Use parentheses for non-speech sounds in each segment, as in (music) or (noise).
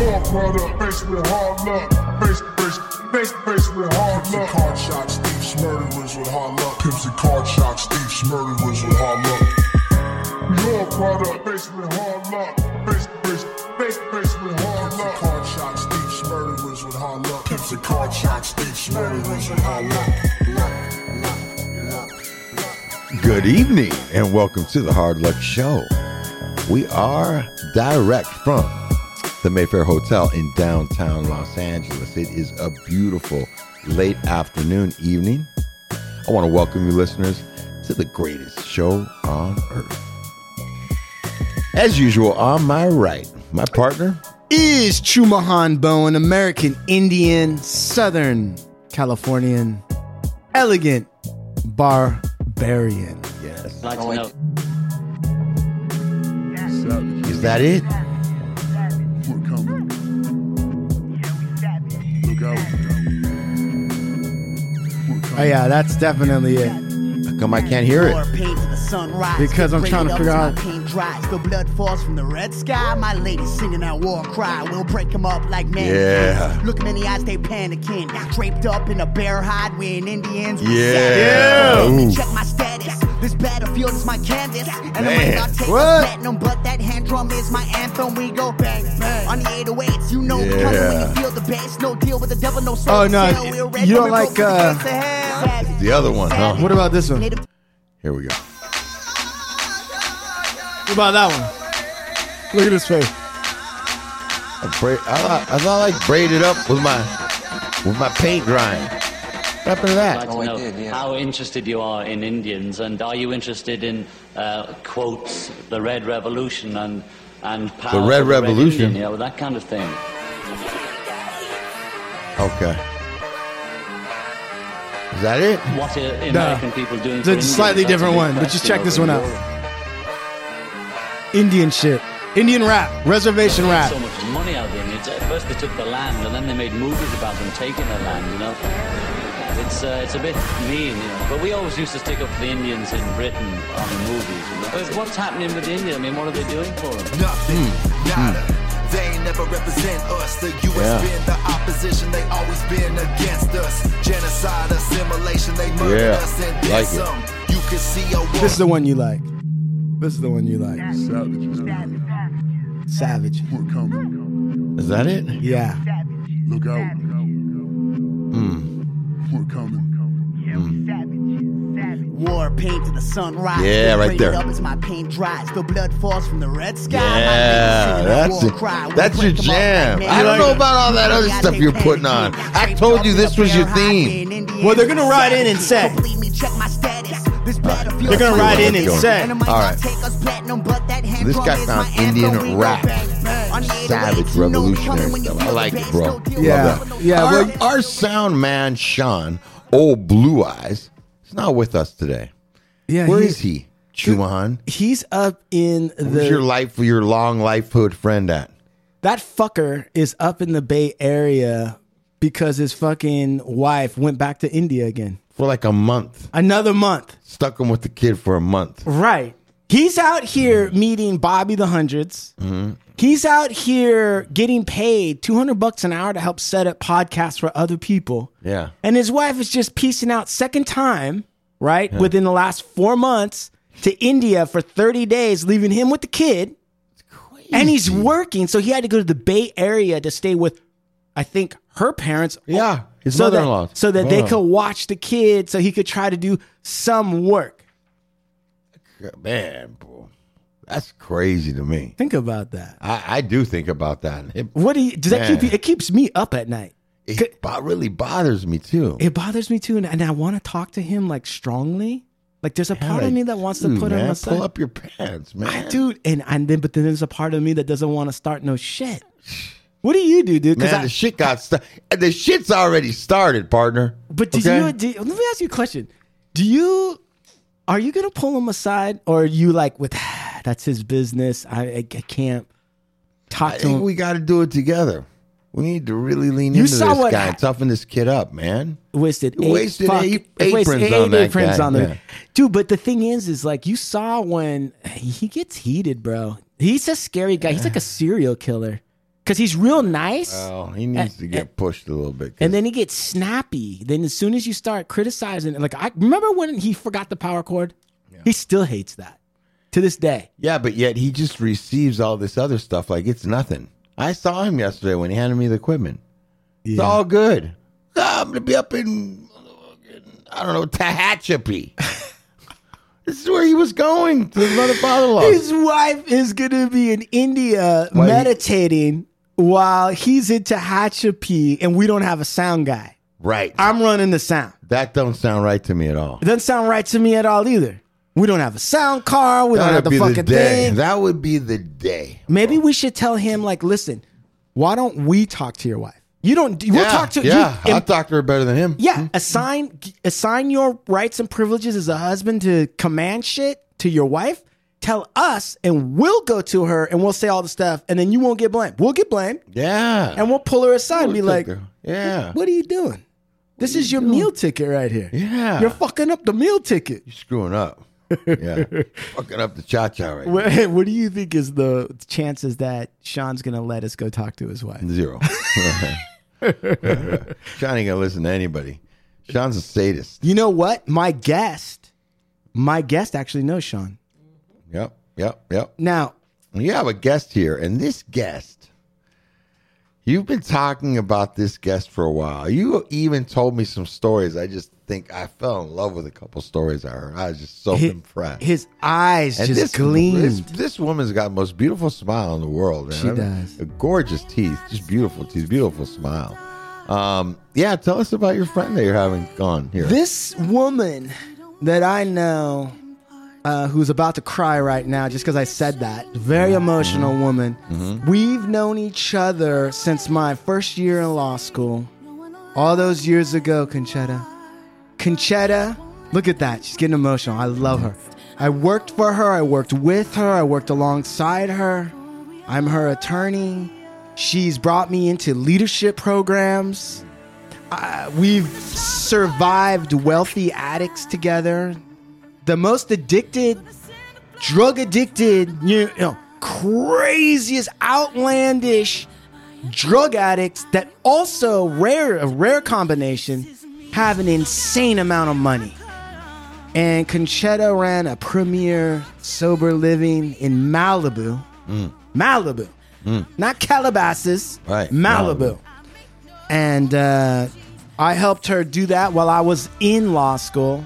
Your faced with hard luck. Face, face, face, face with hard and card shots, thieves, murderers with hard luck. Pimps and card shots, thieves, murderers with hard luck. Your faced with hard luck. Face, face, face, face with hard luck. card shots, thieves, murderers with hard luck. Pimps and card shots, thieves, murderers with hard luck. Good evening and welcome to the Hard Luck Show. We are direct from the Mayfair Hotel in downtown Los Angeles. It is a beautiful late afternoon evening. I want to welcome you listeners to the greatest show on earth. As usual, on my right, my partner, is Chumahan Bowen, American Indian, Southern Californian, elegant barbarian. yes. like to know. Is that it? Oh yeah, that's definitely it. How come I can't hear it? paint to the sunrise. Because I'm trying to up figure out- My paint dries. The blood falls from the red sky. My lady singing that war cry. We'll break 'em up like men. Yeah. Look 'em in the eyes, they panicking. Draped up in a bear hide, we're Indians. Yeah. Yeah. savage. Check my status. This battlefield is my canvas. And I Man. might not take What? platinum, but that hand drum is my anthem. We go bang bang on the 808s. You know we coming when Yeah. you feel the bass. No deal with the devil, no soul. Oh, no, Sale, we're you don't like, the uh, gates of hell. The other one, huh? What about this one? Here we go. What about that one? Look at his face. I, bra- I, thought, I thought I like braided up with my with my paint drying. What happened to I'd that? like to know how interested you are in Indians, and are you interested in uh, quotes, the Red Revolution, and and power The Red of Revolution? Indian, you know, that kind of thing. Okay. Is that it? What are American people doing? It's a Indians? slightly That's different big one, but just check this one out. Indian shit. Indian rap. Reservation rap. So much money out of and it's- At first they took the land, and then they made movies about them taking the land. You know, it's uh, it's a bit mean, you know. But we always used to stick up for the Indians in Britain on movies. You know? But what's happening with India? I mean, what are they doing for them? Nothing, nada. They ain't never represent us. The U.S. Yeah. been the opposition. They always been against us. Genocide, assimilation. They murdered Yeah, us and then like it. some. You can see a war. This is the one you like. This is the one you like. Savage. man. Savage. We're coming. Is that it? Yeah. Look out. Hmm. We're coming. War paint to the sunrise. Yeah, right there. Up as my paint dries. The blood falls from the red sky. Yeah, My lady singing that that's war it. cry. That's your break 'em up jam. like I don't know about all that other stuff you're putting on. I told you this was your theme. hide, we're Indians. Well, they're gonna ride in and say. They're gonna ride in and anthem. say. And it might All not right. take us platinum, but that hand This drum guy is found. Indian rap. bang, bang. On the 808s, Savage you know we revolutionary coming when you stuff. I like it, bro. Yeah. with the devil, no Yeah, soul. well, Our, our sound man, Sean, old Blue Eyes, is not with us today. Yeah. Where he- is he? Chumahan? He's up in the. Where's your life, your long life hood friend at? that fucker is up in the Bay Area because his fucking wife went back to India again. For like a month. Another month. Stuck him with the kid for a month. Right. He's out here meeting Bobby the 100s mm-hmm. He's out here getting paid 200 bucks an hour to help set up podcasts for other people. Yeah. And his wife is just piecing out second time, right? Within the last 4 months to India for 30 days, leaving him with the kid. And he's working, so he had to go to the Bay Area to stay with I think her parents. Yeah, his so that, mother-in-law. so that they Oh. could watch the kid so he could try to do some work. Man, bro, that's crazy to me. Think about that. I, I do think about that. It, What do you does that keep you it keeps me up at night. it bo- really bothers me too. It bothers me too, and, and I want to talk to him like strongly. Like there's a part of me that wants to dude, put him man, aside. Pull up your pants, man. I, dude, and and then but then there's a part of me that doesn't want to start no shit. What do you do, dude? Man, I, the shit got started. The shit's already started, partner. but did Okay? you? Do, let me ask you a question. Do you? Are you gonna pull him aside, or are you like with? (sighs) That's his business. I I, I can't talk I to think him. we got to do it together. We need to really lean You into this guy and toughen this kid up, man. wasted eight, wasted fuck- eight- it wasted aprons eight on that aprons guy, on the- yeah. dude. But the thing is, is like you saw when he gets heated, bro. He's a scary guy. He's like a serial killer. Because he's real nice. Oh, he needs to get pushed a little bit. and then he gets snappy. Then as soon as you start criticizing, like I remember when he forgot the power cord. He still hates that to this day. yeah, but yet he just receives all this other stuff like it's nothing. I saw him yesterday when he handed me the equipment. It's all good. I'm gonna be up in I don't know Tehachapi. (laughs) this is where he was going to his mother father-in-law. His wife is gonna be in India Why meditating while he's in Tehachapi, and we don't have a sound guy. Right. I'm running the sound. that don't sound right to me at all. It doesn't sound right to me at all either. We don't have a sound car. We don't have the the fucking day. thing. That would be the day. Maybe we should tell him, like, listen, why don't we talk to your wife? You don't. We'll yeah, talk to yeah. you. I'll talk to her better than him. Yeah, mm-hmm. assign assign your rights and privileges as a husband to command shit to your wife. Tell us, and we'll go to her and we'll say all the stuff, and then you won't get blamed. We'll get blamed, Yeah. and we'll pull her aside and be like, her. yeah. "What are you doing? This is your meal ticket right here. Yeah. You're fucking up the meal ticket. You're screwing up. (laughs) Yeah. Fucking up the cha cha right now. What, (laughs) what do you think is the chances that Sean's gonna let us go talk to his wife? Zero. (laughs) Sean ain't gonna listen to anybody. Sean's a sadist. You know what? My guest, my guest actually knows Sean. Yep. Yep. Yep. Now, You have a guest here, and this guest, you've been talking about this guest for a while. You even told me some stories. I just think I fell in love with a couple stories I heard. I was just so his, impressed. his eyes and just this, gleamed. This, this woman's got the most beautiful smile in the world. man. She I mean, does. gorgeous teeth, just beautiful teeth, beautiful smile. Um, yeah, tell us about your friend that you're having on here. This woman that I know, uh, who's about to cry right now just because I said that, very emotional woman. We've known each other since my first year in law school, all those years ago, Concetta. Concetta, look at that. She's getting emotional. I love her. I worked for her, I worked with her, I worked alongside her. I'm her attorney. She's brought me into leadership programs. Uh, we've survived wealthy addicts together. The most addicted, drug addicted, you know, craziest, outlandish drug addicts that also rare, a rare combination, have an insane amount of money. And Concetta ran a premier sober living in Malibu. Malibu. Not Calabasas. Right, Malibu. Malibu. And uh, I helped her do that while I was in law school.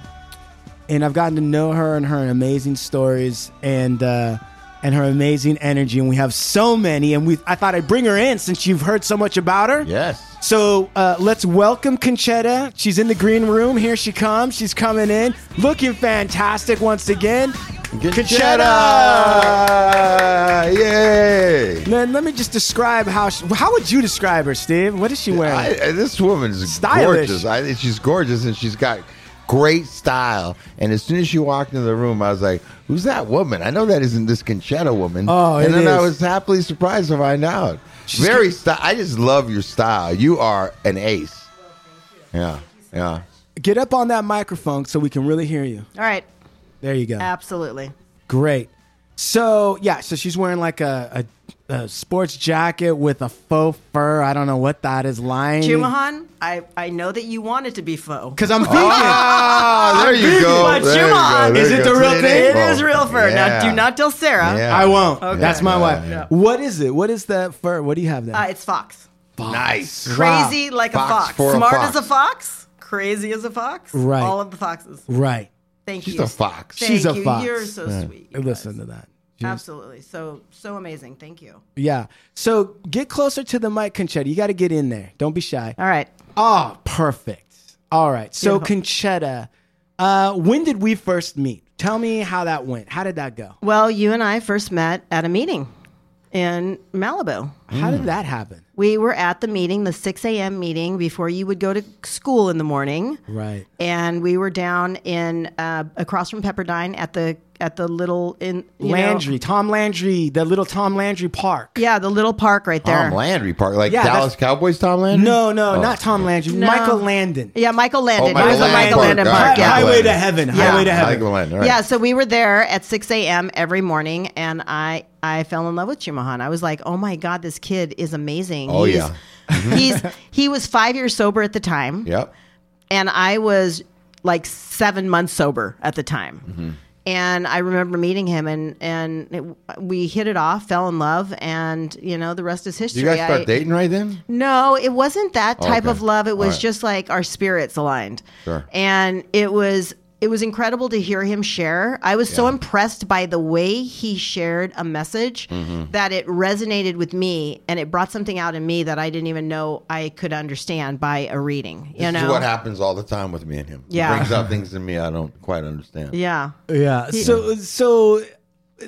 And I've gotten to know her and her amazing stories and uh, and her amazing energy. And we have so many. And we I thought I'd bring her in since you've heard so much about her. yes. So uh, let's welcome Concetta. She's in the green room. Here she comes. She's coming in, looking fantastic once again. Concetta! Yay! Then let me just describe how. She, how would you describe her, Steve? What is she wearing? I, this woman's Stylish. gorgeous. I think she's gorgeous and she's got great style. And as soon as she walked into the room, I was like, "Who's that woman? I know that isn't this Concetta woman." Oh, and it then I was happily surprised to find out. Very style. I just love your style. You are an ace. Yeah, yeah. Get up on that microphone so we can really hear you. All right, There you go. absolutely. Great. So yeah, so she's wearing like a, a, a sports jacket with a faux fur. I don't know what that is lying. Chumahan, I, I know that you want it to be faux. Because I'm vegan. Ah, there you go. But There you go. There is you it go. the real See, thing? It Oh, real fur. yeah. Now, do not tell Sarah. Yeah. I won't. Okay. That's my Yeah, wife. yeah. What is it? What is that fur? What do you have there? Uh, it's fox. Nice. Crazy like Fox a fox. for a Smart fox. as a fox. Crazy as a fox. Right. All of the foxes. right. Thank She's you. She's a fox. Thank She's a you. fox. You're so sweet. you Listen guys. to that. She's- Absolutely. So so amazing. Thank you. Yeah. So get closer to the mic, Concetta. You got to get in there. Don't be shy. All right. Oh, perfect. All right. So Beautiful. Concetta, uh, when did we first meet? Tell me how that went. How did that go? Well, you and I first met at a meeting in Malibu. How did that happen? We were at the meeting, the 6 a.m. meeting before you would go to school in the morning. Right. and we were down in uh, across from Pepperdine at the at the little in you know- Landry, Tom Landry, the little Tom Landry Park. yeah, the little park right there. Tom Landry Park, like Yeah, Dallas Cowboys. Tom Landry. No, no, Oh. not Tom Landry. No. Michael Landon. Yeah, Michael Landon. Oh, Michael It Landon Michael Park. Landon All Park. right, Yeah. Michael Highway to heaven. Yeah. Highway to heaven. Michael Landon. all right. Yeah, so we were there at 6 a.m. every morning, and I I fell in love with Chumahan. I was like, oh my god, this kid is amazing. Oh, he's, yeah. (laughs) he's he was five years sober at the time, Yep. and I was like seven months sober at the time. Mm-hmm. And I remember meeting him, and and it, we hit it off, fell in love, and you know the rest is Did history. you guys start I- dating right then? no, it wasn't that oh, type Okay. of love. It was right. just like our spirits aligned. Sure. And it was it was incredible to hear him share. I was so impressed by the way he shared a message Mm-hmm. that it resonated with me and it brought something out in me that I didn't even know I could understand by a reading. You This know? is what happens all the time with me and him. He Yeah. brings out (laughs) things in me I don't quite understand. Yeah. Yeah. So so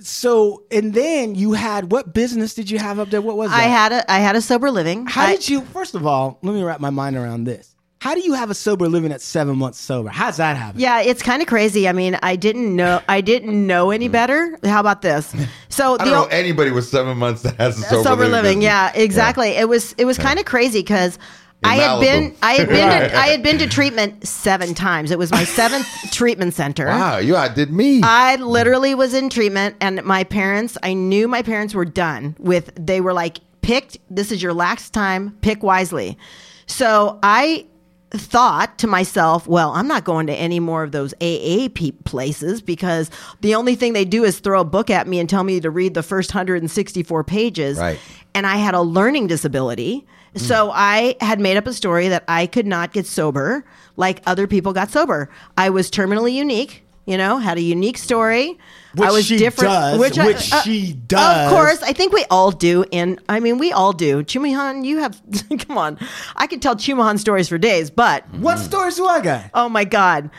so and then you had what business did you have up there? What was that? I had a I had a sober living. How I- did you? First of all, let me wrap my mind around this. How do you have a sober living at seven months sober? How's that happen? Yeah, it's kind of crazy. I mean, I didn't know I didn't know any mm. better. How about this? So (laughs) I don't know o- anybody with seven months that has a sober, sober, living. business. Yeah, exactly. It was it was kind of crazy because I had been I had been Right. to, (laughs) I had been to treatment seven times. It was my seventh (laughs) treatment center. Wow, you outdid me. I literally was in treatment, and my parents. I knew my parents were done with. They were like, "Picked. This is your last time. Pick wisely." So I thought to myself, well, I'm not going to any more of those AA places because the only thing they do is throw a book at me and tell me to read the first 164 pages. Right. And I had a learning disability. Mm. So I had made up a story that I could not get sober like other people got sober. I was terminally unique. You know, had a unique story. Which I was she different. does, which, I- which uh, she does. Of course, I think we all do. And I mean, we all do. Chumahan, you have. (laughs) come on, I could tell Chumahan stories for days. But What stories do I got? oh my god,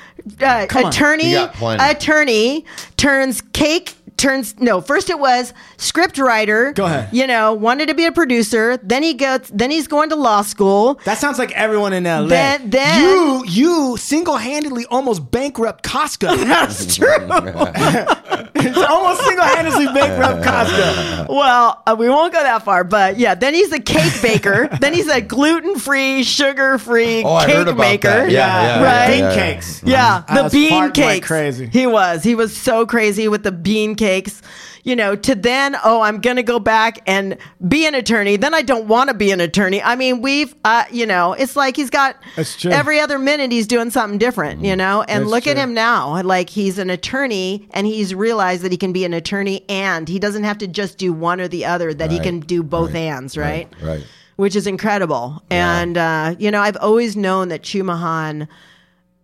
uh, Come attorney, You attorney turns cake. Turns no. First, it was script writer. Go ahead. You know, wanted to be a producer. Then he goes. Then he's going to law school. That sounds like everyone in LA. Then- then- you you single handedly almost bankrupt Costco. (laughs) That's true. (laughs) almost single handedly bankrupt Costco. Well, uh, we won't go that far, but yeah. Then he's a cake baker. (laughs) then he's a gluten-free, sugar-free Oh, I cake heard about maker. that. Yeah, yeah, right. Bean yeah, yeah. cakes. Yeah, the bean farting like cakes. crazy. He was. He was so crazy with the bean cakes. You know, to then, oh, I'm going to go back and be an attorney. Then I don't want to be an attorney. I mean, we've, uh, you know, it's like he's got every other minute he's doing something different, you know? And That's look at him now. Like he's an attorney and he's realized that he can be an attorney and he doesn't have to just do one or the other, that he can do both ands, right? right. which is incredible. And uh, you know, I've always known that Chumahan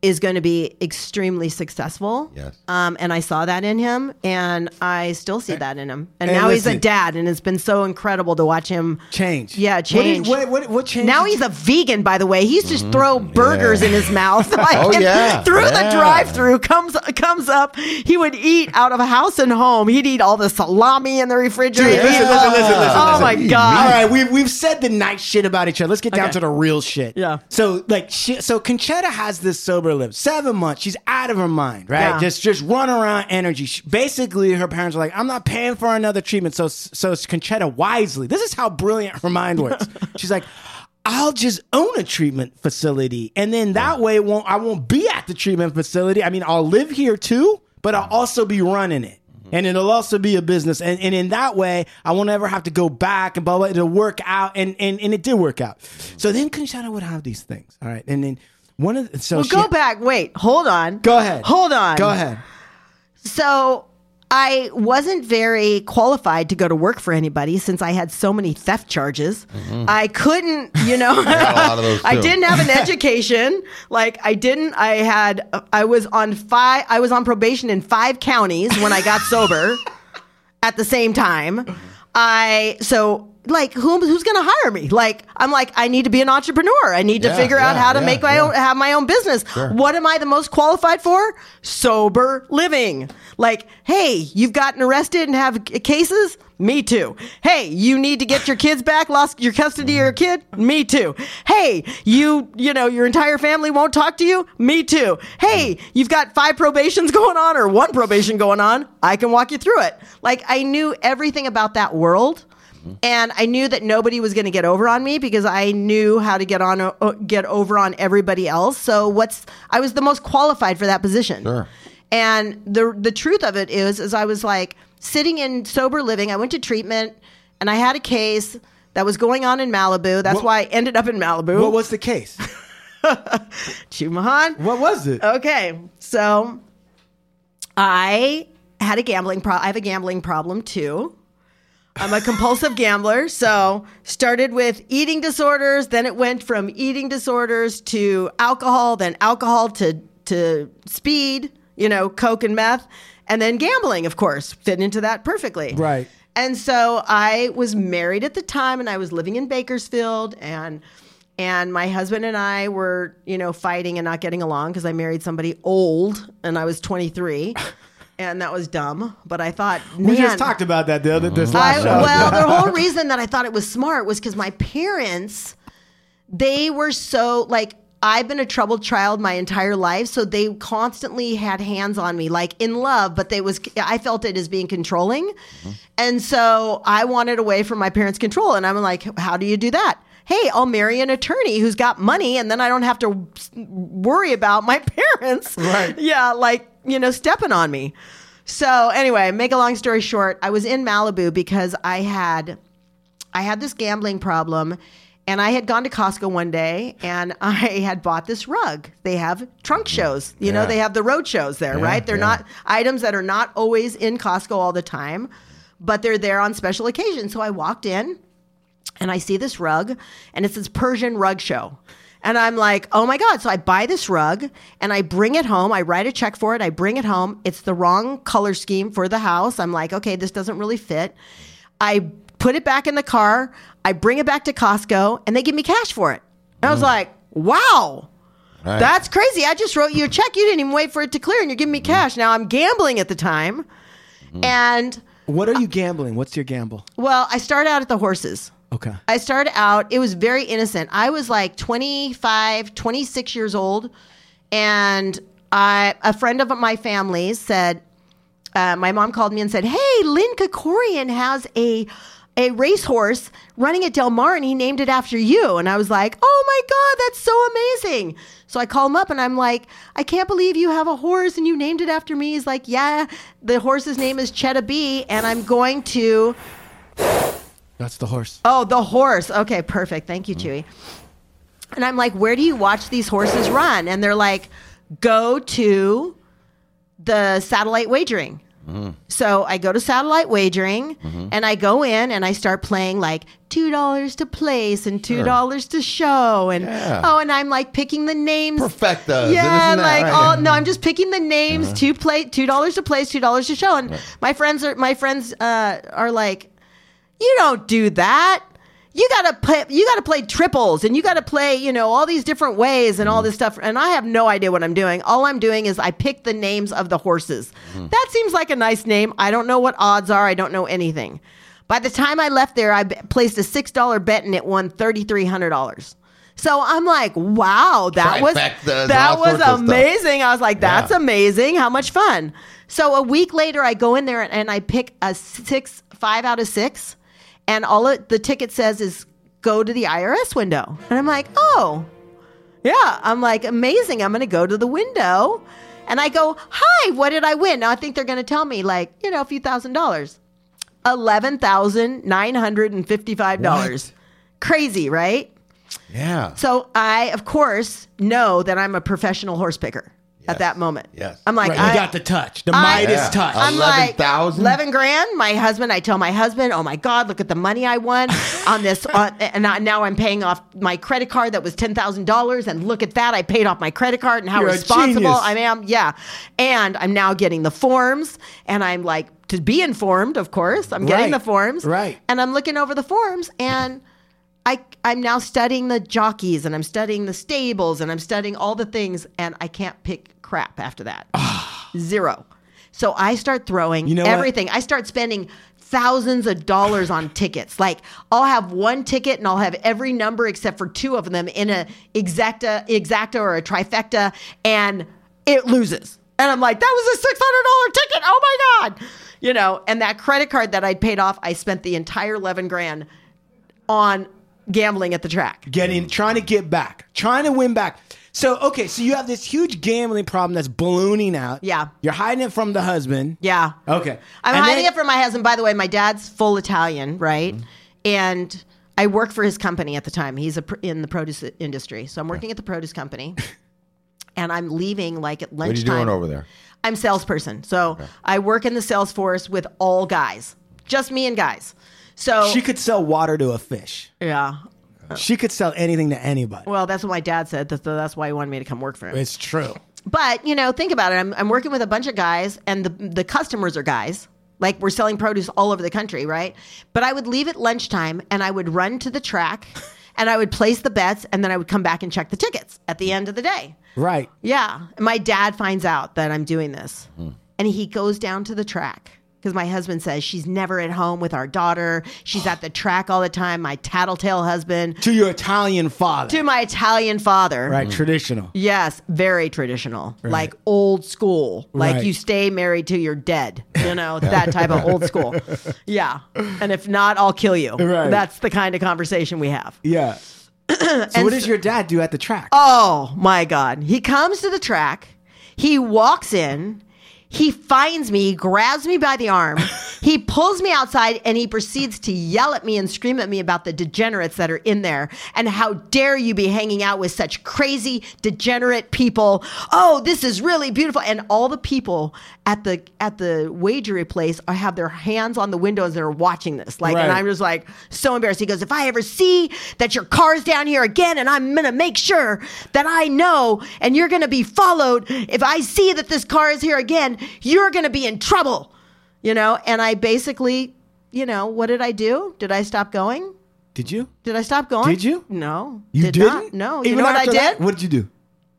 is going to be extremely successful. Yes. Um, and I saw that in him, and I still see that in him. And Hey, now he's a dad, and it's been so incredible to watch him Change. Yeah, What did- change. What what, what changed? Now he's a vegan, by the way. He used to just throw burgers in his mouth. (laughs) Like, Mm-hmm. Oh, yeah. through Yeah. the drive-through comes comes up. He would eat out of a house and home. He'd eat all the salami in the refrigerator. Dude, listen, He'd- listen, listen, listen, Oh listen. my god! All right, we've we've said the nice shit about each other. Let's get down Okay. to the real shit. Yeah. So like, she, so Concetta has this sober live seven months. She's out of her mind, right? Yeah. Just just run around energy. She- basically, her parents are like, "I'm not paying for another treatment." So so Concetta wisely. This is how brilliant her mind works. (laughs) She's like. I'll just own a treatment facility, and then that way, won't I won't be at the treatment facility. I mean, I'll live here too, but I'll also be running it mm-hmm. and it'll also be a business. And, and in that way, I won't ever have to go back and blah, blah, it'll work out. And, and, and it did work out. So then Concetta would have these things. All right. And then one of the, so Well, she- go back. Wait, hold on. Go ahead. Hold on. Go ahead. So I wasn't very qualified to go to work for anybody since I had so many theft charges. I couldn't, you know, (laughs) Mm-hmm. got a lot of those, (laughs) I didn't have an education. Like I didn't. I had. I was on five. I was on probation in five counties when I got sober. (laughs) At the same time, I so. Like who, who's going to hire me? Like I'm like I need to be an entrepreneur. I need to Yeah, figure out how to yeah, make my yeah. own have my own business. What am I the most qualified for? Sober living. Like, hey, you've gotten arrested and have cases? Me too. Hey, you need to get your kids back, lost your custody of your mm. kid? Me too. Hey, you, you know, your entire family won't talk to you? Me too. Hey, mm. you've got five probations (laughs) going on or one probation going on? I can walk you through it. Like I knew everything about that world. And I knew that nobody was going to get over on me because I knew how to get on uh, get over on everybody else. So what's I was the most qualified for that position. Sure. And the the truth of it is, is I was like sitting in sober living. I went to treatment, and I had a case that was going on in Malibu. That's What- why I ended up in Malibu. What was the case? (laughs) Chumahan? What was it? Okay, so I had a gambling pro. I have a gambling problem too. I'm a compulsive gambler, so started with eating disorders. Then it went from eating disorders to alcohol, then alcohol to to speed. You know, coke and meth, and then gambling. Of course, fit into that perfectly. Right. And so I was married at the time, and I was living in Bakersfield, and and my husband and I were, you know, fighting and not getting along because I married somebody old, and I was 23, (laughs) and that was dumb. But I thought, we just talked about that the other this mm-hmm. I, last show. well, the whole (laughs) reason that I thought it was smart was because my parents, they were so like. I've been a troubled child my entire life, so they constantly had hands on me, like in love, but they was I felt it as being controlling, mm-hmm. and so I wanted away from my parents' control. And I'm like, how do you do that? Hey, I'll marry an attorney who's got money, and then I don't have to worry about my (laughs) parents. Right. Yeah, like you know, stepping on me. So anyway, make a long story short, I was in Malibu because I had I had this gambling problem and I had gone to Costco one day and (laughs) I had bought this rug. They have trunk mm. shows. You know, they have the road shows there, Yeah, right? They're yeah. not items that are not always in Costco all the time, but they're there on special occasions. So I walked in and I see this rug and it's this Persian rug show. And I'm like, oh my God. So I buy this rug and I bring it home. I write a check for it. I bring it home. It's the wrong color scheme for the house. I'm like, okay, this doesn't really fit. I put it back in the car. I bring it back to Costco and they give me cash for it. And I was mm. like, wow. Right. That's crazy. I just wrote you a check. You didn't even wait for it to clear and you're giving me mm. cash. Now I'm gambling at the time. Mm. And what are you gambling? What's your gamble? well, I start out at the horses. Okay. I started out, it was very innocent. I was like 25, 26 years old. And I, a friend of my family said, uh, my mom called me and said, Hey, Lynn Kokorian has a a racehorse running at Del Mar and he named it after you. And I was like, Oh my God, that's so amazing. So I call him up and I'm like, I can't believe you have a horse and you named it after me. He's like, Yeah, the horse's name is Chetta B, and I'm going to That's the horse. Oh, the horse. Okay, perfect. Thank you, mm. Chewy. And I'm like, where do you watch these horses run? And they're like, go to the satellite wagering. Mm. So I go to satellite wagering mm-hmm. and I go in and I start playing like two dollars to place and two dollars to show and Yeah. oh and I'm like picking the names Perfectas and yeah and that, like right? oh no I'm just picking the names uh-huh. to play two dollars to place two dollars to show and my friends are my friends uh, are like you don't do that. You gotta play. You gotta play triples, and you gotta play. You know all these different ways and all this stuff. And I have no idea what I'm doing. All I'm doing is I pick the names of the horses. That seems like a nice name. I don't know what odds are. I don't know anything. By the time I left there, I b- placed a six dollar bet and it won thirty three hundred dollars. So I'm like, wow, that was Trifectas and that was of stuff. amazing. I was like, that's Yeah. amazing. How much fun. So a week later, I go in there and I pick a six, five out of six, and all it, the ticket says is go to the IRS window. And I'm like, oh, yeah. I'm like, amazing. I'm going to go to the window. And I go, hi, what did I win? Now I think they're going to tell me, like, you know, a few thousand dollars. $11,955. Crazy, right? Yeah. So I, of course, know that I'm a professional horse picker. At that moment. Yes. I'm like, Right, I you got the touch, the I- Midas Yeah. touch. I'm like 11,000? 11 grand. My husband, I tell my husband, oh my God, look at the money I won (laughs) on this. On, and I, now I'm paying off my credit card that was $10,000. And look at that. I paid off my credit card and how You're a responsible genius. I am. Yeah. And I'm now getting the forms. And I'm like, to be informed, of course, I'm getting Right. the forms. Right. And I'm looking over the forms and I, I'm now studying the jockeys and I'm studying the stables and I'm studying all the things and I can't pick crap after that. (sighs) Zero. So I start throwing You know what? everything. I start spending thousands of dollars on tickets. Like I'll have one ticket and I'll have every number except for two of them in a exacta, exacta or a trifecta, and it loses. And I'm like, that was a six hundred dollar ticket. Oh my god, you know. And that credit card that I'd paid off, I spent the entire eleven grand on gambling at the track. getting trying to get back, trying to win back. So okay, so you have this huge gambling problem that's ballooning out. Yeah. You're hiding it from the husband. Yeah. Okay. I'm And hiding then- it from my husband. By the way, my dad's full Italian, right? And I work for his company at the time. He's a, pr- in the produce industry. So I'm working at the produce company. (laughs) and I'm leaving like at What are you lunchtime. doing over there? I'm salesperson. So I work in the sales force with all guys, just me and guys. So She could sell water to a fish. yeah. She could sell anything to anybody. Well, that's what my dad said. That's, that's why he wanted me to come work for him. It's true. But you know, think about it. I'm, I'm working with a bunch of guys, and the the customers are guys. Like we're selling produce all over the country, right? But I would leave at lunchtime, and I would run to the track, (laughs) and I would place the bets, and then I would come back and check the tickets at the end of the day. Right. Yeah, my dad finds out that I'm doing this, hmm. and he goes down to the track because my husband says she's never at home with our daughter. She's at the track all the time. My tattletale husband To your Italian father. to my Italian father. right. Mm-hmm. Traditional. Yes, very traditional, like old school. Like Right. you stay married till you're dead. You (laughs) know that type of old school. Yeah, and if not, I'll kill you. Right. That's the kind of conversation we have. Yeah. (clears throat) so what does your dad do at the track? Oh my God! He comes to the track. He walks in. He finds me, he grabs me by the arm, (laughs) he pulls me outside, and he proceeds to yell at me and scream at me about the degenerates that are in there. And how dare you be hanging out with such crazy, degenerate people? Oh, this is really beautiful. And all the people at the at the wagery place are have their hands on the windows and are watching this. Like, and I'm just like so embarrassed. He goes, if I ever see that your car's down here again, and I'm gonna make sure that I know, and you're gonna be followed. If I see that this car is here again, you're gonna be in trouble. You know, and I basically, you know, what did I do? Did I stop going? Did you? Did I stop going? Did you? No. You did didn't? Not. No. You Even know what I did? that? What did you do?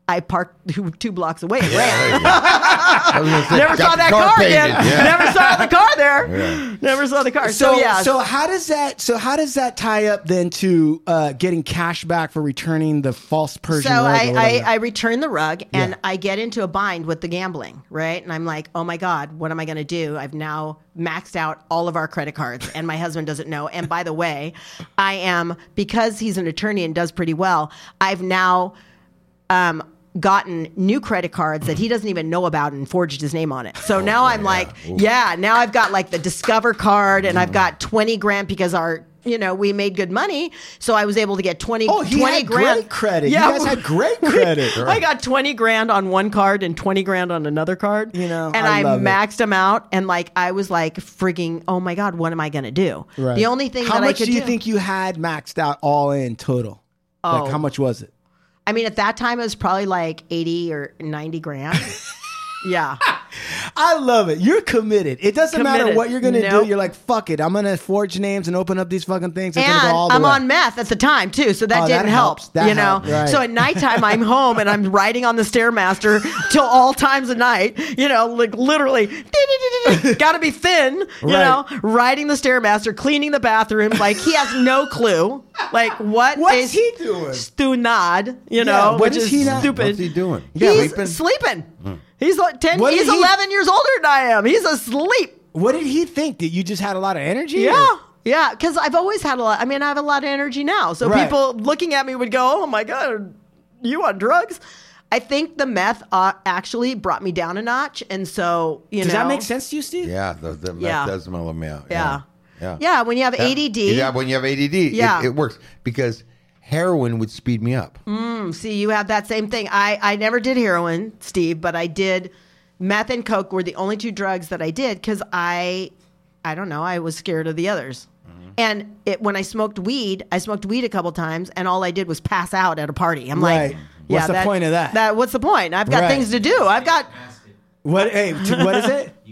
I parked (laughs) two, two blocks away and ran. I say, Never got saw that car, painted. again. Yeah. (laughs) Never saw the car there. Yeah. Never saw the car. So, So, yeah. so how does that? So how does that tie up then to uh, getting cash back for returning the false Persian So rug or I, I. I return the rug and Yeah. I get into a bind with the gambling, right? And I'm like, oh my God, what am I going to do? I've now maxed out all of our credit cards and my husband doesn't know. And by the way, I am, because he's an attorney and does pretty well, I've now um, gotten new credit cards that he doesn't even know about and forged his name on it. So oh, now I'm like, yeah, now I've got like the Discover card and I've mm. got 20 grand because our you know, we made good money, so I was able to get 20, Oh, he 20 had grand. great credit. You guys had great (laughs) credit. I got 20 grand on one card and 20 grand on another card. You know, and I I, love it. maxed them out. And like, I was like, freaking, oh my God, what am I going to do? Right. The only thing How that I much could do you do- think you had maxed out all in total? Oh. Like how much was it? I mean, at that time, it was probably like 80 or 90 grand. (laughs) yeah. I love it. You're committed. It doesn't matter what you're gonna Nope. do. You're like, fuck it. I'm gonna forge names and open up these fucking things. It's And gonna go all the I'm way. on meth at the time too, so that Oh, that didn't help. helps. That you know, helped, right. so at nighttime I'm home and I'm riding on the stairmaster (laughs) till all times of night. You know, like literally, (laughs) got to be thin. You Right. know, riding the stairmaster, cleaning the bathroom. Like he has no clue. Like what What's is he doing? Stunad? You know, what which is is he not- stupid. What's he doing? He's Sleeping? sleeping. He's like ten. What he's did he- 11 years older than I am. He's asleep. What did he think? That you just had a lot of energy? Yeah. or- Yeah, because I've always had a lot. I mean, I have a lot of energy now. So Right. people looking at me would go, "Oh my god, you on drugs?" I think the meth uh, actually brought me down a notch, and so you know Does know that make sense to you, Steve? Yeah, the, the meth Yeah. does mellow me out. Yeah. Yeah. Yeah, when you have ADD. Yeah, when you have ADD, Yeah. it, it works because heroin would speed me up. See, you have that same thing. I I never did heroin, Steve, but I did meth and coke were the only two drugs that I did because I I don't know, I was scared of the others. Mm-hmm. And it, when I smoked weed, I smoked weed a couple times, and all I did was pass out at a party. I'm Right. like, What's yeah, the point of that? That what's the point? I've got Right. things to do. I've got What? Hey, t- what is it? (laughs)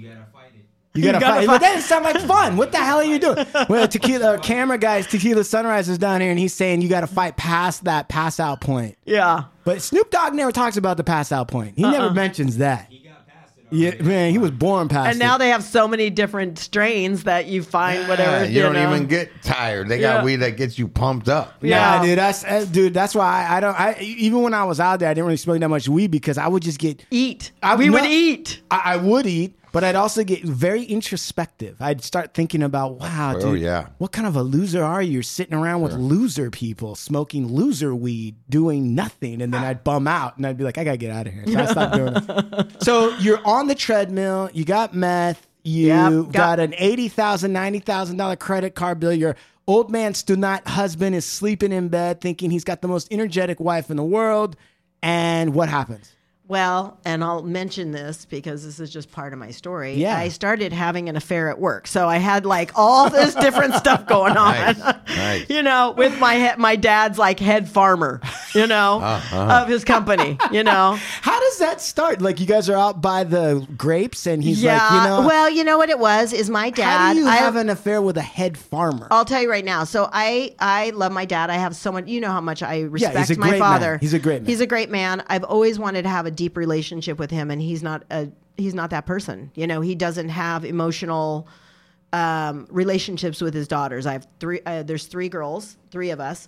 You gotta fight it. You gotta, gotta fight. fight. But that doesn't sound like fun. What the hell are you doing? Well, tequila camera guys, tequila sunrise is down here, and he's saying you got to fight past that pass out point. yeah. But Snoop Dogg never talks about the pass out point. He Uh-uh. never mentions that. He got past it. Yeah, man, he was born past And now it. they have so many different strains that you find whatever. Yeah, you, don't know. even get tired. They Yeah. got weed that gets you pumped up. Yeah, Yeah. dude. That's uh, dude. That's why I, I don't. I even when I was out there, I didn't really smoke that much weed because I would just get. eat. I- we would eat. I, I would eat, but I'd also get very introspective. I'd start thinking about, wow, oh, dude. Oh, yeah. What kind of a loser are you? You're sitting around with loser people smoking loser weed, doing nothing, and then I'd bum out and I'd be like, I gotta get out of here. So I stopped doing it. (laughs) So you're on the treadmill. You got meth. You Yep, got, got- an eighty thousand, ninety thousand dollar $90,000 credit card bill. Your old man Stunat husband is sleeping in bed, thinking he's got the most energetic wife in the world. And what happens? Well, and I'll mention this because this is just part of my story. Yeah. I started having an affair at work. So I had like all this different stuff going on. Nice, nice. (laughs) You know, with my he- my dad's like head farmer, you know, (laughs) Uh-huh. of his company, you know. (laughs) How does that start? Like you guys are out by the grapes, and he's yeah. like, you know, well, you know what it was is my dad. how do you I, have an affair with a head farmer? I'll tell you right now. So I I love my dad. I have so much. You know how much I respect a my father. man. He's a great man. He's a great man. I've always wanted to have a deep relationship with him, and he's not a he's not that person. You know, he doesn't have emotional um, relationships with his daughters. I have three. Uh, there's three girls, three of us.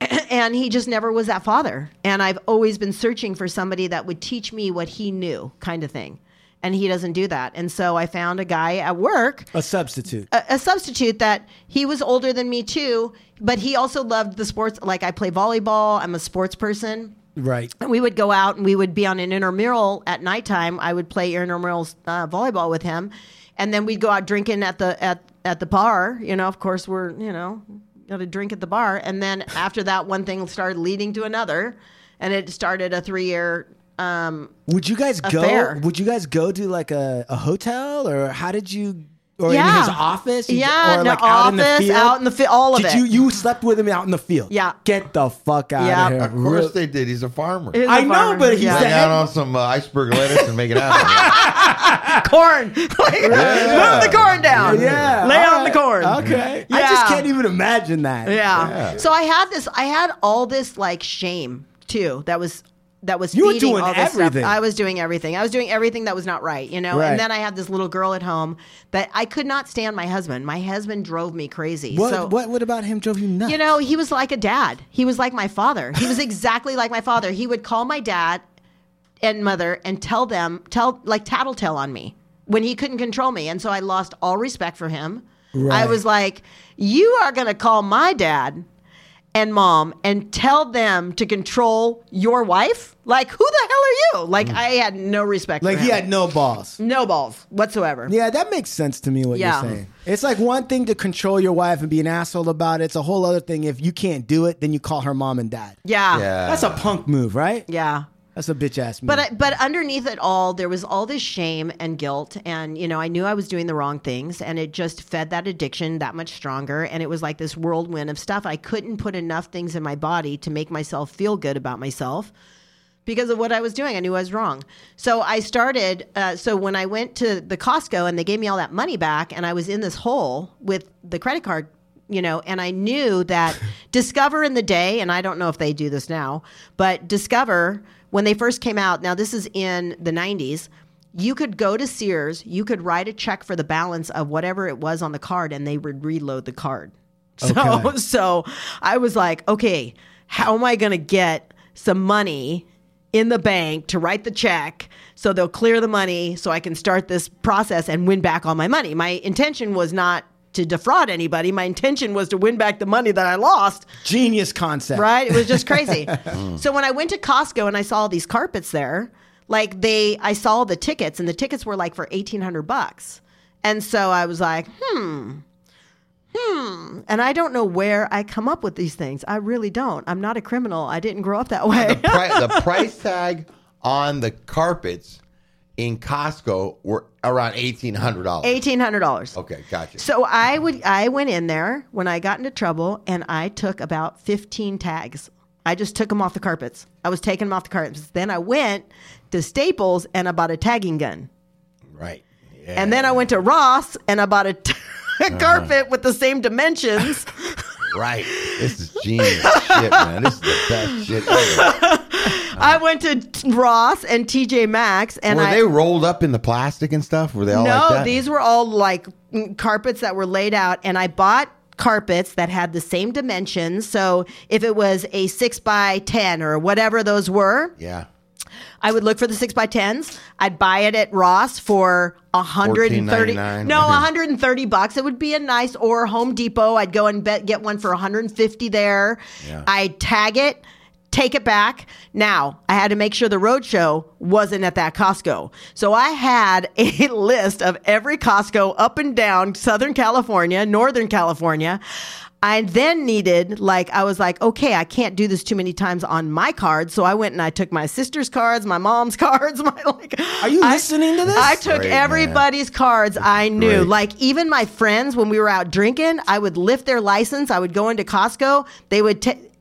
(clears throat) And he just never was that father. And I've always been searching for somebody that would teach me what he knew, kind of thing. And he doesn't do that. And so I found a guy at work a substitute. a, a substitute that he was older than me too, but he also loved the sports. Like I play volleyball, I'm a sports person. Right. And we would go out and we would be on an intramural at nighttime. I would play intramural uh, volleyball with him, and then we'd go out drinking at the at at the bar. You know, of course, we're you know got a drink at the bar, and then after that, one thing started leading to another, and it started a three year. Um, Would you guys go? Would you guys go to like a, a hotel, or how did you? Or Yeah. in his office? You- Yeah, or in like the out in the office, field? out in the fi- all of did it. you you slept with him out in the field? Yeah. Get the fuck out Yeah. of here. Of course Real- they did. He's a farmer. He's a I know, farmer. but he's Yeah. the Lay on some uh, iceberg lettuce and make it happen. (laughs) corn. (laughs) Like, Move the corn down. Yeah. Lay all on the corn. Okay. I just can't even imagine that. Yeah. Yeah. So I had this. I had all this like shame too. That was that was You were doing all this everything. Stuff. I was doing everything. I was doing everything that was not right. You know. Right. And then I had this little girl at home that I could not stand. My husband. My husband drove me crazy. What So, what what about him drove you nuts? You know, he was like a dad. He was like my father. He was exactly like my father. He would call my dad and mother and tell them, tell like tattletale on me when he couldn't control me. And so I lost all respect for him. I was like, you are going to call my dad and mom and tell them to control your wife? Like, who the hell are you? Like, I had no respect Mm. like for he him. had no balls. no balls whatsoever. Yeah, that makes sense to me what Yeah. you're saying. It's like one thing to control your wife and be an asshole about it. It's a whole other thing if you can't do it, then you call her mom and dad. Yeah. yeah. That's a punk move, right? Yeah. That's a bitch ass move. But I, but underneath it all, there was all this shame and guilt, and you know, I knew I was doing the wrong things, and it just fed that addiction that much stronger. And it was like this whirlwind of stuff. I couldn't put enough things in my body to make myself feel good about myself because of what I was doing. I knew I was wrong. So I started. Uh, so when I went to the Costco and they gave me all that money back, and I was in this hole with the credit card. You know, and I knew that (laughs) Discover in the day, and I don't know if they do this now, but Discover, when they first came out, now this is in the 90s, you could go to Sears, you could write a check for the balance of whatever it was on the card, and they would reload the card. (laughs) So, Okay. so I was like, okay, how am I going to get some money in the bank to write the check so they'll clear the money so I can start this process and win back all my money? My intention was not to defraud anybody. My intention was to win back the money that I lost. Genius concept. Right? It was just (laughs) crazy. so when I went to Costco and I saw all these carpets there, like they, I saw the tickets and the tickets were like for eighteen hundred bucks, and so I was like, hmm. Hmm. And I don't know where I come up with these things. I really don't. I'm not a criminal. I didn't grow up that way. the, pri- the (laughs) price tag on the carpets in Costco were around eighteen hundred dollars. Eighteen hundred dollars. Okay, gotcha. So I would I went in there when I got into trouble and I took about 15 tags. I just took them off the carpets. I was taking them off the carpets. Then I went to Staples and I bought a tagging gun. right. Yeah. And then I went to Ross and I bought a, t- a (laughs) uh-huh. carpet with the same dimensions. (laughs) right. This is genius shit, man. This is the best shit ever. (laughs) I went to Ross and TJ Maxx, and Were I they rolled up in the plastic and stuff? Were they all no, like that? these were all like mm, carpets that were laid out, and I bought carpets that had the same dimensions. So if it was a six by ten or whatever those were, yeah. I would look for the six by tens. I'd buy it at Ross for a hundred and thirty. $14.99. No, (laughs) hundred and thirty bucks. It would be a nice or Home Depot. I'd go and bet, get one for one hundred and fifty there. Yeah. I'd tag it. Take it back. Now, I had to make sure the roadshow wasn't at that Costco. So I had a (laughs) list of every Costco up and down Southern California, Northern California. I then needed, like, I was like, okay, I can't do this too many times on my card. So I went and I took my sister's cards, my mom's (laughs) cards, my like. Are you I- listening to this? I took Great, man. everybody's cards I knew. Great. Like even my friends, when we were out drinking, I would lift their license. I would go into Costco. They would take,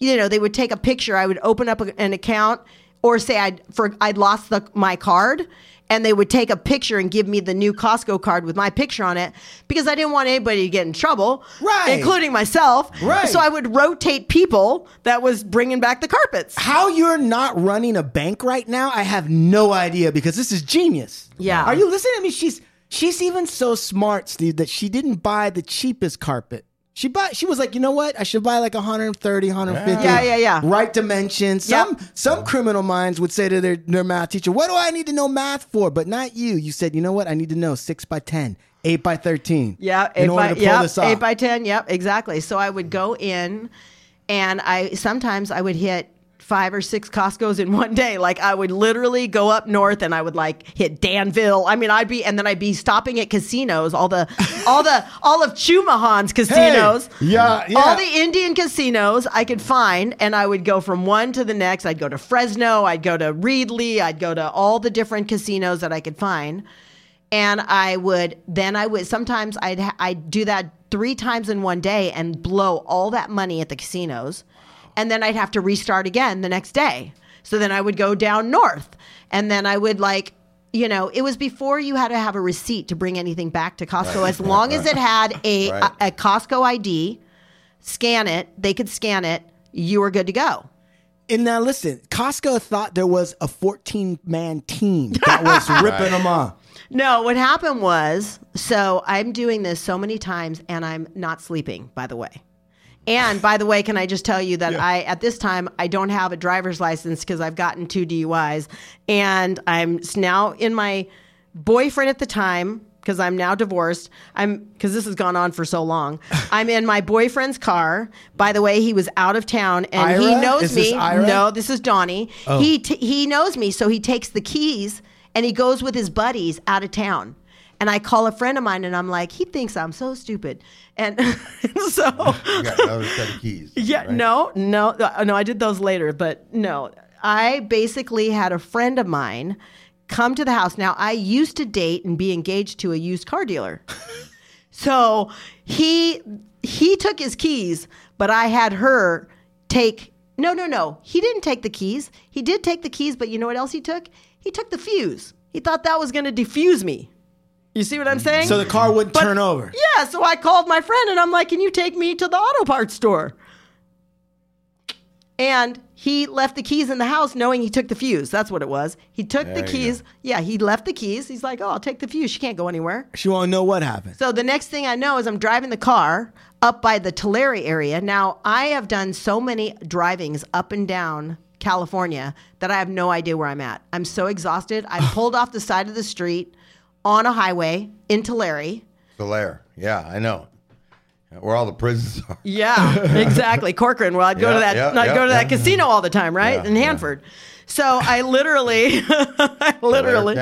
you know, they would take a picture. I would open up a- an account or say I'd for I'd lost the my card. And they would take a picture and give me the new Costco card with my picture on it because I didn't want anybody to get in trouble, Right. Including myself, Right. So I would rotate people that was bringing back the carpets. How you're not running a bank right now, I have no idea because this is genius. Yeah. Are you listening to me? She's she's even so smart, Steve, that she didn't buy the cheapest carpet. She buy she was like, you know what? I should buy like 130, 150. Yeah, yeah, yeah. Right dimensions. Some Yep. some criminal minds would say to their, their math teacher, What do I need to know math for? But not you. You said, you know what? I need to know six by ten, eight by thirteen. Yeah, In eight order by to pull yep, this off. eight by ten. Yep, exactly. So I would go in, and I sometimes I would hit five or six Costco's in one day. Like I would literally go up north and I would like hit Danville. I mean, I'd be and then I'd be stopping at casinos, all the all the all of Chumahan's casinos. yeah, yeah. All the Indian casinos I could find, and I would go from one to the next. I'd go to Fresno, I'd go to Reedley, I'd go to all the different casinos that I could find and I would then I would sometimes I'd I'd do that three times in one day and blow all that money at the casinos, and then I'd have to restart again the next day. So then I would go down north, and then I would like. You know, it was before you had to have a receipt to bring anything back to Costco. As long as it (laughs) had a, Right. a a Costco ID, scan it. They could scan it. You were good to go. And now listen, Costco thought there was a 14 man team that was (laughs) ripping them off. No, what happened was so I'm doing this so many times and I'm not sleeping, by the way. And by the way, can I just tell you that I at this time I don't have a driver's license because I've gotten two DUIs and I'm now in my boyfriend at the time because I'm now divorced. I'm because this has gone on for so long. (laughs) I'm in my boyfriend's car. By the way, he was out of town and he knows Is this me. Ira? No, this is Donnie. Oh. He t- he knows me, so he takes the keys and he goes with his buddies out of town. And I call a friend of mine and I'm like, he thinks I'm so stupid. And (laughs) so You got another set of keys. yeah, right? no, no, uh, no. I did those later, but no. I basically had a friend of mine come to the house. Now, I used to date and be engaged to a used car dealer. (laughs) so he he took his keys, but I had her take. No, no, no. He didn't take the keys. He did take the keys, but you know what else he took? He took the fuse. He thought that was going to defuse me. You see what I'm saying? So the car wouldn't But- turn over. Yeah, so I called my friend and I'm like, "Can you take me to the auto parts store?" And he left the keys in the house knowing he took the fuse. That's what it was. He took the There you keys. Yeah, he left the keys. He's like, "Oh, I'll take the fuse. She can't go anywhere." She want to know what happened. So the next thing I know is I'm driving the car up by the Tulare area. Now, I have done so many drivings up and down California that I have no idea where I'm at. I'm so exhausted. I (sighs) pulled off the side of the street on a highway in Tulare. Solaire. Yeah, I know. Where all the prisons are. Yeah, (laughs) exactly. Corcoran. Well, I'd go Yeah, to that. yeah, I'd yeah, go to that yeah. casino all the time, right? Yeah, in yeah. Hanford. So I literally, (laughs) I literally,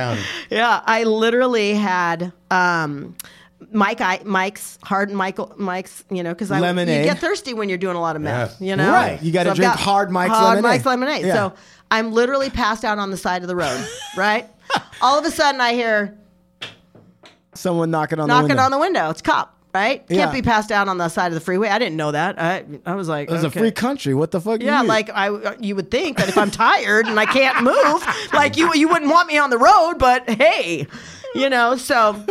yeah, I literally had um, Mike, I, Mike's hard Michael, Mike's, you know, because I Lemonade. you get thirsty when you're doing a lot of meth, Yes. you know, Right. You gotta I've drink got hard Mike's hard lemonade. Mike's lemonade. Yeah. So I'm literally passed out on the side of the road, (laughs) right? all of a sudden, I hear Someone knocking on the knocking window. on the window. It's cop. Right? Can't be passed out on the side of the freeway. I didn't know that. I I was like, It was okay. a free country. What the fuck? Yeah, you? like I, you would think that if I'm tired and I can't move, (laughs) like you, you wouldn't want me on the road. But hey, you know. So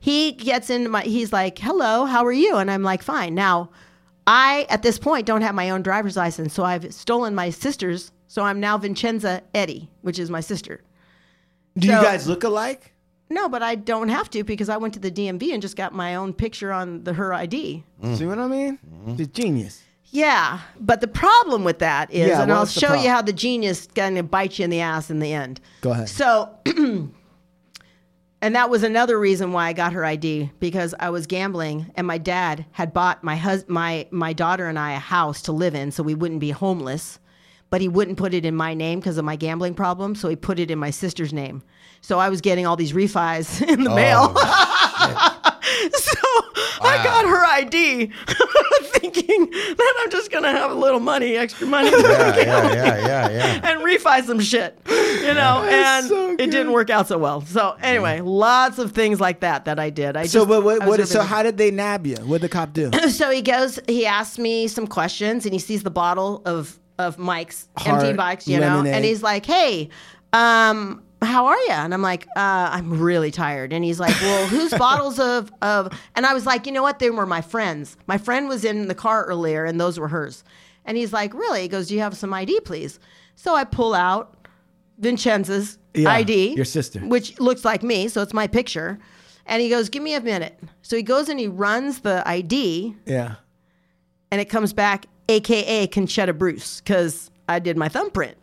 he gets into my. He's like, "Hello, how are you?" And I'm like, "Fine." Now, I at this point don't have my own driver's license, so I've stolen my sister's So I'm now Vincenza Eddie, which is my sister. Do you So- guys look alike? No, but I don't have to because I went to the DMV and just got my own picture on the her ID. See what I mean? Mm-hmm. The genius. Yeah, but the problem with that is, Yeah, and I'll what's the show you problem? how the genius going to bite you in the ass in the end. Go ahead. So, (clears throat) and that was another reason why I got her ID because I was gambling, and my dad had bought my hus- my my daughter and I a house to live in, so we wouldn't be homeless. But he wouldn't put it in my name because of my gambling problem, so he put it in my sister's name. So I was getting all these refis (laughs) in the mail. (laughs) (laughs) so I got her ID, thinking that I'm just gonna have a little money, extra money, Yeah, yeah, yeah, yeah, and refi some shit, you know. and so it didn't work out so well. So anyway, lots of things like that that I did. I So, just, what, was so how did they nab you? What did the cop do? (coughs) so he goes, he asks me some questions, and he sees the bottle of of Mike's empty Hard Mike's, you know, and he's like, "Hey, um, how are you?" And I'm like, uh, "I'm really tired." And he's like, "Well, whose (laughs) bottles of of?" And I was like, "You know what? They were my friends. My friend was in the car earlier, and those were hers." And he's like, "Really?" He goes, "Do you have some ID, please?" So I pull out Vincenza's Yeah, ID, your sister. which looks like me, so it's my picture. And he goes, "Give me a minute." So he goes and he runs the ID, Yeah. and it comes back, AKA Concetta Bruce, because I did my thumbprint.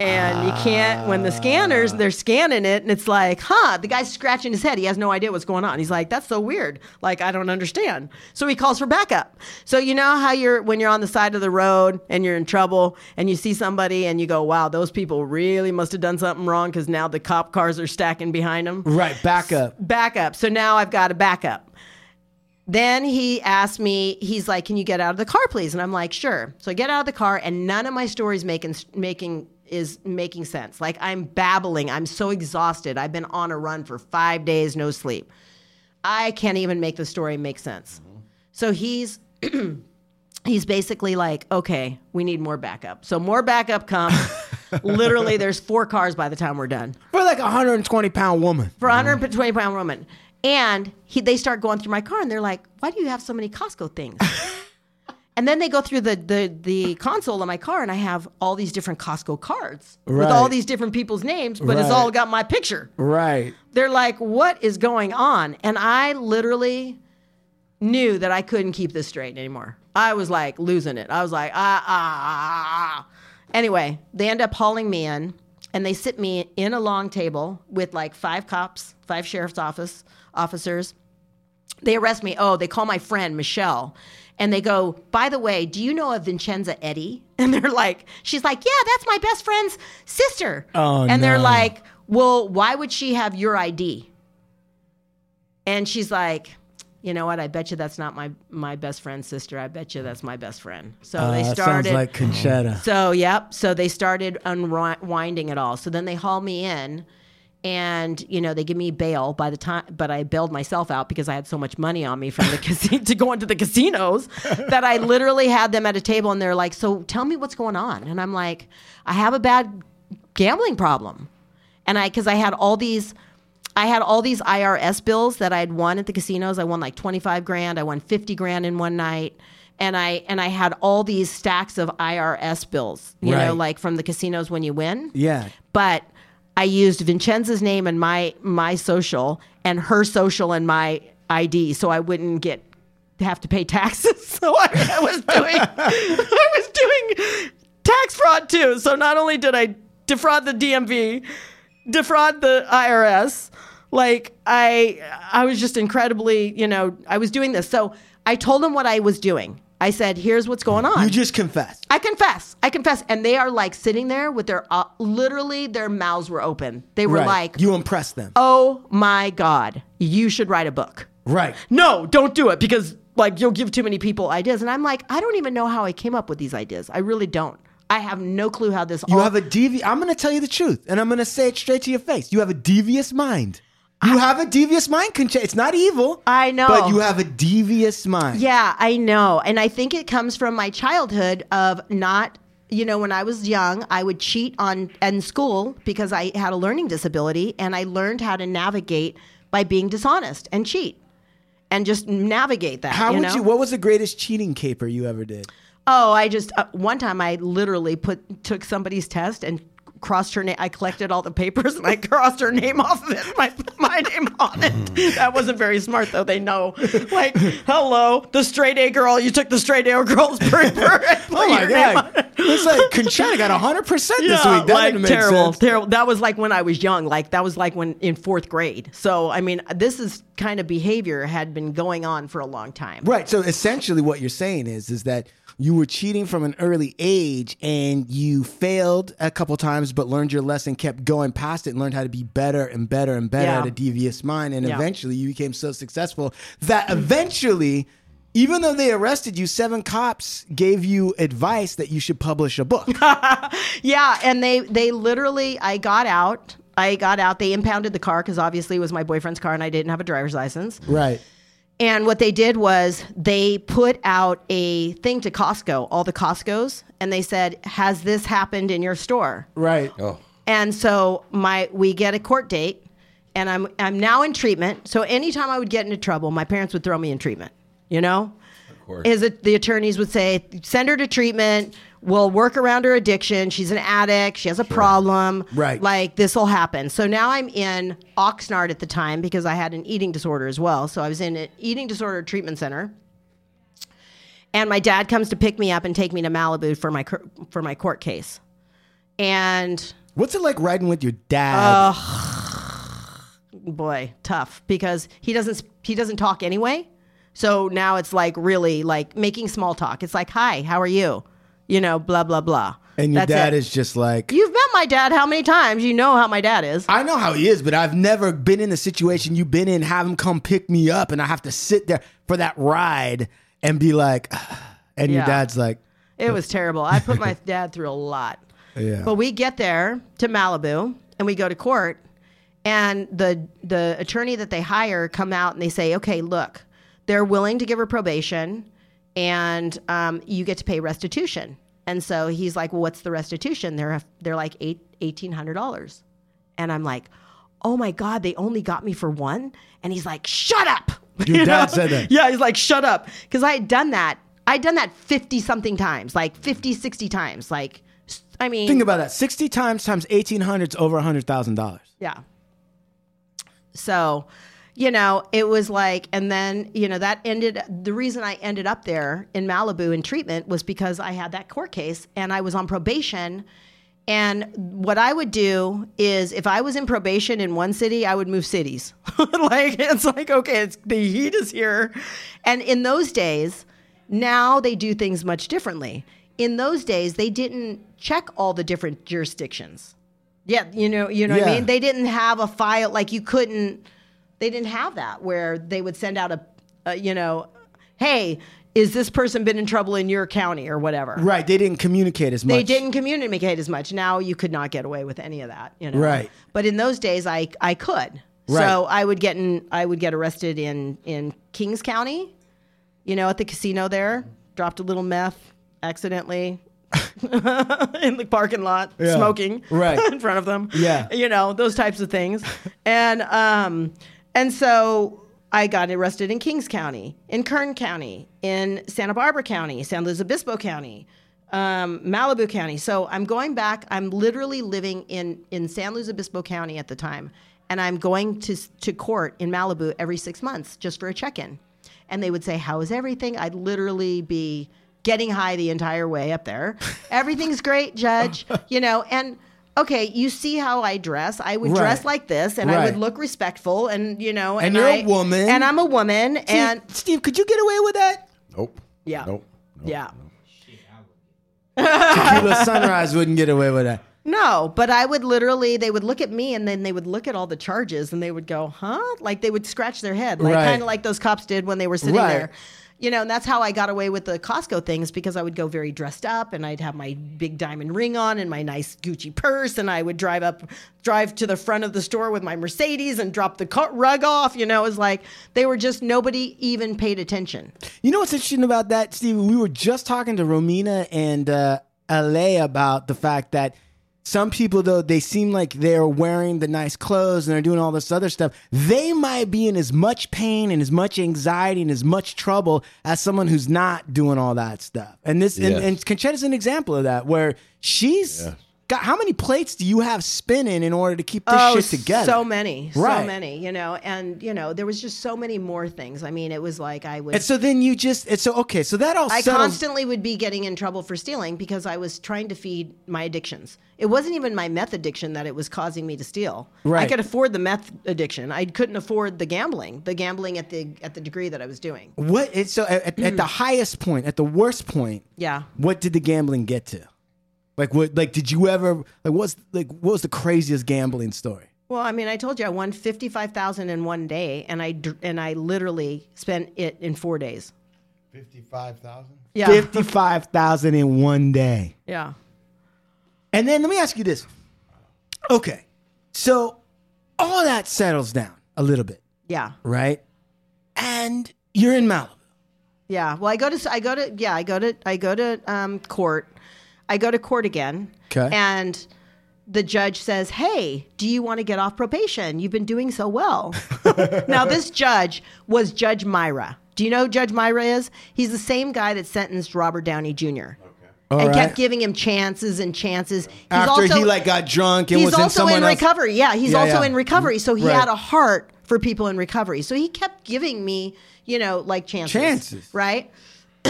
And you can't, when the scanners, they're scanning it, and it's like, huh, the guy's scratching his head. He has no idea what's going on. He's like, that's so weird. Like, I don't understand. So he calls for backup. So, you know how you're, when you're on the side of the road and you're in trouble and you see somebody and you go, wow, those people really must have done something wrong because now the cop cars are stacking behind them? Right. Back up. backup. So now I've got a backup. Then he asked me, he's like, "Can you get out of the car, please?" And I'm like, "Sure." So I get out of the car, and none of my stories making making is making sense. Like I'm babbling. I'm so exhausted. I've been on a run for five days, no sleep. I can't even make the story make sense. So he's (clears throat) he's basically like, okay, we need more backup. So more backup comes. (laughs) Literally, there's four cars by the time we're done For like a 120 pound woman. for a 120 pound woman. And he, they start going through my car and they're like, why do you have so many Costco things? (laughs) and then they go through the, the, the console of my car and I have all these different Costco cards with all these different people's names, but it's all got my picture. Right. They're like, what is going on? And I literally knew that I couldn't keep this straight anymore. I was like losing it. I was like, ah, ah, ah, ah. Anyway, they end up hauling me in and they sit me in a long table with like five cops, five sheriff's office officers. They arrest me. Oh, they call my friend Michelle. And they go, by the way, do you know a Vincenza Eddy? (laughs) And they're like, she's like, yeah, that's my best friend's sister. Oh, and they're like, well, why would she have your ID? And she's like, you know what? I bet you that's not my my best friend's sister. I bet you that's my best friend. So Uh, they that started. sounds like Concetta. So, yep. So they started unwinding it all. So then they haul me in and, you know, they give me bail by the time, but I bailed myself out because I had so much money on me from the (laughs) casino to go into the casinos (laughs) that I literally had them at a table and they're like, so tell me what's going on. And I'm like, I have a bad gambling problem. And I, cause I had all these, I had all these IRS bills that I had won at the casinos. I won like 25 grand. I won 50 grand in one night. And I and I had all these stacks of IRS bills, you know, like from the casinos when you win. Yeah. But I used Vincenza's name and my my social and her social and my ID so I wouldn't get have to pay taxes. (laughs) So I, I was doing (laughs) I was doing tax fraud too. So not only did I defraud the DMV, defraud the IRS, like I I was just incredibly, you know, I was doing this. So I told them what I was doing. I said, "Here's what's going on." You just confessed. I confess. I confess. And they are like sitting there with their, uh, literally, their mouths were open. They were Right. like, you impressed them. oh my God, you should write a book. Right. No, don't do it because, like, you'll give too many people ideas. And I'm like, I don't even know how I came up with these ideas. I really don't. I have no clue how this all You all. have a devious. I'm going to tell you the truth, and I'm going to say it straight to your face. You have a devious mind. You have a devious mind. It's not evil. I know. But you have a devious mind. Yeah, I know. And I think it comes from my childhood of not, you know, when I was young, I would cheat on in school because I had a learning disability and I learned how to navigate by being dishonest and cheat and just navigate that. How you would know? you? What was the greatest cheating caper you ever did? Oh, I just uh, one time I literally put took somebody's test and crossed her name. I collected all the papers and I crossed her name off of it. My my name on it. That wasn't very smart though. They know. Like, hello, the straight A girl. You took the straight A girl's (laughs) paper. Oh my your name on god! it. Looks like Concetta got hundred percent this Yeah, week. That like terrible, sense. terrible. That was like when I was young. Like that was like when in fourth grade. So I mean, this is kind of behavior had been going on for a long time. Right. So essentially, what you're saying is, is that you were cheating from an early age, and you failed a couple times, but learned your lesson, kept going past it, and learned how to be better and better and better Yeah. at a devious mind, and Yeah. eventually, you became so successful that eventually. Even though they arrested you, seven cops gave you advice that you should publish a book. (laughs) Yeah, and they they literally I got out. I got out. They impounded the car because obviously it was my boyfriend's car and I didn't have a driver's license. right. And what they did was they put out a thing to Costco, all the Costco's, and they said, "Has this happened in your store?" Right. Oh, And so my we get a court date, and I'm I'm now in treatment. So anytime I would get into trouble, my parents would throw me in treatment. You know, course. is it the attorneys would say send her to treatment. We'll work around her addiction. She's an addict. She has a problem. Right. Like this will happen. So now I'm in Oxnard at the time because I had an eating disorder as well. So I was in an eating disorder treatment center. And my dad comes to pick me up and take me to Malibu for my for my court case. And What's it like riding with your dad? boy, tough because he doesn't he doesn't talk anyway. So now it's like really like making small talk. It's like, "Hi, how are you?" You know, blah blah blah. and your That's dad it. is just like, You've met my dad how many times? You know how my dad is. I know how he is, but I've never been in the situation you've been in. Have him come pick me up, and I have to sit there for that ride and be like, (sighs) and your Yeah. dad's like, It was terrible. I put my (laughs) dad through a lot. Yeah. But we get there to Malibu and we go to court and the the attorney that they hire come out and they say, "Okay, look, they're willing to give her probation and um, you get to pay restitution." And so he's like, "Well, what's the restitution?" They're they're like eight eighteen hundred dollars, and I'm like, "Oh my god, they only got me for one." And he's like, "Shut up." (laughs) Your dad said that? Yeah, he's like, shut up. Because I had done that. I'd done that 50 something times, like 50, 60 times. Like, I mean, think about that, sixty times times eighteen hundred is over a hundred thousand dollars. yeah. So, you know, it was like, and then, you know, that ended, the reason I ended up there in Malibu in treatment was because I had that court case and I was on probation. And what I would do is if I was in probation in one city, I would move cities. (laughs) like, it's like, okay, it's, the heat is here. And in those days, now they do things much differently. In those days, they didn't check all the different jurisdictions. Yeah, you know, you know what I mean. They didn't have a file like you couldn't. They didn't have that where they would send out a, a you know, hey, is this person been in trouble in your county or whatever? Right. They didn't communicate as much. They didn't communicate as much. Now you could not get away with any of that, you know. Right. But in those days, I I could. Right. So I would get in. I would get arrested in in Kings County, you know, at the casino there. Dropped a little meth accidentally (laughs) in the parking lot, Yeah. smoking Right. (laughs) in front of them. Yeah. you know those types of things, and um, and so I got arrested in Kings County, in Kern County, in Santa Barbara County, San Luis Obispo County, um, Malibu County. So I'm going back. I'm literally living in in San Luis Obispo County at the time, and I'm going to to court in Malibu every six months just for a check in. And they would say, "How is everything?" I'd literally be getting high the entire way up there. (laughs) Everything's great, Judge. You know, and okay, you see how I dress. I would dress like this, and I would look respectful, and you know, And you're a a woman. and I'm a woman, and Steve, Steve, could you get away with that? nope. Yeah. Nope. nope. yeah. Tequila Sunrise wouldn't get away with that. (laughs) No, but I would literally, they would look at me and then they would look at all the charges and they would go, huh? Like they would scratch their head, like Right. kind of like those cops did when they were sitting Right. there. You know, and that's how I got away with the Costco things because I would go very dressed up and I'd have my big diamond ring on and my nice Gucci purse and I would drive up, drive to the front of the store with my Mercedes and drop the rug off. You know, it was like they were just, nobody even paid attention. You know what's interesting about that, Steve? We were just talking to Romina and uh, LA about the fact that some people though they seem like they're wearing the nice clothes and they're doing all this other stuff. They might be in as much pain and as much anxiety and as much trouble as someone who's not doing all that stuff. And this and, and Concetta's an example of that, where she's got how many plates do you have spinning in order to keep this oh, shit together? so many, so many, you know, and you know, there was just so many more things. I mean, it was like I would. And so then you just and so okay, so that all I settles- constantly would be getting in trouble for stealing because I was trying to feed my addictions. It wasn't even my meth addiction that it was causing me to steal. Right. I could afford the meth addiction. I couldn't afford the gambling. The gambling at the at the degree that I was doing. What? It's so at, at the mm. highest point, at the worst point, Yeah. what did the gambling get to? Like what? Like did you ever? Like what's like what was the craziest gambling story? Well, I mean, I told you I won fifty five thousand in one day, and I and I literally spent it in four days. Fifty-five thousand. Yeah. Fifty-five thousand in one day. Yeah. And then let me ask you this. Okay, so all that settles down a little bit, Yeah. right? And you're in Malibu. Yeah. Well, I go to I go to yeah I go to I go to um, court. I go to court again. 'Kay. And the judge says, "Hey, do you want to get off probation? You've been doing so well." (laughs) now, this judge was Judge Mira. Do you know who Judge Mira is? He's the same guy that sentenced Robert Downey Jr. All and right. kept giving him chances and chances. He's After he also- like got drunk and he's was in also in else- recovery. Yeah, he's Yeah, also yeah. in recovery. So he Right. had a heart for people in recovery. So he kept giving me, you know, like chances. Chances. Right?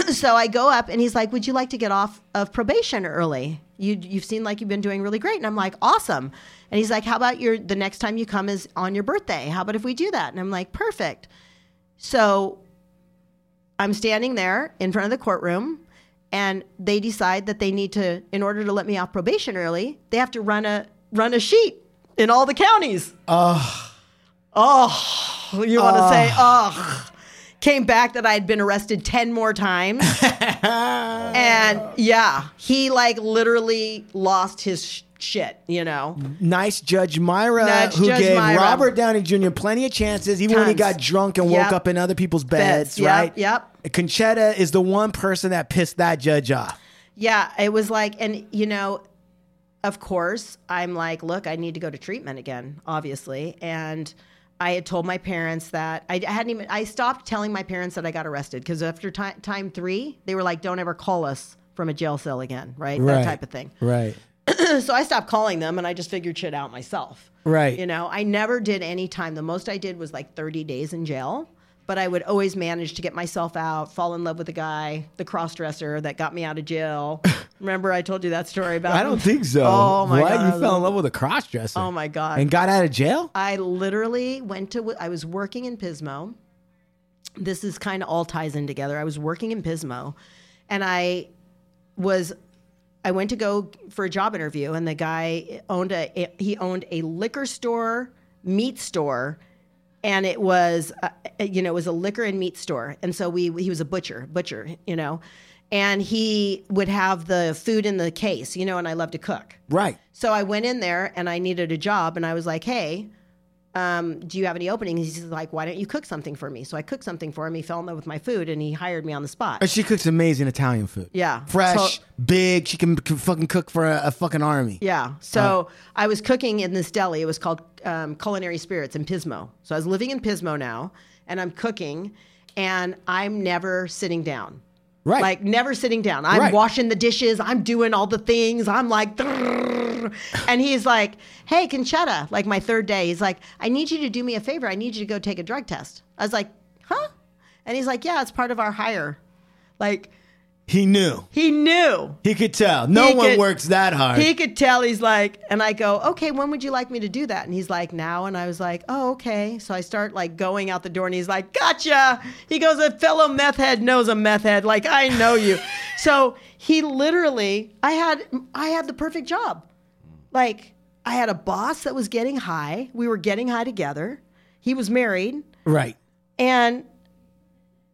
(clears throat) so I go up and he's like, "Would you like to get off of probation early? You you've seen like you've been doing really great." And I'm like, "Awesome." And he's like, "How about your the next time you come is on your birthday? How about if we do that?" And I'm like, "Perfect." So I'm standing there in front of the courtroom and they decide that they need to in order to let me off probation early, they have to run a run a sheet in all the counties. Oh. Oh, you want to say oh. Came back that I had been arrested 10 more times. (laughs) and yeah, he like literally lost his sh- shit, you know. Nice Judge Mira, Nice who Judge gave Mira. Robert Downey Jr. plenty of chances, even when he Tons. got drunk and Yep. woke up in other people's beds, Beds, yep, right? yep. Concetta is the one person that pissed that judge off. Yeah, it was like, and you know, of course, I'm like, look, I need to go to treatment again, obviously. And I had told my parents that I, hadn't even, I stopped telling my parents that I got arrested because after ti- time three, they were like, don't ever call us from a jail cell again, right? That type of thing. Right. (clears throat) so I stopped calling them and I just figured shit out myself. Right. You know, I never did any time. The most I did was like 30 days in jail, but I would always manage to get myself out, fall in love with a guy, the cross dresser that got me out of jail. (laughs) Remember I told you that story about I don't think so. Oh my Why? god. You fell in love with a cross dresser. Oh my god. And got out of jail? I literally went to I was working in Pismo. This is kind of all ties in together. I was working in Pismo and I was I went to go for a job interview and the guy owned a he owned a liquor store, meat store and it was uh, you know it was a liquor and meat store. And so we he was a butcher butcher you know. And he would have the food in the case you know and I love to cook. Right. so I went in there and I needed a job, and I was like, "Hey, um, do you have any openings?" He's like, "Why don't you cook something for me?" So I cooked something for him. He fell in love with my food, and he hired me on the spot. And she cooks amazing Italian food. Yeah. Fresh, So- big. She can, can fucking cook for a, a fucking army. Yeah. So I was cooking in this deli. It was called um, Culinary Spirits in Pismo. So I was living in Pismo now, and I'm cooking, and I'm never sitting down. Right. Like never sitting down. I'm Right. washing the dishes. I'm doing all the things. I'm like, (laughs) and he's like, "Hey, Concetta." Like my third day, he's like, "I need you to do me a favor. I need you to go take a drug test." I was like, "Huh?" And he's like, "Yeah, it's part of our hire." Like He knew. he knew. He could tell. No He one could- works that hard. He could tell he's like, and I go, okay, when would you like me to do that? And he's like, now. And I was like, oh, okay. So I start like going out the door and he's like, gotcha. He goes, a fellow meth head knows a meth head. Like, I know you. (laughs) so he literally, I had, I had the perfect job. Like, I had a boss that was getting high. We were getting high together. He was married right. and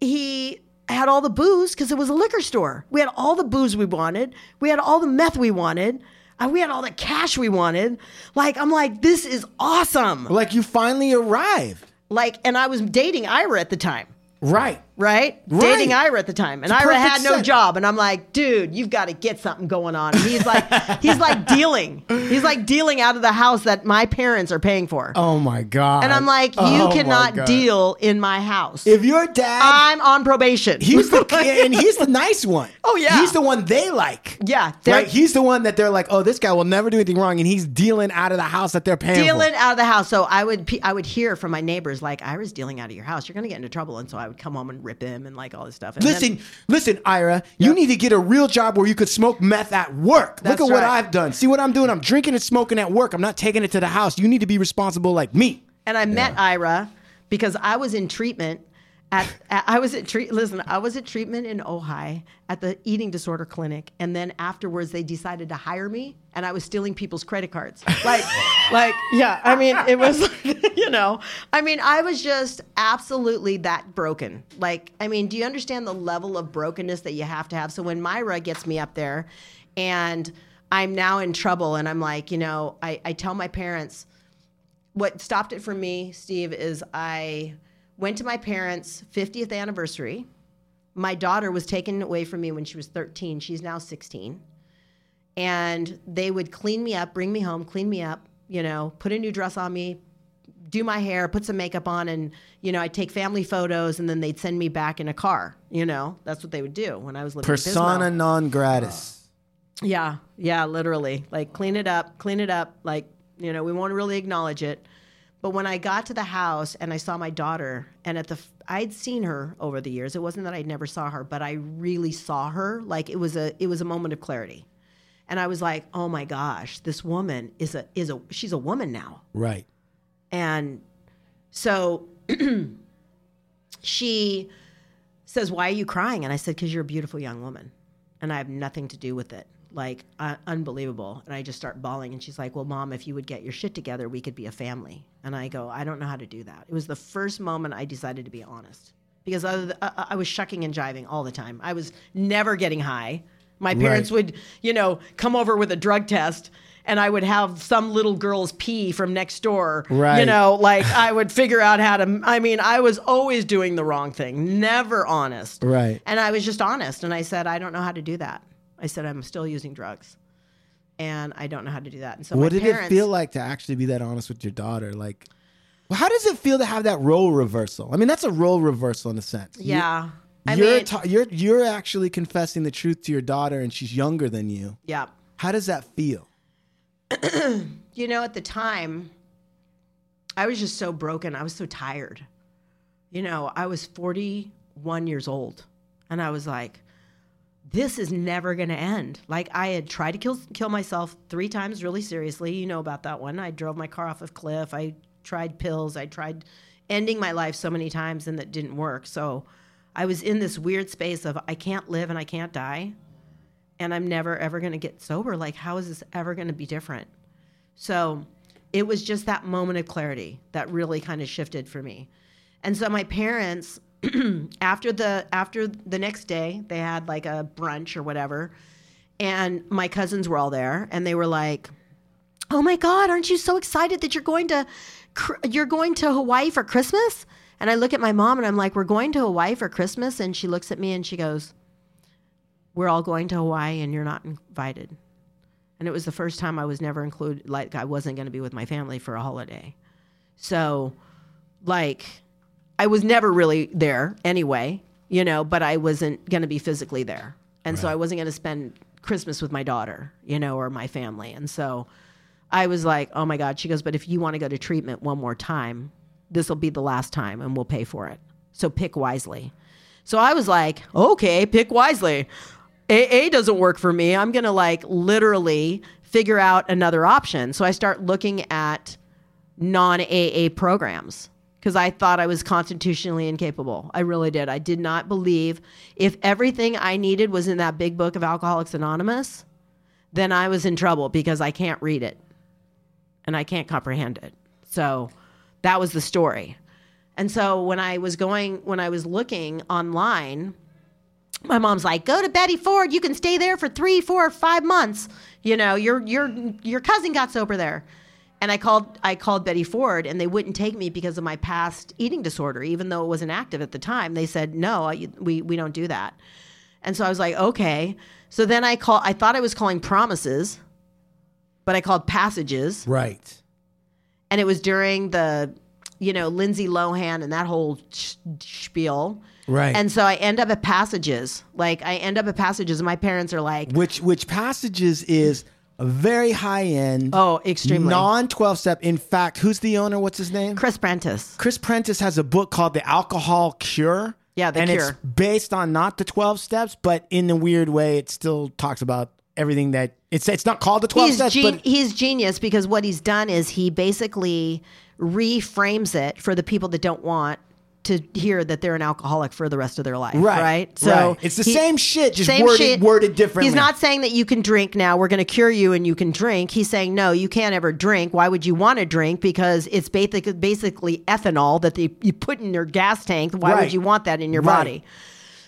he had all the booze because it was a liquor store. We had all the booze we wanted. We had all the meth we wanted. And we had all the cash we wanted. Like, I'm like, this is awesome. Like you finally arrived. Like, and I was dating Ira at the time. Right. Right? Right. Dating Ira at the time, and It's Ira had no job, and I'm like, dude, you've got to get something going on. And he's like, (laughs) he's like dealing, he's like dealing out of the house that my parents are paying for, Oh my god. and I'm like, you Oh cannot deal in my house. If your dad, I'm on probation. he's the (laughs) and he's the nice one. Oh, yeah. he's the one they like. yeah, Right, he's the one that they're like, oh, this guy will never do anything wrong, and he's dealing out of the house that they're paying dealing for. out of the house. So I would I would hear from my neighbors like, Ira's dealing out of your house. You're gonna get into trouble, and so I would come home and rip him and like all this stuff. And then- Listen, listen, Ira, you need to get a real job where you could smoke meth at work. That's Look at what. I've done. See what I'm doing? I'm drinking and smoking at work. I'm not taking it to the house. You need to be responsible like me. And I met Ira because I was in treatment at, at- I was at treat listen, I was at treatment in Ojai at the eating disorder clinic and then afterwards they decided to hire me and I was stealing people's credit cards. Like (laughs) like yeah, I mean it was (laughs) you know, I mean I was just absolutely that broken. Like I mean, do you understand the level of brokenness that you have to have? So when Mira gets me up there and I'm now in trouble and I'm like, you know, I, I tell my parents what stopped it for me, Steve, is I went to my parents' 50th anniversary. My daughter was taken away from me when she was 13. She's now 16. And they would clean me up, bring me home, clean me up, you know, put a new dress on me, do my hair, put some makeup on, and, you know, I'd take family photos and then they'd send me back in a car. You know, that's what they would do when I was living in Persona non gratis. Yeah, yeah, literally. Like clean it up, clean it up. Like, you know, we won't really acknowledge it. But when I got to the house and I saw my daughter, and at the, I'd seen her over the years. It wasn't that I never saw her, but I really saw her. Like it was a, it was a moment of clarity, and I was like, oh my gosh, this woman is a, is a, she's a woman now. Right. And so (clears throat) she says, Why are you crying? And I said, Because you're a beautiful young woman. And I have nothing to do with it. Like, uh, unbelievable. And I just start bawling. And she's like, Well, mom, if you would get your shit together, we could be a family. And I go, I don't know how to do that. It was the first moment I decided to be honest because I, I, I was shucking and jiving all the time. I was never getting high. My parents Right. would, you know, come over with a drug test. And I would have some little girl's pee from next door. Right. You know, like I would figure out how to. I mean, I was always doing the wrong thing, never honest. Right. And I was just honest. And I said, I don't know how to do that. I said, I'm still using drugs. And I don't know how to do that. And so what did parents, it feel like to actually be that honest with your daughter? Like, well, how does it feel to have that role reversal? I mean, that's a role reversal in a sense. You- Yeah. I you're mean, ta- you're you're actually confessing the truth to your daughter, and she's younger than you. yeah. How does that feel? (clears throat) (clears throat) You know, at the time, I was just so broken. I was so tired. You know, I was 41 years old, and I was like, this is never going to end. Like, I had tried to kill, kill myself three times really seriously. You know about that one. I drove my car off a cliff. I tried pills. I tried ending my life so many times, and that didn't work. So I was in this weird space of I can't live and I can't die and I'm never ever going to get sober. Like, how is this ever going to be different? So it was just that moment of clarity that really kind of shifted for me. And so my parents, (clears throat) after the after the next day, they had like a brunch or whatever, and my cousins were all there, and they were like, "Oh my God, aren't you so excited that you're going to you're going to Hawaii for Christmas?" And I look at my mom and I'm like, "We're going to Hawaii for Christmas," and she looks at me and she goes we're all going to Hawaii and you're not invited. And it was the first time I was never included, like I wasn't going to be with my family for a holiday. So, like, I was never really there anyway, you know, but I wasn't going to be physically there. And so I wasn't going to spend Christmas with my daughter, you know, or my family. And so I was like, oh my God. She goes, but if you want to go to treatment one more time, this will be the last time and we'll pay for it. So pick wisely. So I was like, okay, pick wisely. AA doesn't work for me. I'm going to like literally figure out another option. So I start looking at non AA programs because I thought I was constitutionally incapable. I really did. I did not believe if everything I needed was in that big book of Alcoholics Anonymous, then I was in trouble because I can't read it and I can't comprehend it. So that was the story. And so when I was going, when I was looking online, my mom's like, "Go to Betty Ford. You can stay there for three, four, five months. You know, your your your cousin got sober there." And I called I called Betty Ford, and they wouldn't take me because of my past eating disorder, even though it wasn't active at the time. They said no, I, we we don't do that. And so I was like, okay. So then I call. I thought I was calling promises, but I called passages, Right. and it was during the, you know, Lindsay Lohan and that whole sh- spiel. Right. And so I end up at passages. Like I end up at passages, and my parents are like, which which passages is a very high end. Oh, extremely. non twelve step. In fact, who's the owner? What's his name? Chris Prentiss. Chris Prentiss has a book called The Alcohol Cure. Yeah, The and Cure. it's based on not the twelve steps, but in a weird way, it still talks about everything that it's. It's not called the twelve he's, steps, gen- but he's genius because what he's done is he basically reframes it for the people that don't want to hear that they're an alcoholic for the rest of their life. Right, Right. So right. It's the same shit, just same worded- worded differently. He's not saying that you can drink now. We're going to cure you and you can drink. He's saying no, you can't ever drink. Why would you want to drink? Because it's basically basically ethanol that they, you put in your gas tank. Why Right. would you want that in your Right. body?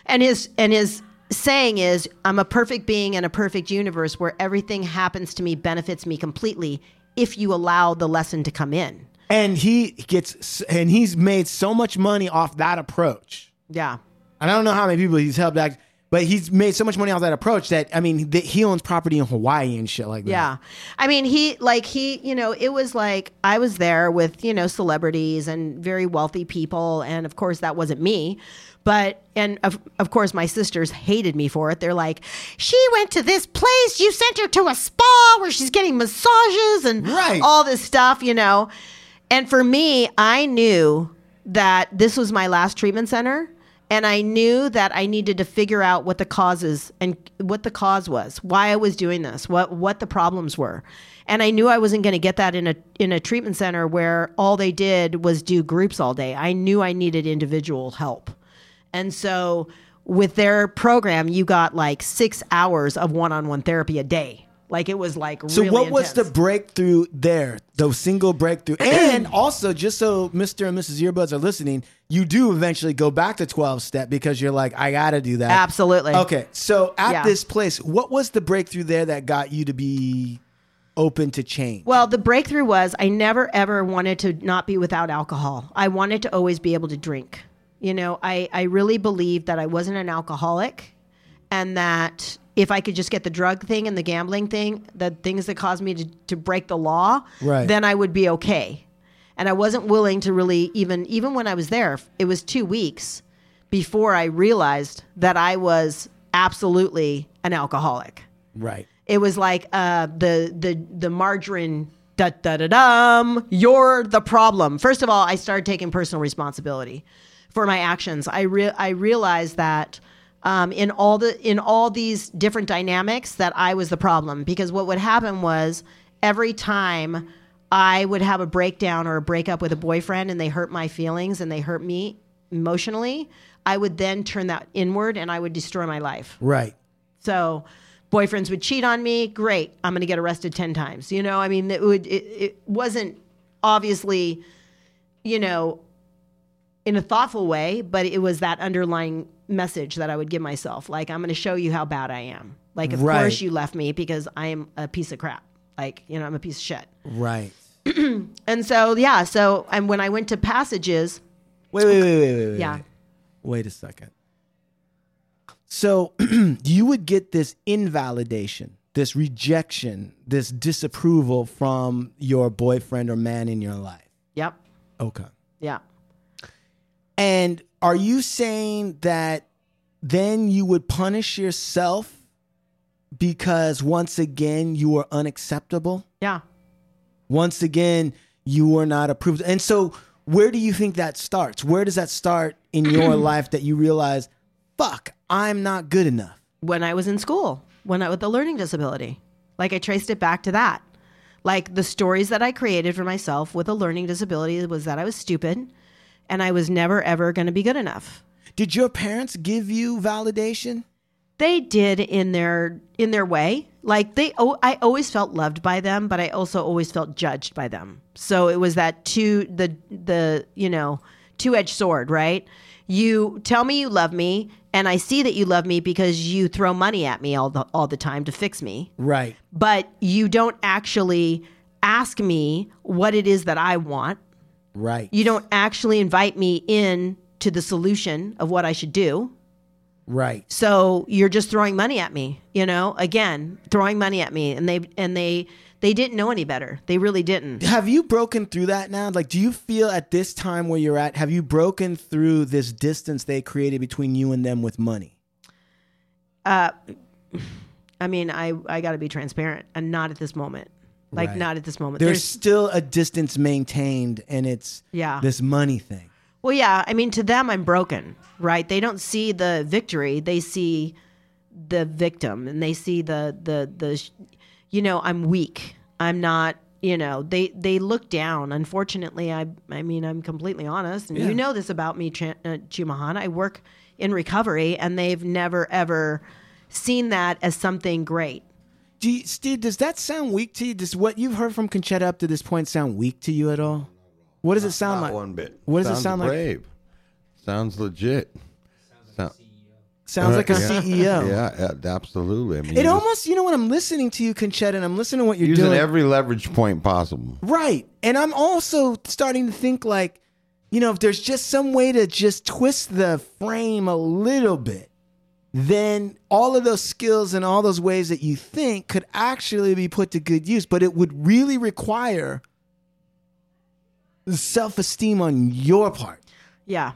And his and his saying is, I'm a perfect being in a perfect universe where everything happens to me benefits me completely if you allow the lesson to come in. And he gets and he's made so much money off that approach. Yeah. And I don't know how many people he's helped out, but he's made so much money off that approach that I mean, that he owns property in Hawaii and shit like that. Yeah. I mean, he, like, he, you know, it was like I was there with, you know, celebrities and very wealthy people. And of course, that wasn't me. But, and of, of course, my sisters hated me for it. They're like, she went to this place. You sent her to a spa where she's getting massages and Right. all this stuff, you know. And for me, I knew that this was my last treatment center. And I knew that I needed to figure out what the causes and what the cause was, why I was doing this, what what the problems were. And I knew I wasn't going to get that in a in a treatment center where all they did was do groups all day. I knew I needed individual help. And so with their program, you got like 6 hours of one-on-one therapy a day. Like it was like So really what was the breakthrough there? The single breakthrough. (clears throat) And also, just so Mr. and Mrs. Earbuds are listening, you do eventually go back to 12 step because you're like, I gotta do that. Absolutely. Okay. So at Yeah. this place, what was the breakthrough there that got you to be open to change? Well, the breakthrough was I never ever wanted to not be without alcohol. I wanted to always be able to drink. You know, I, I really believed that I wasn't an alcoholic and that if I could just get the drug thing and the gambling thing, the things that caused me to, to break the law, Right. then I would be okay. And I wasn't willing to really even even when I was there, it was two weeks before I realized that I was absolutely an alcoholic right. it was like uh, the the the margarine da da da dum. You're the problem. First of all, I started taking personal responsibility for my actions. I re- I realized that um, in all the in all these different dynamics that I was the problem because what would happen was every time I would have a breakdown or a breakup with a boyfriend and they hurt my feelings and they hurt me emotionally, I would then turn that inward and I would destroy my life. Right. So boyfriends would cheat on me. Great. I'm going to get arrested 10 times. You know, I mean, it would, it, it wasn't obviously, you know, in a thoughtful way, but it was that underlying message that I would give myself. Like, I'm going to show you how bad I am. Like, of Right. course you left me because I am a piece of crap. Like, you know, I'm a piece of shit. Right. (clears throat) And so, yeah. So, and when I went to passages, Wait, wait, wait, wait, wait, wait. Yeah. Wait, Wait a second. So (clears throat) you would get this invalidation, this rejection, this disapproval from your boyfriend or man in your life. yep. Okay. Yeah. And are you saying that then you would punish yourself because once again you were unacceptable? Yeah. Once again you were not approved. And so where do you think that starts? Where does that start in your (clears throat) life that you realize, fuck, I'm not good enough? when I was in school, when I with a learning disability. Like I traced it back to that. Like the stories that I created for myself with a learning disability was that I was stupid and I was never ever going to be good enough. Did your parents give you validation? They did in their in their way. Like they oh, I always felt loved by them, but I also always felt judged by them. So it was that two the the, you know, two-edged sword, right? You tell me you love me and I see that you love me because you throw money at me all the all the time to fix me. Right. but you don't actually ask me what it is that I want. Right. You don't actually invite me in to the solution of what I should do. Right. So you're just throwing money at me, you know? Again, throwing money at me and they and they they didn't know any better. They really didn't. Have you broken through that now? Like, do you feel at this time where you're at, have you broken through this distance they created between you and them with money? Uh I mean, I I got to be transparent and not at this moment. Like Right. not at this moment. There's, still a distance maintained, and it's Yeah. this money thing. Well, yeah. I mean, to them, I'm broken, right? They don't see the victory; they see the victim, and they see the the the. You know, I'm weak. I'm not. You know, they they look down. Unfortunately, I I mean, I'm completely honest, and Yeah. you know this about me, Ch- uh, Chumahan. I work in recovery, and they've never ever seen that as something great. Do you, Steve, does that sound weak to you? Does what you've heard from Concetta up to this point sound weak to you at all? What does it sound Not like? one bit. What does Sounds it sound like? brave. Sounds legit. Sound- Sounds like a yeah. CEO. (laughs) Yeah, yeah, absolutely. I mean, It you're almost, you know, when I'm listening to you, Concetta, and I'm listening to what you're using doing. Using every leverage point possible. Right. And I'm also starting to think like, you know, if there's just some way to just twist the frame a little bit, then all of those skills and all those ways that you think could actually be put to good use. But it would really require self esteem on your part. Yeah.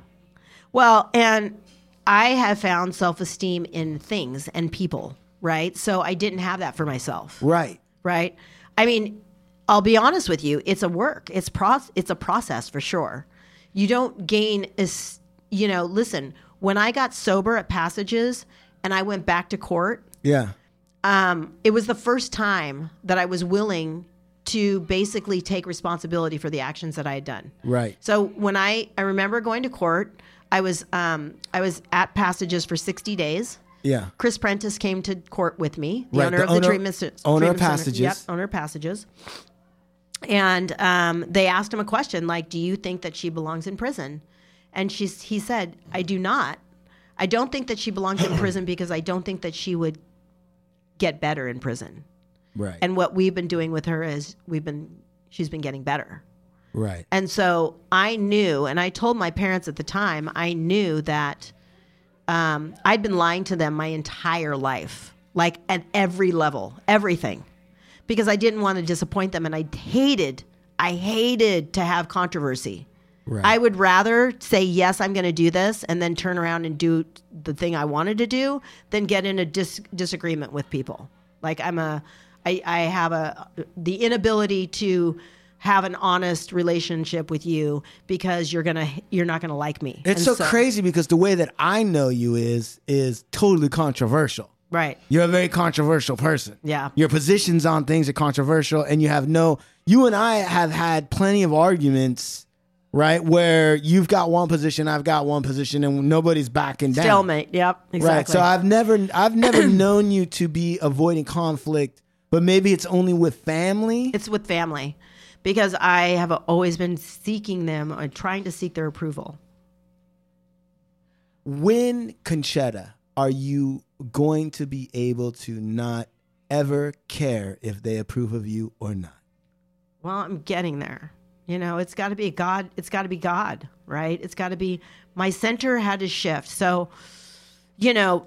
Well, and I have found self esteem in things and people, right? So I didn't have that for myself, Right. right? I mean, I'll be honest with you, it's a work. It's pro- it's a process for sure. You don't gain is you know, listen, when I got sober at Passages and I went back to court, Yeah. um, it was the first time that I was willing to basically take responsibility for the actions that I had done. Right. So when I I remember going to court, I was um I was at Passages for 60 days. Yeah. Chris Prentiss came to court with me, the Right, owner the of the owner- treatment c- owner of treatment center. Passages. Yep, owner of Passages. And um, they asked him a question like, "Do you think that she belongs in prison?" And she's he said, "I do not. I don't think that she belongs in (clears throat) prison because I don't think that she would get better in prison." Right. And what we've been doing with her is we've been she's been getting better. right. And so I knew, and I told my parents at the time, I knew that um, I'd been lying to them my entire life, like at every level, everything, because I didn't want to disappoint them. And I hated, I hated to have controversy. Right. I would rather say, yes, I'm going to do this, and then turn around and do the thing I wanted to do than get in a dis- disagreement with people. Like I'm a, I, I have a, the inability to have an honest relationship with you because you're gonna you're not gonna like me. It's And so, crazy because the way that I know you is is totally controversial. right? You're a very controversial person. Yeah. Your positions on things are controversial, and you have no. You and I have had plenty of arguments, right? Where you've got one position, I've got one position, and nobody's backing down. Stalemate. Yep. Exactly. Right. So I've never, I've never (clears throat) known you to be avoiding conflict, but maybe it's only with family. it's with family because I have always been seeking them or trying to seek their approval. when Concetta are you going to be able to not ever care if they approve of you or not? Well, I'm getting there. You know, it's got to be God. It's got to be God, right? It's got to be my center had to shift. So, you know,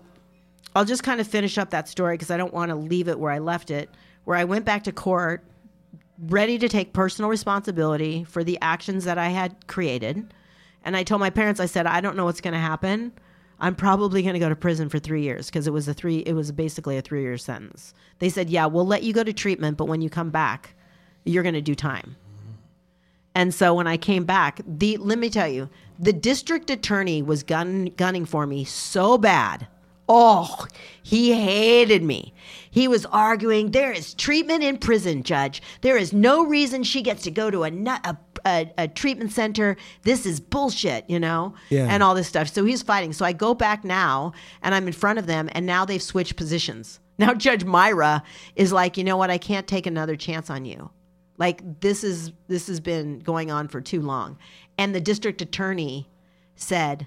I'll just kind of finish up that story because I don't want to leave it where I left it, where I went back to court ready to take personal responsibility for the actions that I had created. And I told my parents, I said, I don't know what's going to happen. I'm probably going to go to prison for three years because it was a three. It was basically a three year sentence. They said, "Yeah, we'll let you go to treatment, but when you come back, you're going to do time." And so when I came back, the let me tell you, the district attorney was gun, gunning for me so bad. Oh, he hated me. He was arguing there is treatment in prison, judge. There is no reason she gets to go to a a, a, a treatment center. This is bullshit, you know, Yeah. and all this stuff. So he's fighting. So I go back now, and I'm in front of them, and now they've switched positions. Now Judge Mira is like, you know what? I can't take another chance on you. Like this is this has been going on for too long. And the district attorney said,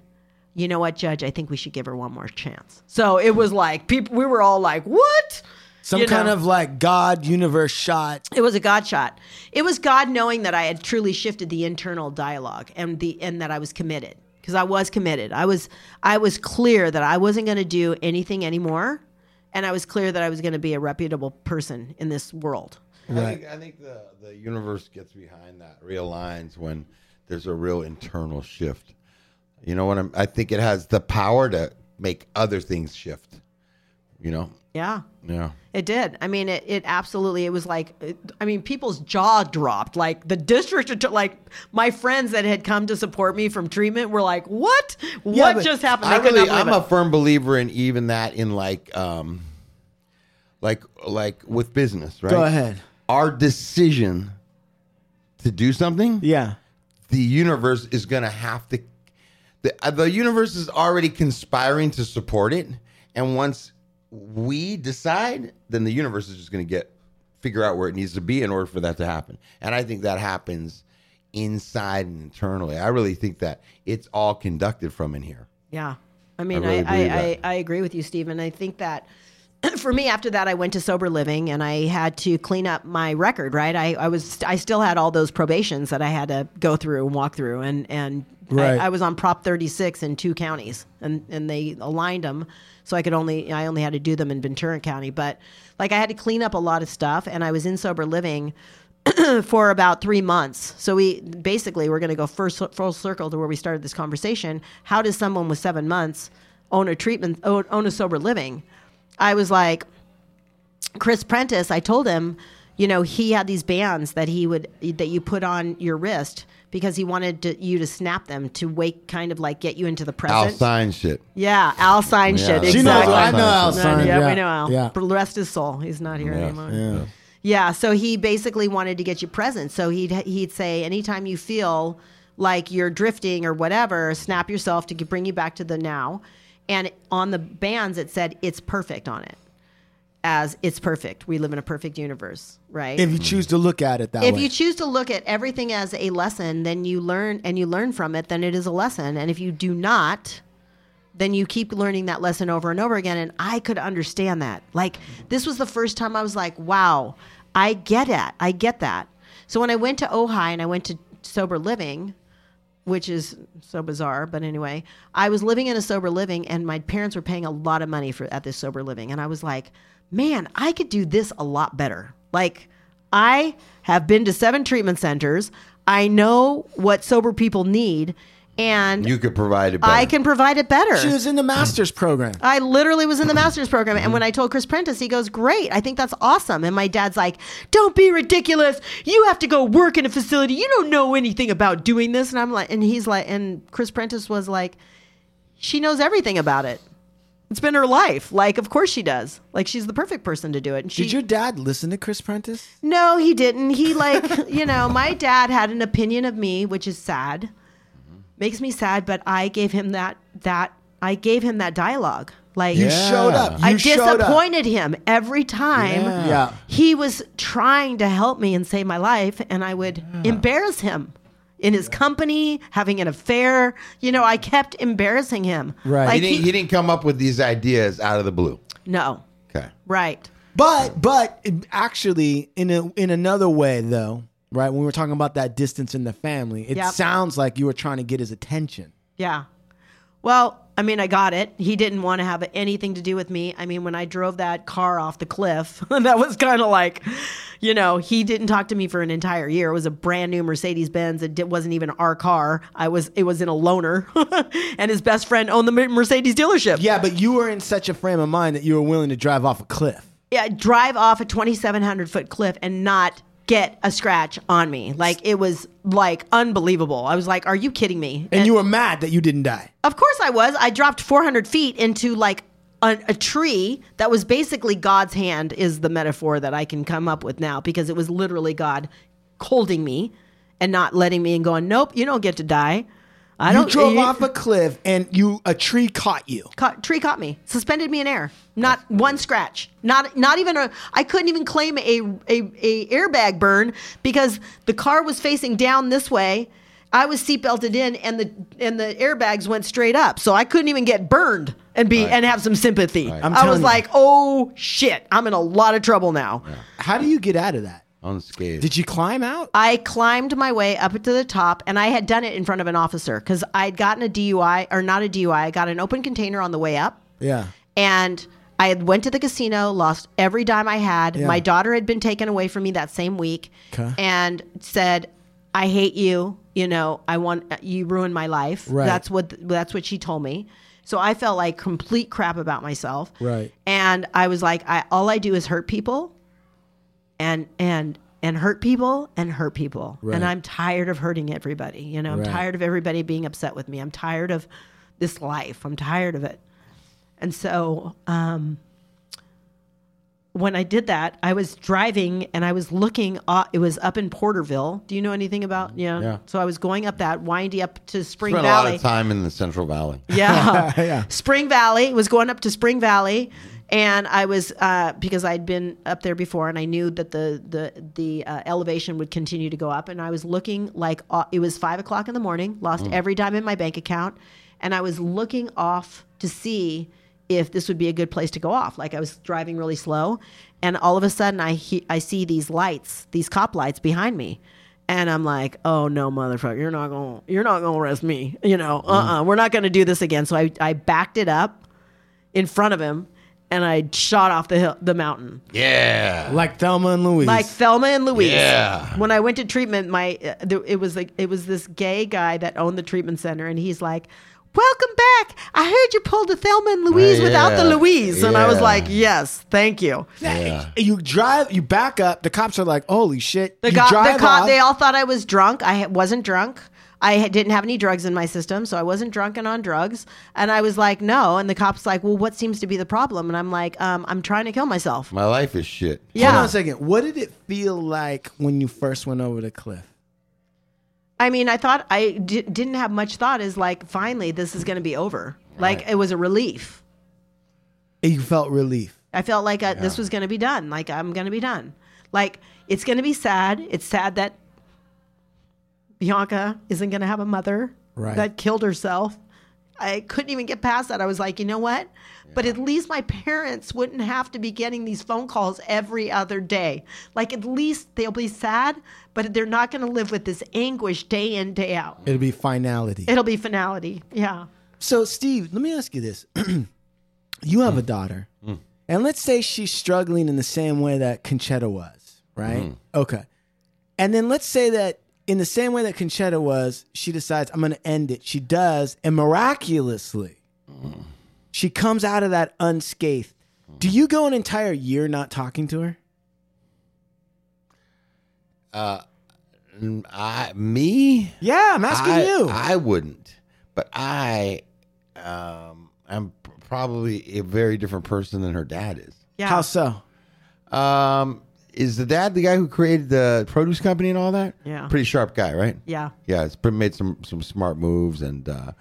"You know what, judge? I think we should give her one more chance." So it was like people we were all like, "What?" Some You kind know. of like God universe shot. It was a God shot. It was God knowing that I had truly shifted the internal dialogue and the and that I was committed because I was committed. I was I was clear that I wasn't going to do anything anymore, and I was clear that I was going to be a reputable person in this world. I think, I think the, the universe gets behind that, realigns when there's a real internal shift. You know what I'm? I think it has the power to make other things shift. You know? Yeah. Yeah. It did. I mean, it, it absolutely, it was like, it- I mean, people's jaw dropped. Like the district, (laughs) like my friends that had come to support me from treatment were like, what? what but just happened? I could really, I'm believe a firm believer in even that in like, um, like, like with business, right? Go ahead. Our decision to do something, Yeah. the universe is going to have to. The, uh, the universe is already conspiring to support it, and once we decide, then the universe is just going to get figure out where it needs to be in order for that to happen. And I think that happens inside and internally. I really think that it's all conducted from in here. Yeah. I mean, really I, believe I, I. I agree with you, Stephen. I think that (clears throat) for me, after that, I went to sober living and I had to clean up my record, right? I, I was, I still had all those probations that I had to go through and walk through. And, and Right. I, I was on Prop 36 in two counties and, and they aligned them. So I could only, I only had to do them in Ventura County. But like I had to clean up a lot of stuff and I was in sober living (clears throat) for about three months. So we basically we're going to go first full circle to where we started this conversation. How does someone with seven months own a treatment, own, own a sober living? I was like, Chris Prentiss. I told him, you know, he had these bands that he would that you put on your wrist because he wanted to, you to snap them to wake, kind of like get you into the present. Al sign shit. Yeah, Al Sign Yeah. shit. She Exactly. knows- I know Al Yeah, Sign, Yeah, yeah. we know Al. Yeah. But rest his soul. He's not here Yes, anymore. yeah. Yeah, so he basically wanted to get you present. So he'd he'd say anytime you feel like you're drifting or whatever, snap yourself to bring you back to the now. And on the bands it said it's perfect on it. As it's perfect. We live in a perfect universe, right? If you choose to look at it that way. if way. you choose to look at everything as a lesson, then you learn and you learn from it, then it is a lesson. And if you do not, then you keep learning that lesson over and over again. And I could understand that. Like, this was the first time I was like, wow, I get it. I get that. So when I went to Ojai and I went to sober living, which is so bizarre, but anyway, I was living in a sober living and my parents were paying a lot of money for at this sober living. And I was like, man, I could do this a lot better. Like, I have been to seven treatment centers. I know what sober people need, and You could provide it better. I can provide it better. she was in the master's program. I literally was in the mm-hmm. master's program. And when mm-hmm. I told Chris Prentiss, he goes, Great. I think that's awesome. And my dad's like, Don't be ridiculous. You have to go work in a facility. You don't know anything about doing this. And I'm like, and he's like, and Chris Prentiss was like, She knows everything about it. It's been her life. Like, of course she does. Like, she's the perfect person to do it. And she, Did your dad listen to Chris Prentiss? no, he didn't. He like, (laughs) you know, my dad had an opinion of me, which is sad. Makes me sad, but I gave him that that I gave him that dialogue. Like You showed up. You I showed up. disappointed him every time. Yeah. Yeah. He was trying to help me and save my life and I would embarrass him in his company, having an affair. You know, I kept embarrassing him. Right. Like he, didn't, he- he didn't come up with these ideas out of the blue. no. Okay. Right. But but actually, in a, in another way though, right? When we were talking about that distance in the family, it Yep. sounds like you were trying to get his attention. Yeah. Well, I mean, I got it. He didn't want to have anything to do with me. I mean, when I drove that car off the cliff, (laughs) that was kind of like, you know, he didn't talk to me for an entire year. It was a brand new Mercedes Benz. It wasn't even our car. I was, it was in a loaner, (laughs) and his best friend owned the Mercedes dealership. Yeah, but you were in such a frame of mind that you were willing to drive off a cliff. yeah, drive off a 2,700 foot cliff and not get a scratch on me. Like it was like unbelievable. I was like, "Are you kidding me?" And you were mad that you didn't die. Of course I was. I dropped 400 feet into like a, a tree that was basically God's hand, is the metaphor that I can come up with now because it was literally God holding me and not letting me and going, nope, you don't get to die. I you don't. drove you- off a cliff and you a tree caught you. Caught, tree caught me, suspended me in air. Not one scratch. Not not even a. I couldn't even claim a, a a airbag burn because the car was facing down this way, I was seatbelted in, and the and the airbags went straight up, so I couldn't even get burned and be and have some sympathy. Right. I'm was you. like, oh shit, I'm in a lot of trouble now. How do you get out of that? Unscathed. Did you climb out? I climbed my way up to the top, and I had done it in front of an officer because I'd gotten a DUI or not a DUI. I got an open container on the way up. Yeah. and I had went to the casino, lost every dime I had. Yeah. My daughter had been taken away from me that same week, Okay. and said, "I hate you. You know, I want you ruined my life." Right. That's what that's what she told me. So I felt like complete crap about myself. Right. And I was like, I all I do is hurt people, and and and hurt people and hurt people. Right. And I'm tired of hurting everybody. You know, I'm Right. tired of everybody being upset with me. I'm tired of this life. I'm tired of it. And so um, when I did that, I was driving and I was looking. Uh, it was up in Porterville. Do you know anything about? Yeah. Yeah. So I was going up that windy up to Spring Spent a Valley. lot of time in the Central Valley. Yeah. (laughs) Yeah. (laughs) Spring Valley was going up to Spring Valley, and I was uh, because I'd been up there before, and I knew that the the the uh, elevation would continue to go up, and I was looking like uh, it was five o'clock in the morning, lost every dime in my bank account, and I was looking off to see if this would be a good place to go off. Like I was driving really slow, and all of a sudden I he- I see these lights, these cop lights behind me. And I'm like, oh no, motherfucker, you're not gonna, you're not gonna arrest me. You know, uh, uh-uh, we're not gonna do this again. So I, I backed it up in front of him, and I shot off the hill, the mountain, Yeah. Like Thelma and Louise. like Thelma and Louise. Yeah. When I went to treatment, my uh, there, it was like it was this gay guy that owned the treatment center, and he's like. Welcome back. I heard you pulled a Thelma and Louise Yeah, without the Louise. And I was like, yes, thank you. Yeah. You drive, you back up. The cops are like, "Holy shit!" The, you cop, the drive cop, off. they all thought I was drunk. I wasn't drunk. I didn't have any drugs in my system, so I wasn't drunk and on drugs. And I was like, no. And the cop's like, well, what seems to be the problem? And I'm like, um, I'm trying to kill myself. My life is shit. Yeah. Hold on a second. What did it feel like when you first went over the cliff? I mean, I thought I didn't have much thought. Is like, finally, this is going to be over. Like, it was a relief. You felt relief. I felt like uh, this was going to be done. Like, I'm going to be done. Like, it's going to be sad. It's sad that Bianca isn't going to have a mother Right. that killed herself. I couldn't even get past that. I was like, you know what? But at least my parents wouldn't have to be getting these phone calls every other day. Like, at least they'll be sad, but they're not going to live with this anguish day in, day out. It'll be finality. It'll be finality. Yeah. So, Steve, let me ask you this: (clears throat) You have a mm. daughter, mm. and let's say she's struggling in the same way that Concetta was, right? Mm. Okay, and then let's say that in the same way that Concetta was, she decides I'm going to end it. She does, and miraculously, she comes out of that unscathed. Do you go an entire year not talking to her? Mm, I me? Yeah, I'm asking I, you. I wouldn't, but I, um, I'm probably a very different person than her dad is. Yeah. How so? Um, is the dad the guy who created the produce company and all that? Yeah. pretty sharp guy, right? Yeah. Yeah, it's pretty, made some some smart moves and uh,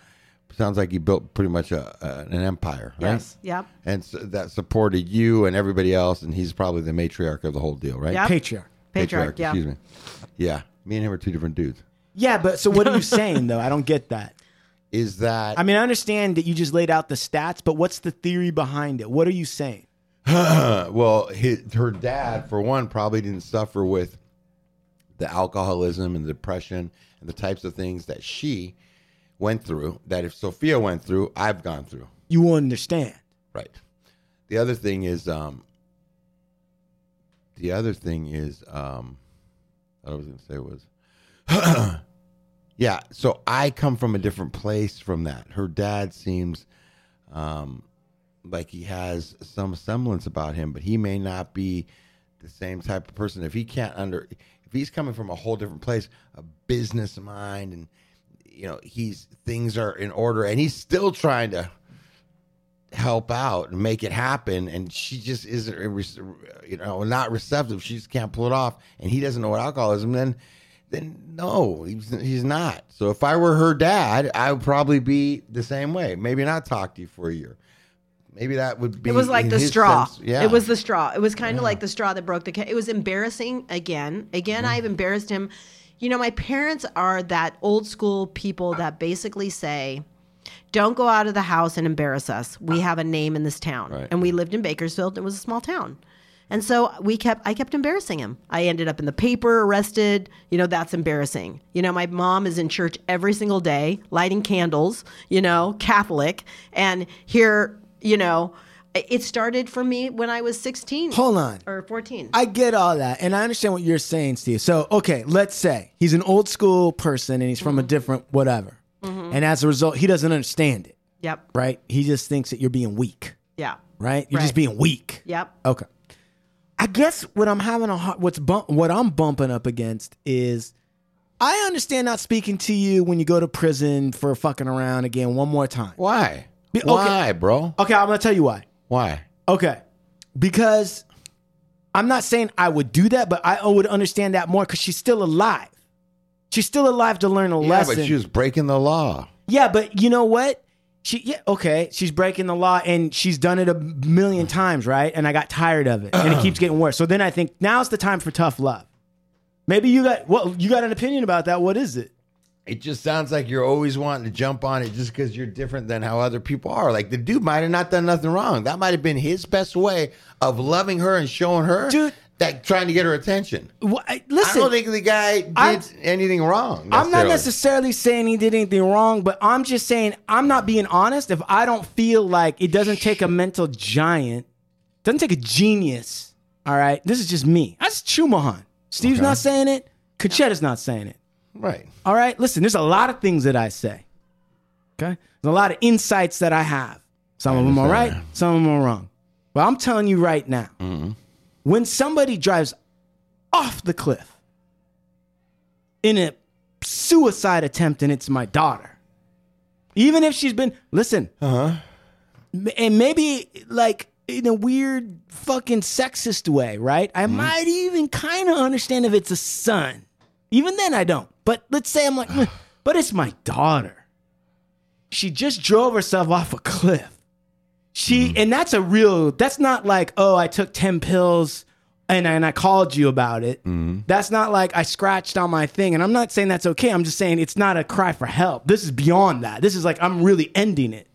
sounds like he built pretty much a, a an empire, right? Yes. Yep. And so that supported you and everybody else, and he's probably the matriarch of the whole deal, right? Yep. Patriarch. Patriarch. Yeah. Excuse me. Yeah, me and him are two different dudes. Yeah, but so what are you (laughs) saying though? I don't get that. Is that I mean, I understand that you just laid out the stats, but what's the theory behind it? What are you saying? (laughs) Well, his, her dad, for one, probably didn't suffer with the alcoholism and the depression and the types of things that she went through. That if Sophia went through, I've gone through. You understand. Right. The other thing is, um, the other thing is, um, what I was going to say was, (clears throat) yeah. So I come from a different place from that. Her dad seems, um, like he has some semblance about him, but he may not be the same type of person. If he can't under, if he's coming from a whole different place, a business mind, and you know, he's things are in order, and he's still trying to help out and make it happen and she just isn't you know not receptive. She just can't pull it off and he doesn't know what alcoholism then then no he's, he's not. So if i were her dad i would probably be the same way. Maybe not talk to you for a year maybe that would be It was like the straw. sense- yeah It was the straw. It was kind of like the straw that broke the case. It was embarrassing again. Again, Mm-hmm. I've embarrassed him You know, my parents are that old school people that basically say, don't go out of the house and embarrass us. We have a name in this town. Right. And we lived in Bakersfield. It was a small town. And so we kept I kept embarrassing him. I ended up in the paper, arrested. You know, that's embarrassing. You know, my mom is in church every single day, lighting candles, you know, Catholic. And here, you know, it started for me when I was 16. Hold on. Or 14. I get all that, and I understand what you're saying, Steve. So, okay, let's say he's an old school person and he's from a Mm-hmm. different whatever, and as a result, he doesn't understand it, Yep. right? He just thinks that you're being weak, Yeah. right? You're just being weak. Yep. Okay. I guess what I'm having a hard, what's bump, what I'm bumping up against is I understand not speaking to you when you go to prison for fucking around again one more time. Why? Be- okay. Why, bro? Okay, I'm gonna tell you why. Why? Okay. Because I'm not saying I would do that, but I would understand that more because she's still alive. She's still alive to learn a lesson. Yeah, lesson. but she was breaking the law. yeah, but you know what? She yeah, okay, she's breaking the law and she's done it a million times, right? And I got tired of it. And it keeps getting worse. So then I think now's the time for tough love. Maybe you got well, you got an opinion about that. What is it? It just sounds like you're always wanting to jump on it just because you're different than how other people are. Like the dude might have not done nothing wrong. That might have been his best way of loving her and showing her Dude. that trying to get her attention. Well, I- listen, I don't think the guy did I'm- anything wrong. I'm not necessarily. saying he did anything wrong, but I'm just saying I'm not being honest if I don't feel like it doesn't take a mental giant, doesn't take a genius. All right, this is just me. That's Chumahan. Steve's not saying it. Concetta's not saying it. Right. All right, listen. There's a lot of things that I say. Okay, there's a lot of insights that I have. Some of them are right, some of them are wrong. But I'm telling you right now, when somebody drives off the cliff in a suicide attempt and it's my daughter, even if she's been listen, uh-huh. and maybe like in a weird fucking sexist way, right? I might even kind of understand if it's a son. Even then, I don't. But let's say I'm like, "Hmm, (sighs) but it's my daughter. She just drove herself off a cliff. She and that's a real. That's not like oh, I took ten pills and and I called you about it. That's not like I scratched on my thing. And I'm not saying that's okay. I'm just saying it's not a cry for help. This is beyond that. This is like I'm really ending it.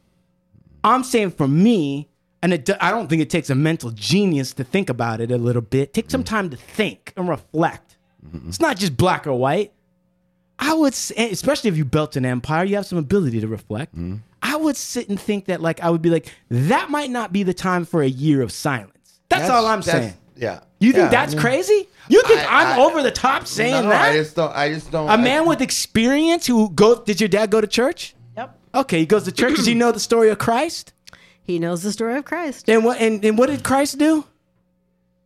I'm saying for me, and it, I don't think it takes a mental genius to think about it a little bit. Take some time to think and reflect. It's not just black or white. I would, say, especially if you built an empire, you have some ability to reflect. Mm-hmm. I would sit and think that, like, I would be like, that might not be the time for a year of silence. That's, all I'm that's- saying. Yeah. You think Yeah, that's I mean- crazy? You think I- I, am I- over the top saying no, that? I just don't. I just don't. a man with experience who go? Did your dad go to church? Yep. Okay, he goes to church. Does he know the story of Christ? He knows the story of Christ. And what? And, and what did Christ do?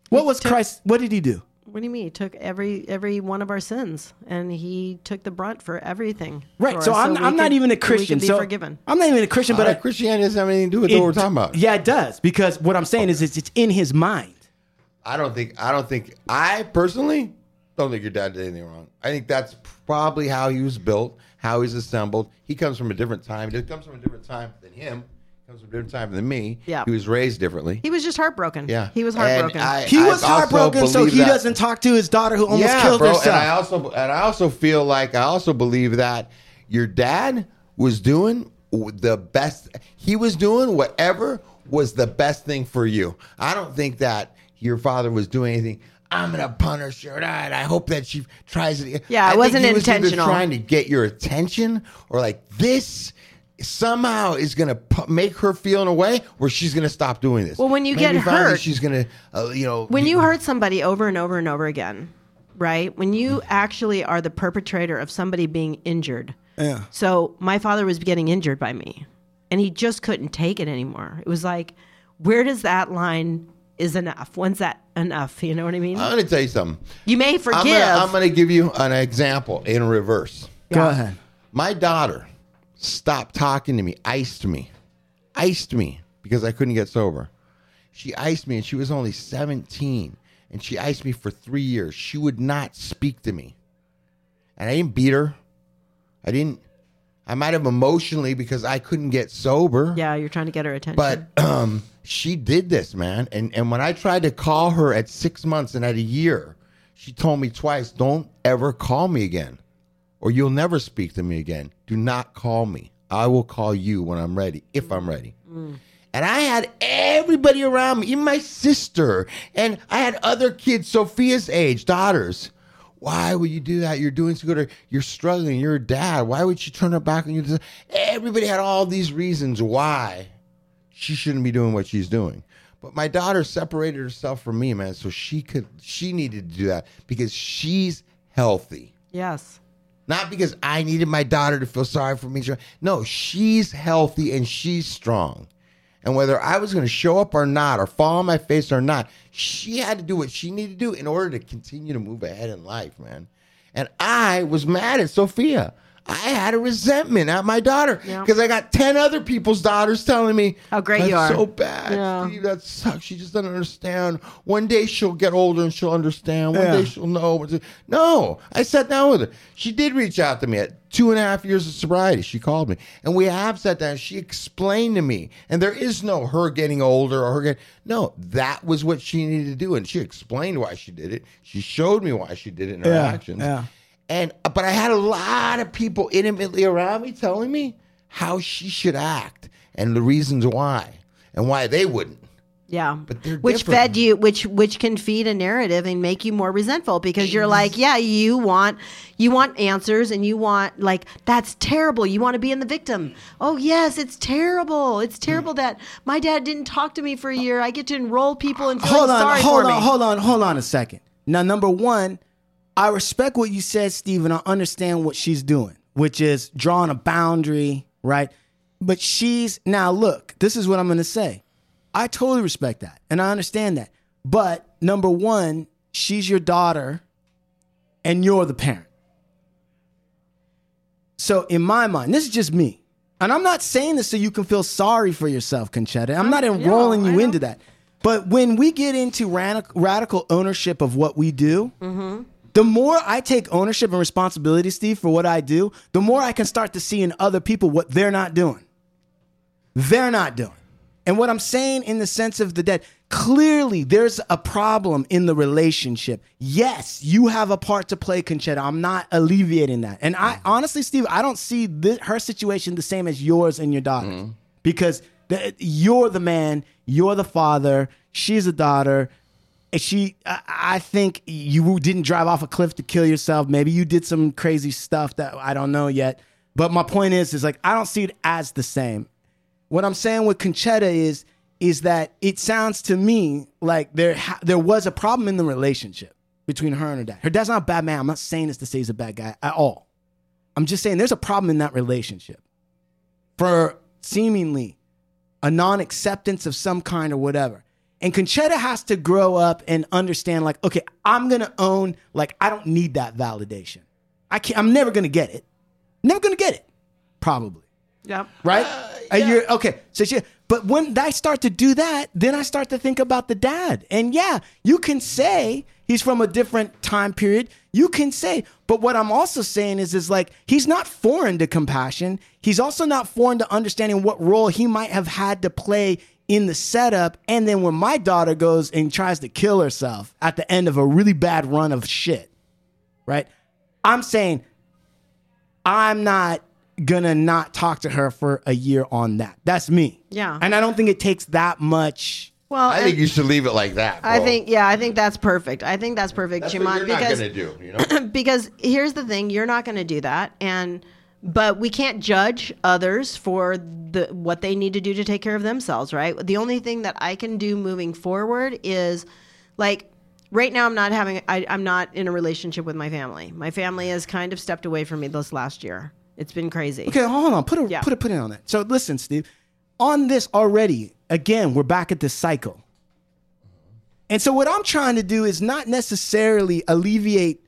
What was took- Christ? What did he do? What do you mean? He took every every one of our sins, and he took the brunt for everything. Right. for So us I'm, we I'm not could- even a Christian. so forgiven. I'm not even a Christian, but But I, Christianity doesn't have anything to do with it- what we're talking about. Yeah, it does because what I'm saying is it's, it's in his mind. I don't think. I don't think. I personally don't think your dad did anything wrong. I think that's probably how he was built, how he's assembled. He comes from a different time. He comes from a different time than him. He comes from a different time than me. Yeah. He was raised differently. He was just heartbroken. Yeah. He was heartbroken. I- He I was also heartbroken, so believe he that- doesn't talk to his daughter who almost yeah, killed bro. herself. And I also and I also feel like I also believe that your dad was doing the best. He was doing whatever was the best thing for you. I don't think that your father was doing anything. I'm gonna punish her, and I hope that she tries it. Yeah, it I think wasn't he was either intentional. trying to get your attention, or like this somehow is gonna pu- make her feel in a way where she's gonna stop doing this. Well, when you Maybe get finally hurt- she's gonna, uh, you know, when you hurt somebody over and over and over again, right? When you actually are the perpetrator of somebody being injured. Yeah. So my father was getting injured by me, and he just couldn't take it anymore. It was like, where does that line is enough? When's that enough? You know what I mean? I'm gonna tell you something. you may forgive. I'm gonna, I'm gonna give you an example in reverse. Go ahead. My daughter stopped talking to me, iced me, iced me because I couldn't get sober. She iced me and she was only 17 and she iced me for three years. She would not speak to me. And I didn't beat her. I didn't, I might have emotionally because I couldn't get sober. yeah, you're trying to get her attention. But um, she did this, man. And and when I tried to call her at six months and at a year She told me twice, don't ever call me again, or you'll never speak to me again. Do not call me. I will call you when I'm ready, if I'm ready. And I had everybody around me, even my sister, and I had other kids, Sophia's age, daughters. Why would you do that? You're doing so good. You're struggling. You're a dad. Why would she turn her back on you? Everybody had all these reasons why she shouldn't be doing what she's doing. But my daughter separated herself from me, man. So she could, she needed to do that because she's healthy. Yes. Not because I needed my daughter to feel sorry for me. No, she's healthy and she's strong. And whether I was going to show up or not, or fall on my face or not, she had to do what she needed to do in order to continue to move ahead in life, man. And I was mad at Sophia. I had a resentment at my daughter Yeah. because I got 10 other people's daughters telling me How great "That's you are." so bad. Yeah. Steve, that sucks. She just doesn't understand. One day she'll get older and she'll understand. One Yeah. day she'll know. No, I sat down with her. She did reach out to me at two and a half years of sobriety. She called me and we have sat down. She explained to me, and there is no her getting older or her getting, no, that was what she needed to do. And she explained why she did it. She showed me why she did it in her Yeah, actions. yeah. And uh, but I had a lot of people intimately around me telling me how she should act and the reasons why and why they wouldn't. Yeah. But they're which different. fed you which which can feed a narrative and make you more resentful because you're like, yeah, you want you want answers and you want like that's terrible. You want to be in the victim. Oh yes, it's terrible. It's terrible mm. that my dad didn't talk to me for a year. I get to enroll people and feeling hold on, sorry hold for on, me. hold on, hold on a second. Now, number one, I respect what you said, Steve, and I understand what she's doing, which is drawing a boundary, right? But she's now look, this is what I'm gonna say. I totally respect that and I understand that. But number one, she's your daughter and you're the parent. So in my mind, this is just me. And I'm not saying this so you can feel sorry for yourself, Concetta. I'm not enrolling you into that. But when we get into radical ownership of what we do, the more I take ownership and responsibility, Steve, for what I do, the more I can start to see in other people what they're not doing. They're not doing. And what I'm saying in the sense of the dead, clearly there's a problem in the relationship. Yes, you have a part to play, Concetta. I'm not alleviating that. And I honestly, Steve, I don't see thi- her situation the same as yours and your daughter's mm-hmm. because the, you're the man, you're the father, she's a daughter. She, I think you didn't drive off a cliff to kill yourself. Maybe you did some crazy stuff that I don't know yet. But my point is, is like I don't see it as the same. What I'm saying with Concetta is, is that it sounds to me like there there was a problem in the relationship between her and her dad. Her dad's not a bad man. I'm not saying this to say he's a bad guy at all. I'm just saying there's a problem in that relationship for seemingly a non-acceptance of some kind or whatever. And Concetta has to grow up and understand, like, okay, I'm gonna own, like, I don't need that validation. I can't. I'm never gonna get it. Never gonna get it. Probably Yeah. right? Uh, you're okay. So she, but when I start to do that, then I start to think about the dad. And yeah, you can say he's from a different time period. You can say, but what I'm also saying is, is like he's not foreign to compassion. He's also not foreign to understanding what role he might have had to play in the setup. And then when my daughter goes and tries to kill herself at the end of a really bad run of shit, right? I'm saying I'm not gonna not talk to her for a year on that. That's me. Yeah. And I don't think it takes that much. Well, I think you should leave it like that. I think yeah, I think that's perfect. I think that's perfect, that's Jimon, what you're not because gonna do. You know, (clears throat) because here's the thing you're not going to do that and but we can't judge others for the what they need to do to take care of themselves right the only thing that i can do moving forward is like right now i'm not having I, i'm not in a relationship with my family my family has kind of stepped away from me this last year it's been crazy Okay, hold on. Put a Yeah. put a put it on that. So listen, Steve. On this already, again, we're back at this cycle. And so what I'm trying to do is not necessarily alleviate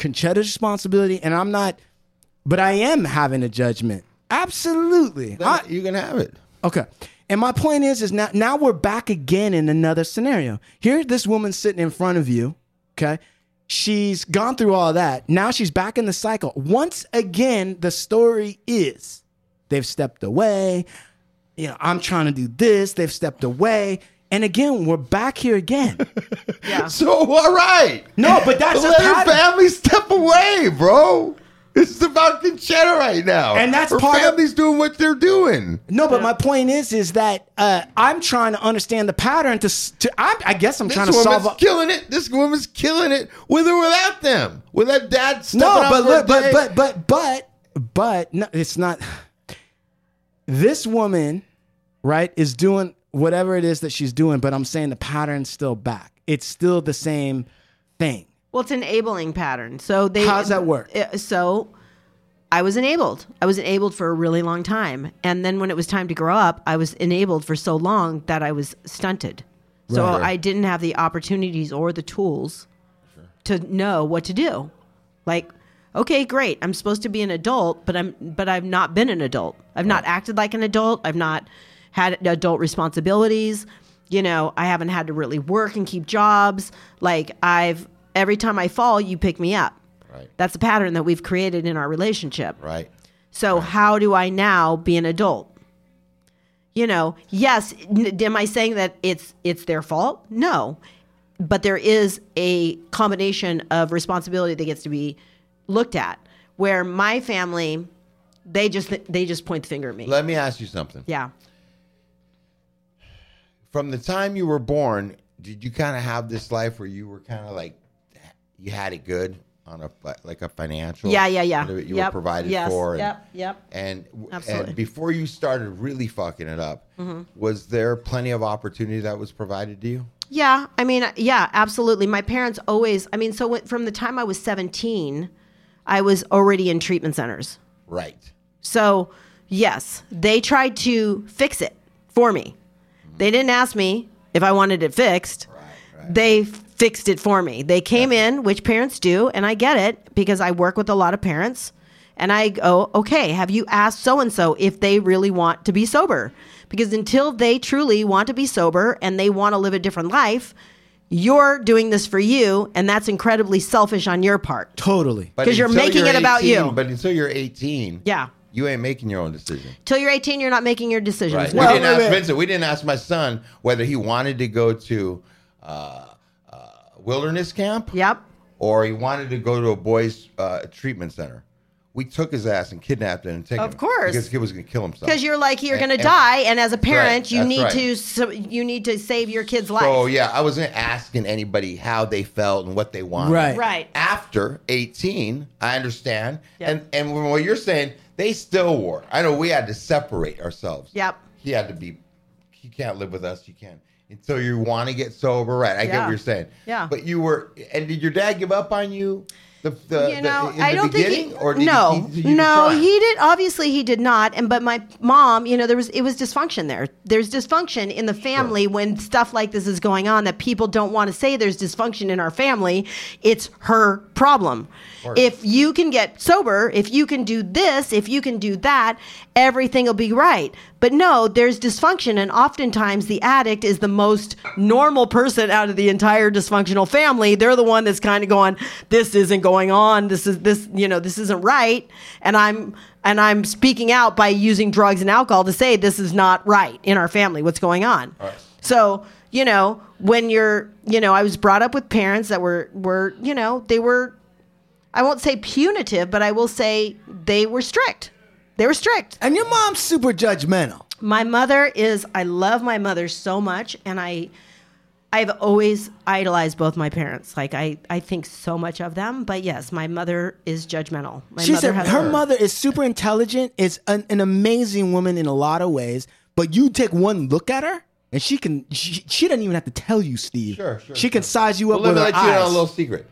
Concetta's responsibility, and I'm not, but I am having a judgment. Absolutely. I- you can have it. Okay. And my point is, is now now we're back again in another scenario. Here, this woman sitting in front of you. Okay. She's gone through all that. Now she's back in the cycle. Once again, the story is they've stepped away. You know, I'm trying to do this. They've stepped away. And again, we're back here again. (laughs) Yeah. So all right. No, but that's a let her family step away, bro. It's about Concetta right now, And that's her part of- family's doing what they're doing. No, but my point is, is that uh, I'm trying to understand the pattern. To, to I, I guess I'm This trying to solve. A, killing it. This woman's killing it with or without them. With that dad no, but look, but day. but but but but no, it's not. This woman, right, is doing whatever it is that she's doing, but I'm saying the pattern's still back. It's still the same thing. Well, it's an enabling pattern. So they How's that work? Uh, So I was enabled. I was enabled for a really long time, and then when it was time to grow up, I was enabled for so long that I was stunted. So Right. I didn't have the opportunities or the tools to know what to do. Like, okay, great. I'm supposed to be an adult, but I'm but I've not been an adult. I've not acted like an adult. I've not had adult responsibilities. You know, I haven't had to really work and keep jobs. Like I've every time I fall, you pick me up. Right. That's a pattern that we've created in our relationship. right. So how do I now be an adult? You know, yes, n- am I saying that it's it's their fault? No. But there is a combination of responsibility that gets to be looked at where my family they just they just point the finger at me. Let me ask you something. yeah. From the time you were born, did you kind of have this life where you were kind of like you had it good on a like a financial? Yeah, yeah, yeah. You Yep. were provided Yes. for. And, Yep, yep. And Absolutely. and before you started really fucking it up, Mm-hmm. was there plenty of opportunity that was provided to you? Yeah, I mean, yeah, absolutely. My parents always, I mean, so from the time I was 17, I was already in treatment centers. Right. So, yes, they tried to fix it for me. They didn't ask me if I wanted it fixed. They fixed it for me. They came in, which parents do, and I get it because I work with a lot of parents. And I go, okay, have you asked so and so if they really want to be sober? Because until they truly want to be sober and they want to live a different life, you're doing this for you, and that's incredibly selfish on your part. Totally. Because you're until making it about you. But until you're 18, Yeah. you ain't making your own decision. Till you're 18, you're not making your decisions. Right. Well, we didn't ask. Vincent. We didn't ask my son whether he wanted to go to uh, wilderness camp. Yep. Or he wanted to go to a boys' uh, treatment center. We took his ass and kidnapped him and taken Of him course. because the kid was going to kill himself. because you're like you're And- going to and- die and as a parent right, you that's need right. to so you need to save your kid's life So yeah, I wasn't asking anybody how they felt and what they wanted. Right. right After 18, I understand. Yep. And and when what you're saying, they still were. I know we had to separate ourselves. Yep. He had to be. He can't live with us. You can't until you want to get sober. Right. I get what you're saying. Yeah. But you were. And did your dad give up on you? The, the, you know, the, in I the don't beginning, think he, or did no, he, you no, he did. Obviously, he did not. And but my mom, you know, there was it was dysfunction there. There's dysfunction in the family when stuff like this is going on that people don't want to say there's dysfunction in our family. It's her problem. If you can get sober, if you can do this, if you can do that, everything will be right. But no, there's dysfunction, and oftentimes the addict is the most normal person out of the entire dysfunctional family. They're the one that's kind of going, "This isn't going on. This is this, you know, this isn't right." And I'm and I'm speaking out by using drugs and alcohol to say this is not right in our family. What's going on? So you know, when you're, you know, I was brought up with parents that were were, you know, they were I won't say punitive, but I will say they were strict. They were strict. And your mom's super judgmental. My mother is I love my mother so much and I I've always idolized both my parents. Like I I think so much of them, but yes, my mother is judgmental. My She mother said has her a- mother is super intelligent, is an, an amazing woman in a lot of ways. But you take one look at her, and she can she, she doesn't even have to tell you, Steve. Sure, sure, She can size you up Well, let with me her let you in on a little secret.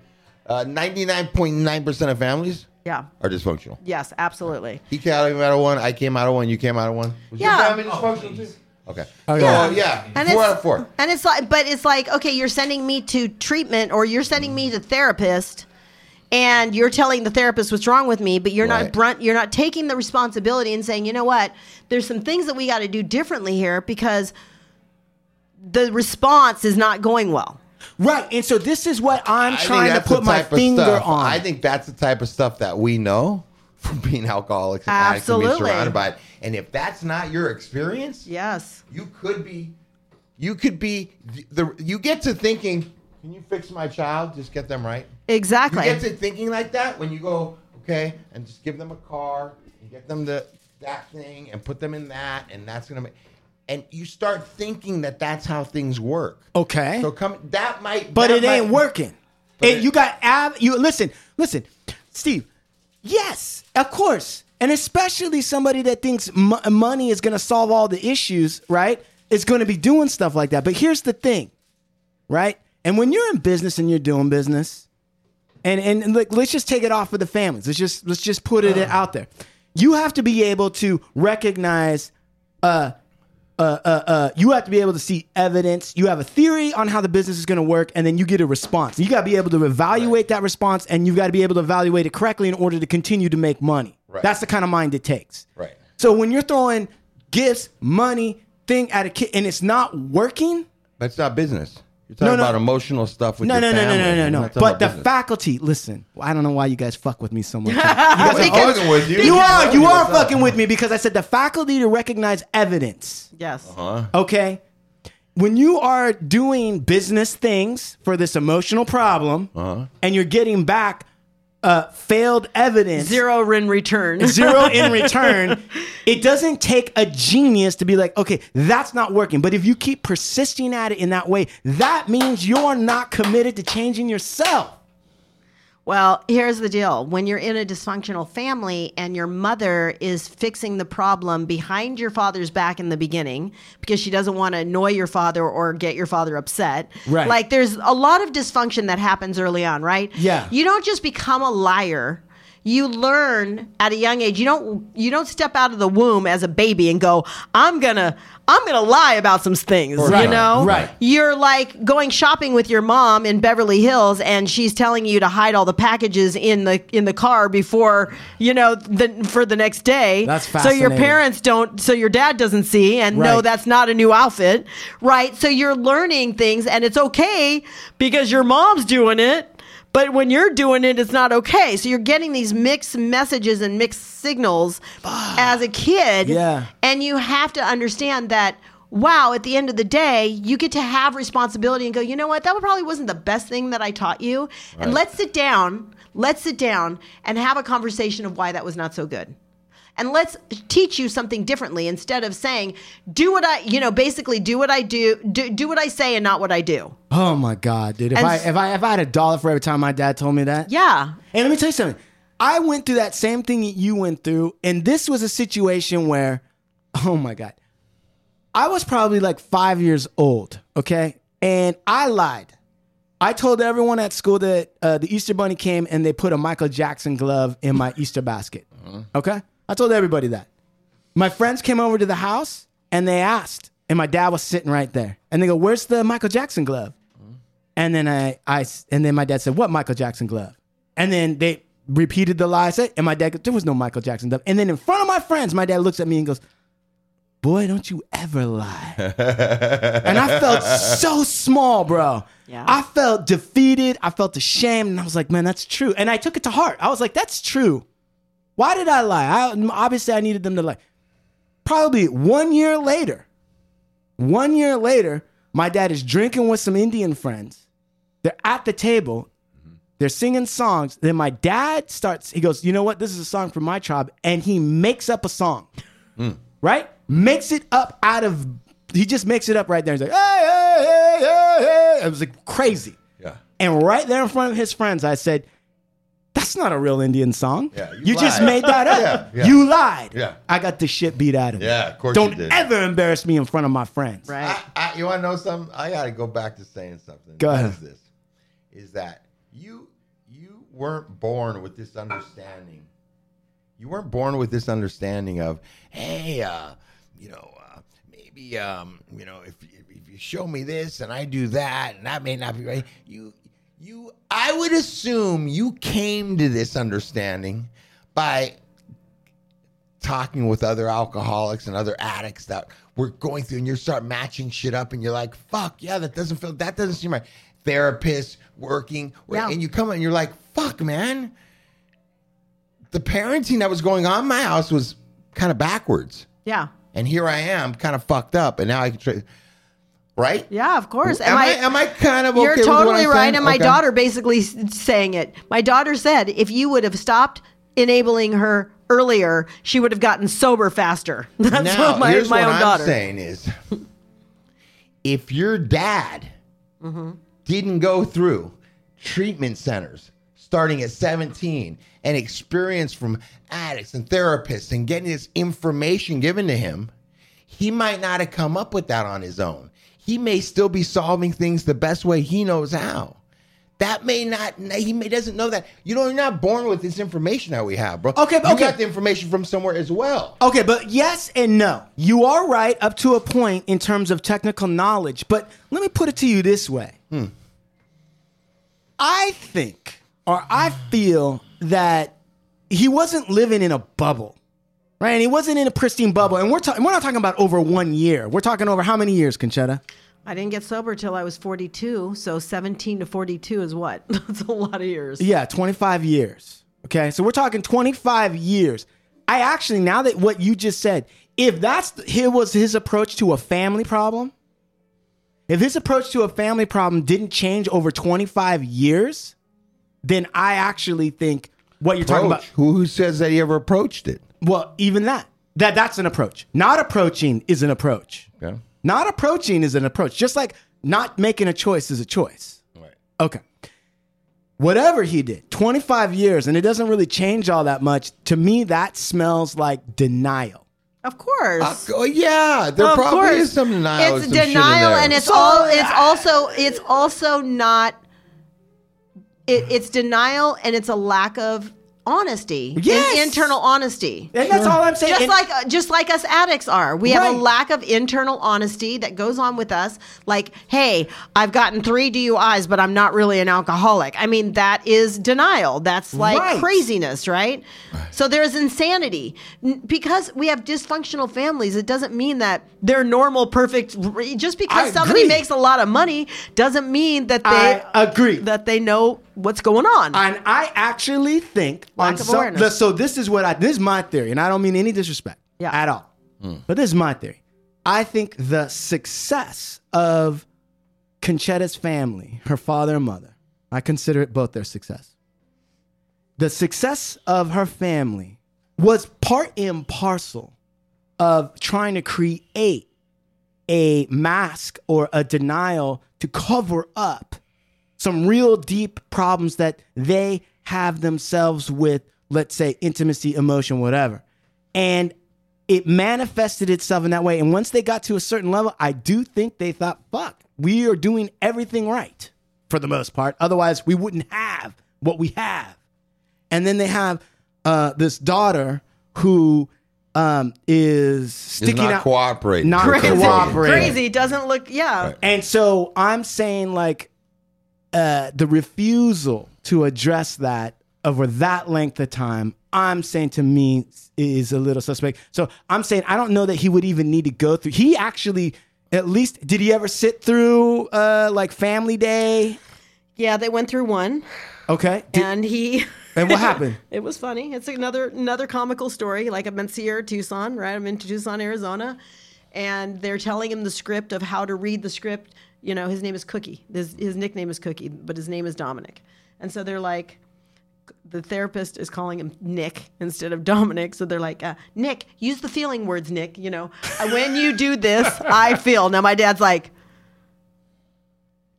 Uh, 99.9% of families Yeah. are dysfunctional. Yes, absolutely. He came out of one. I came out of one. You came out of one. Was Yeah. Your family dysfunctional too? Oh, okay. Oh, okay. So, yeah. And four it's, out of four. And it's like, but it's like, okay, you're sending me to treatment or you're sending me to therapist, and you're telling the therapist what's wrong with me, but you're Right. not brunt, you're not taking the responsibility and saying, you know what, there's some things that we got to do differently here because the response is not going well. Right, and so this is what I'm I trying to put my finger stuff- on. I think that's the type of stuff that we know (laughs) from being alcoholics and addicts and being Absolutely. surrounded by it. And if that's not your experience, Yes. you could be you could be the you get to thinking, can you fix my child? Just get them right. Exactly. You get to thinking like that when you go, okay, and just give them a car and get them the that thing and put them in that, and that's gonna make. And you start thinking that that's how things work. Okay. So come, that might, but that it ain't working. And it- you got ab. You listen, listen, Steve. Yes, of course, and especially somebody that thinks mo- money is going to solve all the issues, right? Is going to be doing stuff like that. But here's the thing, right? And when you're in business and you're doing business, and and like, let's just take it off of the families. Let's just let's just put it out there. You have to be able to recognize uh, uh, uh, uh, you have to be able to see evidence. You have a theory on how the business is going to work, and then you get a response. You got to be able to evaluate that response, and you've got to be able to evaluate it correctly in order to continue to make money. Right. That's the kind of mind it takes. Right. So when you're throwing gifts, money, thing at a kid, and it's not working. that's not business. You're talking No, no. about emotional stuff with No, your no, no, no, family. no, no, no. But the business. faculty, listen. I don't know why you guys fuck with me so much. (laughs) You guys are- fucking with you. You are. You are What's fucking with me because I said the faculty to recognize evidence. Yes. Huh? Okay. When you are doing business things for this emotional problem Uh-huh. and you're getting back uh, failed evidence, Zero in return. (laughs) zero in (laughs) return, it doesn't take a genius to be like, okay, that's not working. But if you keep persisting at it in that way, that means you're not committed to changing yourself. Well, here's the deal. When you're in a dysfunctional family and your mother is fixing the problem behind your father's back in the beginning because she doesn't want to annoy your father or get your father upset. Right. Like there's a lot of dysfunction that happens early on, right? Yeah. You don't just become a liar. You learn at a young age. You don't you don't step out of the womb as a baby and go, I'm gonna I'm gonna lie about some things. Right. You know? Right. You're like going shopping with your mom in Beverly Hills, and she's telling you to hide all the packages in the in the car before you know the for the next day. That's So your parents don't, so your dad doesn't see, and no, that's not a new outfit, right? So you're learning things, and it's okay because your mom's doing it. But when you're doing it, it's not okay. So you're getting these mixed messages and mixed signals (sighs) as a kid. Yeah. And you have to understand that, wow, at the end of the day, you get to have responsibility and go, you know what? That probably wasn't the best thing that I taught you. And let's sit down, let's sit down and have a conversation of why that was not so good. And let's teach you something differently instead of saying, do what I, you know, basically do what I do, do, do what I say and not what I do. Oh my god, dude! If And I s- if I if I had a dollar for every time my dad told me that, Yeah. And let me tell you something. I went through that same thing that you went through, and this was a situation where, (laughs) oh my god, I was probably like five years old, okay, and I lied. I told everyone at school that uh, the Easter Bunny came and they put a Michael Jackson glove in my Easter basket. Okay, I told everybody that. My friends came over to the house and they asked, and my dad was sitting right there, and they go, "Where's the Michael Jackson glove?" And then I, and then my dad said, "What Michael Jackson glove?" And then they repeated the lie. I said, and my dad, goes, there was no Michael Jackson glove. And then in front of my friends, my dad looks at me and goes, "Boy, don't you ever lie." (laughs) and I felt so small, bro. Yeah. I felt defeated. I felt ashamed, and I was like, "Man, that's true." And I took it to heart. I was like, "That's true." Why did I lie? I, obviously, I needed them to lie. Probably one year later, one year later, my dad is drinking with some Indian friends. They're at the table. They're singing songs. Then my dad starts, he goes, You know what? This is a song from my tribe. And he makes up a song, hmm. right? Makes it up out of, he just makes it up right there. He's like, Hey, hey, hey, hey, hey. It was like crazy. Yeah. And right there in front of his friends, I said, That's not a real Indian song. Yeah, you you just made that up. Yeah, yeah. You lied. Yeah. I got the shit beat out of me. Yeah, of course Don't you did. ever embarrass me in front of my friends. Right. I, I, you want to know something? I got to go back to saying something. Go ahead. Is this is that you you weren't born with this understanding. You weren't born with this understanding of, hey, uh, you know, uh, maybe, um, you know, if if you show me this and I do that and that may not be right. You you I would assume you came to this understanding by talking with other alcoholics and other addicts that were going through and you start matching shit up and you're like fuck yeah that doesn't feel that doesn't seem right therapist working Yeah. and you come and you're like fuck man the parenting that was going on in my house was kind of backwards Yeah. and here I am kind of fucked up and now I can try right? Yeah, of course. Am I, am I kind of You're with what totally right. saying? And my Okay. daughter basically saying it. My daughter said if you would have stopped enabling her earlier, she would have gotten sober faster. (laughs) That's now, what my, here's my what own I'm daughter. saying is, (laughs) if your dad Mm-hmm. didn't go through treatment centers starting at 17 and experience from addicts and therapists and getting this information given to him, he might not have come up with that on his own. He may still be solving things the best way he knows how. That may not. He may doesn't know that. You know, you're not born with this information that we have, bro. Okay, but- you okay. got the information from somewhere as well. Okay, but yes and no. You are right up to a point in terms of technical knowledge, but let me put it to you this way. Hmm. I think or I feel that he wasn't living in a bubble. Right? And he wasn't in a pristine bubble. And we're talking we're not talking about over 1 year. We're talking over how many years, Concetta? I didn't get sober till I was 42. So 17 to 42 is what? (laughs) That's a lot of years. Yeah, 25 years. Okay, so we're talking 25 years. I actually, now that what you just said, if that's here was his approach to a family problem, if his approach to a family problem didn't change over 25 years, then I actually think what you're talking about. Approach. Who, who says that he ever approached it? Well, even that, that that's an approach. Not approaching is an approach. Okay. Not approaching is an approach. Just like not making a choice is a choice. Right. Okay. Whatever he did, 25 years, and it doesn't really change all that much. To me, that smells like denial. Of course. Uh, oh yeah, there Of probably course. is some denial. It's some denial, and it's So- all. It's also. It's also not. It, it's denial, and it's a lack of honesty. in- Yes. internal honesty. And that's all I'm saying. Just And- like uh, just like us addicts are, we have a lack of internal honesty that goes on with us. Like, hey, I've gotten three DUIs, but I'm not really an alcoholic. I mean, that is denial. That's like Right. craziness, right? So there's insanity because we have dysfunctional families. It doesn't mean that they're normal, perfect. Just because I somebody agree. makes a lot of money doesn't mean that they I agree. that they know what's going on. And I actually think Lack on of some- awareness. the- so this is what I this is my theory, and I don't mean any disrespect Yeah. at all. Hmm. But this is my theory. I think the success of Concetta's family, her father and mother, I consider it both their success. The success of her family was part and parcel of trying to create a mask or a denial to cover up some real deep problems that they have themselves with, let's say, intimacy, emotion, whatever. And it manifested itself in that way. And once they got to a certain level, I do think they thought, fuck, we are doing everything right for the most part. Otherwise, we wouldn't have what we have. And then they have uh, this daughter who um, is sticking not out, cooperating. not Crazy. cooperating. Crazy doesn't look. Yeah. And so I'm saying like uh, the refusal to address that over that length of time, I'm saying to me is a little suspect. So I'm saying I don't know that he would even need to go through. He actually, at least, did he ever sit through uh, like Family Day? Yeah, they went through one, Okay. Did- and he. (laughs) and what happened? (laughs) It was funny. It's another another comical story. Like I'm in Sierra, Tucson, right? I'm in Tucson, Arizona, and they're telling him the script of how to read the script. You know, his name is Cookie. His, his nickname is Cookie, but his name is Dominic. And so they're like, the therapist is calling him Nick instead of Dominic. So they're like, uh, Nick, use the feeling words, Nick. You know, "Uh, when you do this, (laughs) I feel. Now my dad's like,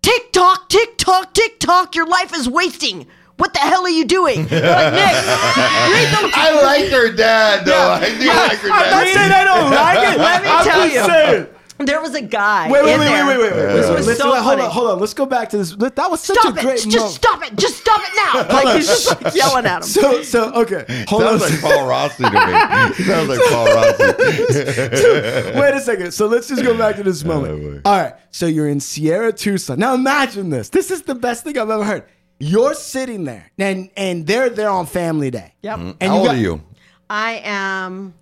tick tock, tick tock, tick tock. Your life is wasting. What the hell are you doing? Like, Nick, read the (laughs) I like her dad, though. I do like her I'm dad. not saying I don't like it. Let me I'm tell just you. saying. (laughs) There was a guy. Wait, wait, in wait, there. wait, wait, wait, wait. This was Let's- so hold funny. on, hold on. Let's go back to this. That was such Stop a it! great moment. Just moment. stop it! Just stop it now! Like he's just like yelling at him. So, so okay. Hold Sounds on. like Paul Rossi to me. (laughs) Sounds like Paul Rossi. (laughs) Wait a second. So let's just go back to this oh, moment. All right. So you're in Sierra Tucson. Now imagine this. This is the best thing I've ever heard. You're sitting there, and and they're there on Family Day. Yep. Mm-hmm. And How old got- are you? I am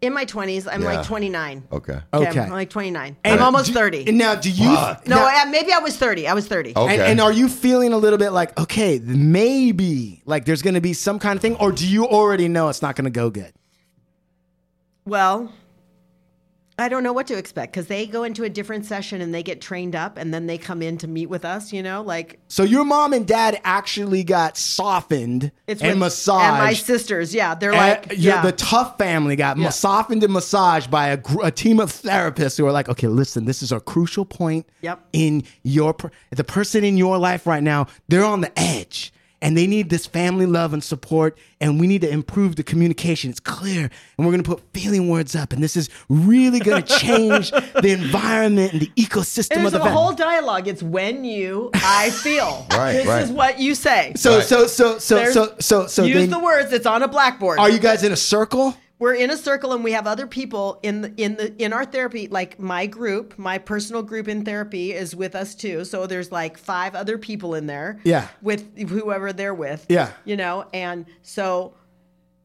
in my twenties. I'm Yeah. like 29. Okay. Okay. I'm like 29. And I'm almost do- 30. And now, do you? Fuck. no, now- I, maybe I was 30. I was 30. Okay. and, and are you feeling a little bit like okay, maybe like there's going to be some kind of thing, or do you already know it's not going to go good? Well, I don't know what to expect because they go into a different session and they get trained up and then they come in to meet with us, you know, like So your mom and dad actually got softened it's and massaged. And my sisters, yeah, they're like, yeah. the tough family got Yeah. softened and massaged by a, gr- a team of therapists who are like, okay, listen, this is a crucial point Yep. in your per- the person in your life right now. They're on the edge. And they need this family love and support, and we need to improve the communication. It's clear, and we're gonna put feeling words up, and this is really gonna (laughs) change the environment and the ecosystem And of there's the a family. whole dialogue. It's when you, I feel. (laughs) Right, This right. is what you say. so, so, so, so, There's- so, so, so, use then, the words. It's on a blackboard. are you guys in a circle? We're in a circle and we have other people in the in the in our therapy. Like my group, my personal group in therapy is with us too. So there's like five other people in there. Yeah. With whoever they're with. Yeah. You know, and so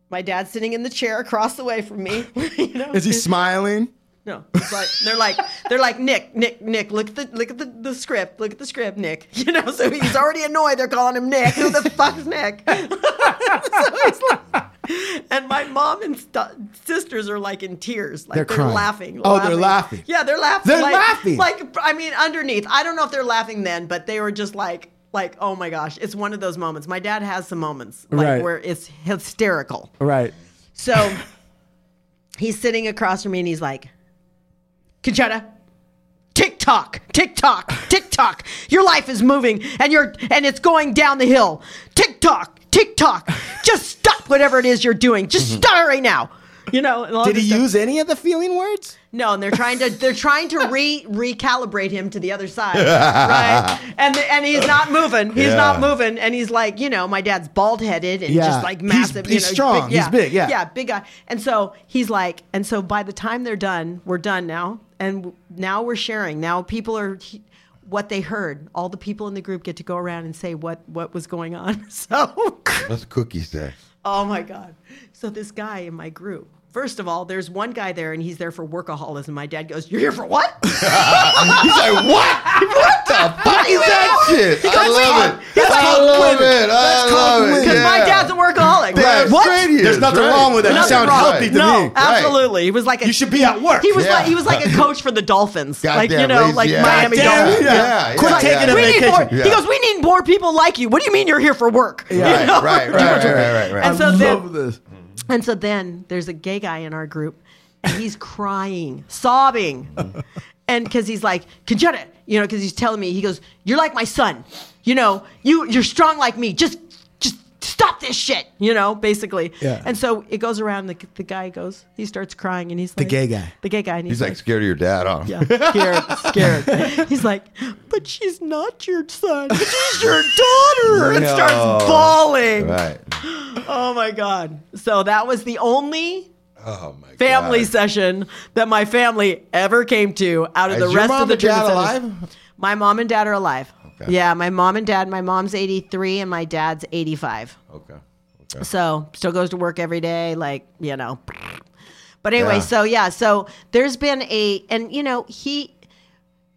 my dad's sitting in the chair across the way from me. (laughs) you know? Is he smiling? No, it's like they're like they're like Nick, Nick, Nick. Look at the look at the, the script. Look at the script, Nick. (laughs) You know, so he's already annoyed. They're calling him Nick. Who the fuck's Nick? (laughs) so he's like, (laughs) and my mom and st- sisters are like in tears, like They're they're, crying. laughing. Oh, they're laughing. Yeah, they're laughing. They're like- laughing. Like I mean, underneath. I don't know if they're laughing then, but they were just like. Like oh my gosh, it's one of those moments. My dad has some moments like Right. where it's hysterical. Right. So (laughs) he's sitting across from me and he's like, Concetta, tick tock, tick tock, tick tock. Your life is moving and you're and it's going down the hill. Tick tock. Just stop whatever it is you're doing. Just mm-hmm. stop it right now. You know. Did he stuff. use any of the feeling words? No, and they're trying to they're trying to re recalibrate him to the other side, right? (laughs) And and he's not moving. He's Yeah. not moving, and he's like, you know, my dad's bald headed and Yeah. just like He's- massive. he's you know, strong. He's big, yeah. yeah, big guy. And so he's like, and so by the time they're done, we're done now, and now we're sharing. Now people are. he- what they heard, all the people in the group get to go around and say what what was going on. (laughs) So What's the cookie say? Oh my God. So this guy in my group, first of all, there's one guy there and he's there for workaholism. My dad goes, You're here for what? (laughs) He's like, what? what the fuck is that shit? I love it. He's like, I love it. I love it. winning. Because my dad's a workaholic. Damn what? There's nothing right. wrong with it. You sound wrong. healthy to no, me. absolutely. He was like a, You should be at work. He was Yeah. like he was like a coach for the Dolphins. like you know, like ass. Miami Dolphins. yeah, yeah, Quit taking a We need more, vacation. He goes, we need more people like you. What do you mean you're here for work? (laughs) You Right, know? right, right, (laughs) right, right, right, right. And so I then, love this. And so then there's a gay guy in our group, and he's crying, sobbing, (laughs) and because he's like, Concetta, you know, because he's telling me, he goes, "You're like my son, you know, you you're strong like me. Just stop this shit, you know, basically." Yeah. And so it goes around. The the guy goes, he starts crying, and he's like, The gay guy. the gay guy, and he's, He's like scared of your dad, huh? yeah, scared, (laughs) scared. (laughs) He's like, but she's not your son. (laughs) She's your daughter. And starts bawling. Right. Oh my god! So that was the only Oh my family God. session that my family ever came to out of Is the your rest mom of the and dad alive? My mom and dad are alive. Okay. Yeah, my mom and dad. My mom's eighty three and my dad's eighty five. Okay. Okay. So still goes to work every day, like you know. But anyway, Yeah. so yeah, so there's been a, and you know, he,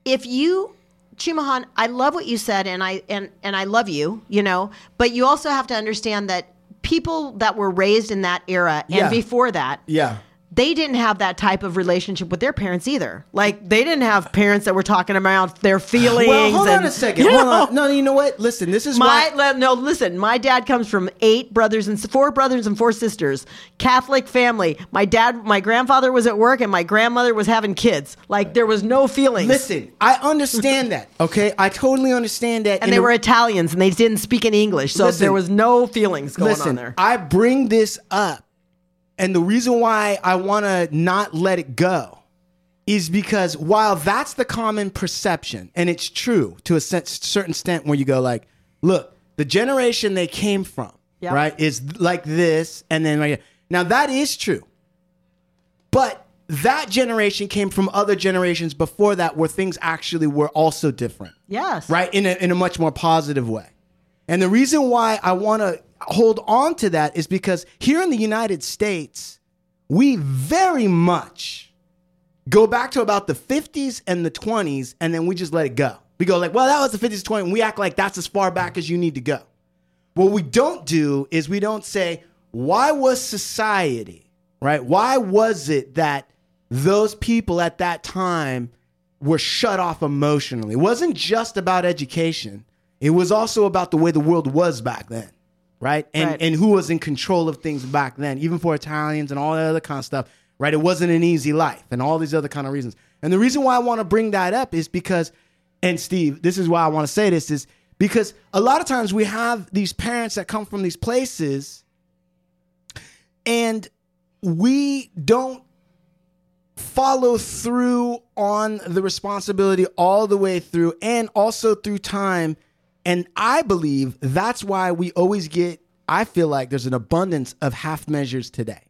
if you, Chimahan, I love what you said, and I and and I love you, you know, but you also have to understand that people that were raised in that era and Yeah. before that, Yeah. They didn't have that type of relationship with their parents either. Like they didn't have parents that were talking about their feelings. Well, hold and, on a second. you Hold know? on. No, you know what? Listen, this is My why. no, listen. My dad comes from eight brothers and four brothers and four sisters, Catholic family. My dad, my grandfather was at work, and my grandmother was having kids. Like there was no feelings. Listen, I understand that. (laughs) Okay, I totally understand that. and they the- were Italians, and they didn't speak any English, so Listen. there was no feelings going Listen, on there. I bring this up, and the reason why I want to not let it go is because while that's the common perception, and it's true to a certain extent, where you go like, look, the generation they came from, Yep. right, is like this, and then like now that is true, but that generation came from other generations before that where things actually were also different. Yes, right? In a, in a much more positive way. And the reason why i want to hold on to that is because here in the united states we very much go back to about the 50s and the 20s and then we just let it go we go like well that was the 50s 20s and we act like that's as far back as you need to go what we don't do is we don't say why was society right why was it that those people at that time were shut off emotionally. It wasn't just about education. It was also about the way the world was back then. Right? And Right. and who was in control of things back then, even for Italians and all that other kind of stuff. Right? It wasn't an easy life and all these other kind of reasons. And the reason why I want to bring that up is because and Steve, this is why I want to say this is because a lot of times we have these parents that come from these places and we don't follow through on the responsibility all the way through and also through time and i believe that's why we always get i feel like there's an abundance of half measures today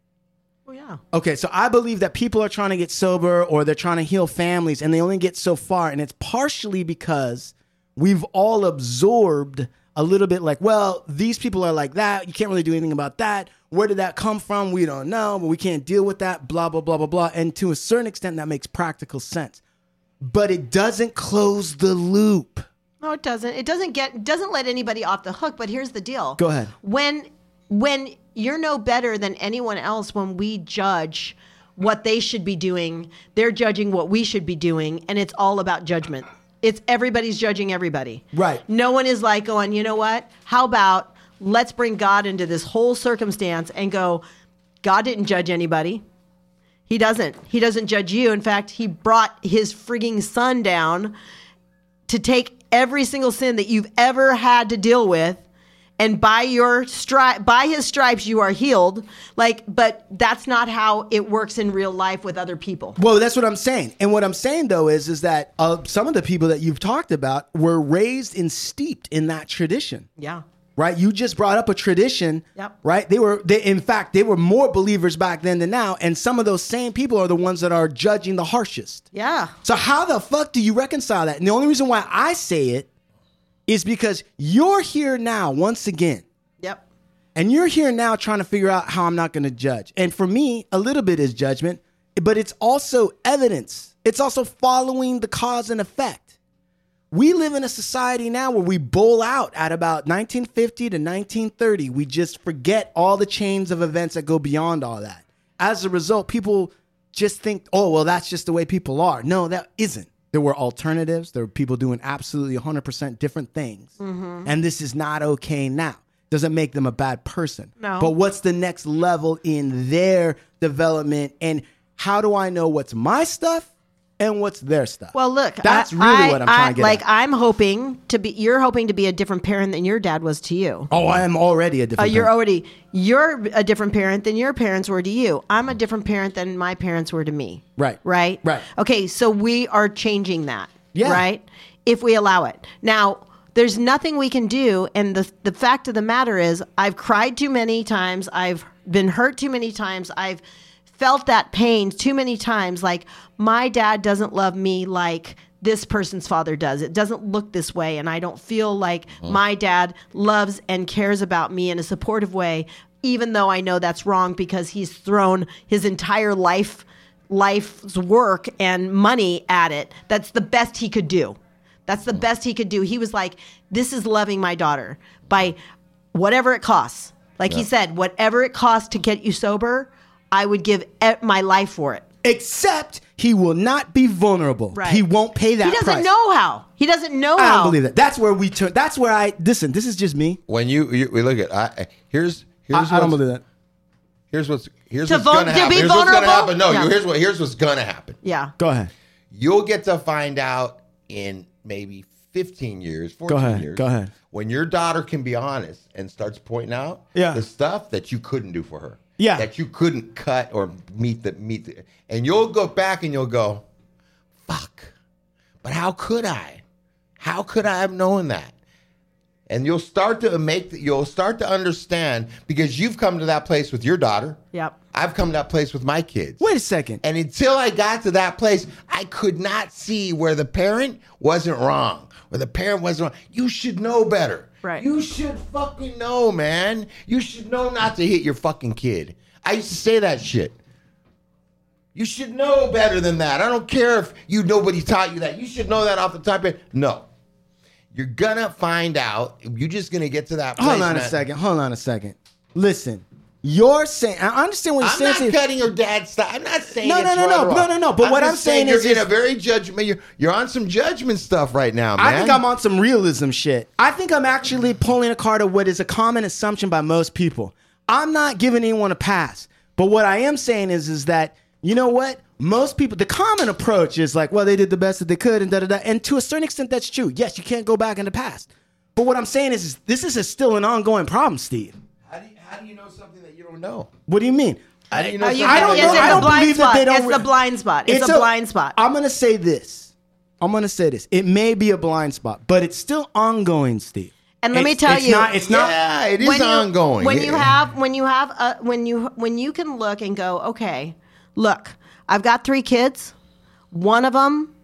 Oh yeah. Okay, so I believe that people are trying to get sober or they're trying to heal families and they only get so far. And it's partially because we've all absorbed a little bit like, well, these people are like that. You can't really do anything about that. Where did that come from? We don't know, but we can't deal with that, blah, blah, blah, blah, blah. And to a certain extent, that makes practical sense. But it doesn't close the loop. No, it doesn't. It doesn't get doesn't let anybody off the hook. But here's the deal. Go ahead. When when you're no better than anyone else, when we judge what they should be doing, they're judging what we should be doing, and it's all about judgment. It's everybody's judging everybody. Right. No one is like going, you know what? How about let's bring God into this whole circumstance and go, God didn't judge anybody. He doesn't. He doesn't judge you. In fact, he brought his frigging son down to take every single sin that you've ever had to deal with and by your stri- by his stripes you are healed like but that's not how it works in real life with other people Well, that's what I'm saying. And what I'm saying though is, is that uh, some of the people that you've talked about were raised and steeped in that tradition. yeah right? You just brought up a tradition, Yep. right? They were, they, in fact, they were more believers back then than now, and some of those same people are the ones that are judging the harshest. yeah So how the fuck do you reconcile that? And the only reason why I say it is because you're here now once again. yep And you're here now trying to figure out how I'm not going to judge. And for me, a little bit is judgment, but it's also evidence. It's also following the cause and effect. We live in a society now where we bowl out at about 1950 to 1930. We just forget all the chains of events that go beyond all that. As a result, people just think, oh, well, that's just the way people are. No, that isn't. There were alternatives. There were people doing absolutely 100% different things. Mm-hmm. And this is not okay now. Doesn't make them a bad person. No. But what's the next level in their development? And how do I know what's my stuff and what's their stuff? well look that's I- really I- what I'm I- trying to get like at. i'm hoping to be you're hoping to be a different parent than your dad was to you oh, I am already a uh, different. you're parent. already you're a different parent than your parents were to you i'm a different parent than my parents were to me Right. right Right. okay so we are changing that Yeah. right if we allow it now there's nothing we can do and the the fact of the matter is i've cried too many times i've been hurt too many times i've felt that pain too many times like my dad doesn't love me like this person's father does it doesn't look this way and i don't feel like mm. my dad loves and cares about me in a supportive way even though i know that's wrong because he's thrown his entire life life's work and money at it. That's the best he could do. That's the mm. best he could do. He was like, this is loving my daughter by whatever it costs. Like he said, whatever it costs to get you sober, I would give e- my life for it. Except he will not be vulnerable. Right. He won't pay that He doesn't price. know how. He doesn't know I how. I don't believe that. That's where we turn. That's where I listen. This is just me. When you, you we look at I, here's here's I, I don't what's- believe that. Here's what's here's To what's vul- gonna to happen. be Here's what's gonna vulnerable? happen. No, Yeah. here's what here's what's gonna happen. Yeah. Go ahead. You'll get to find out in maybe 15 years, 14 ahead, years. go ahead. When your daughter can be honest and starts pointing out Yeah. the stuff that you couldn't do for her. Yeah. That you couldn't cut or meet the meet the, and you'll go back and you'll go, fuck. But how could I? How could I have known that? And you'll start to make you'll start to understand because you've come to that place with your daughter. Yep. I've come to that place with my kids. Wait a second. And until I got to that place, I could not see where the parent wasn't wrong, where the parent wasn't wrong. You should know better. Right. You should fucking know, man. You should know not to hit your fucking kid. I used to say that shit. You should know better than that. I don't care if you nobody taught you that. You should know that off the top of your No. You're gonna find out. You're just gonna get to that place. Hold on a man. second. Hold on a second. Listen, You're saying I understand what you're I'm saying. not Steve. cutting your dad's style. I'm not saying No, it's no, no, right no, no, no, no, but what I'm saying is you're is- in a very judgment. You're, you're on some judgment stuff right now, man. I think I'm on some realism shit. I think I'm actually pulling a card of what is a common assumption by most people. I'm not giving anyone a pass. But what I am saying is, is that you know what? Most people, the common approach is like, well, they did the best that they could, and da da da. And to a certain extent, that's true. Yes, you can't go back in the past. But what I'm saying is, is this is a, still an ongoing problem, Steve. How do, you, how do you know something that you don't know? What do you mean? How do you know you I don't know. I don't blind believe that they don't. It's the blind spot. It's a blind spot. I'm gonna say this. I'm gonna say this. It may be a blind spot, but it's still ongoing, Steve. And let me tell it's you- not. It's not. Yeah, it is when you- ongoing. When you have when you have uh, when you when you can look and go, okay, look, I've got three kids. One of them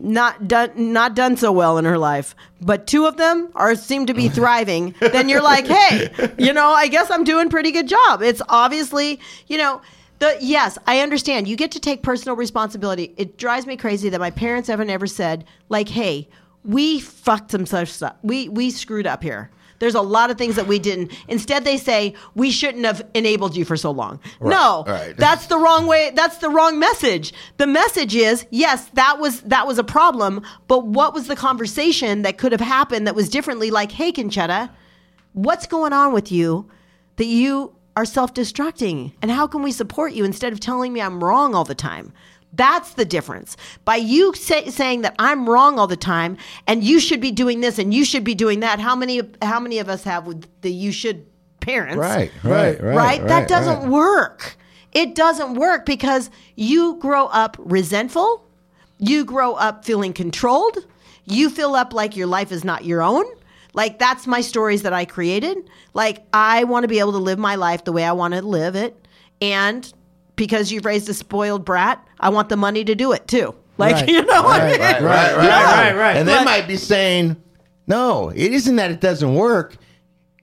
not done not done so well in her life, but two of them are seem to be (laughs) thriving. then you're like, hey, you know, I guess I'm doing pretty good job. It's obviously, you know. The, yes, I understand. You get to take personal responsibility. It drives me crazy that my parents haven't ever said, like, "Hey, we fucked some such stuff. We we screwed up here." There's a lot of things that we didn't. Instead, they say we shouldn't have enabled you for so long. no, right. (laughs) that's the wrong way. That's the wrong message. The message is yes, that was that was a problem, but what was the conversation that could have happened that was differently? Like, hey, Concetta, what's going on with you that you are self-destructing, and how can we support you instead of telling me I'm wrong all the time? That's the difference. By you say, saying that I'm wrong all the time and you should be doing this and you should be doing that, how many how many of us have with the you should parents? Right, right, right, right? that doesn't right. work. It doesn't work because you grow up resentful. You grow up feeling controlled. You feel up like your life is not your own. Like that's my stories that I created. Like I want to be able to live my life the way I want to live it. And because you've raised a spoiled brat, I want the money to do it too. Like, Right. (laughs) you know what I Right, mean? Right, right, right, Yeah. right, right. And they But- might be saying, no, it isn't that it doesn't work.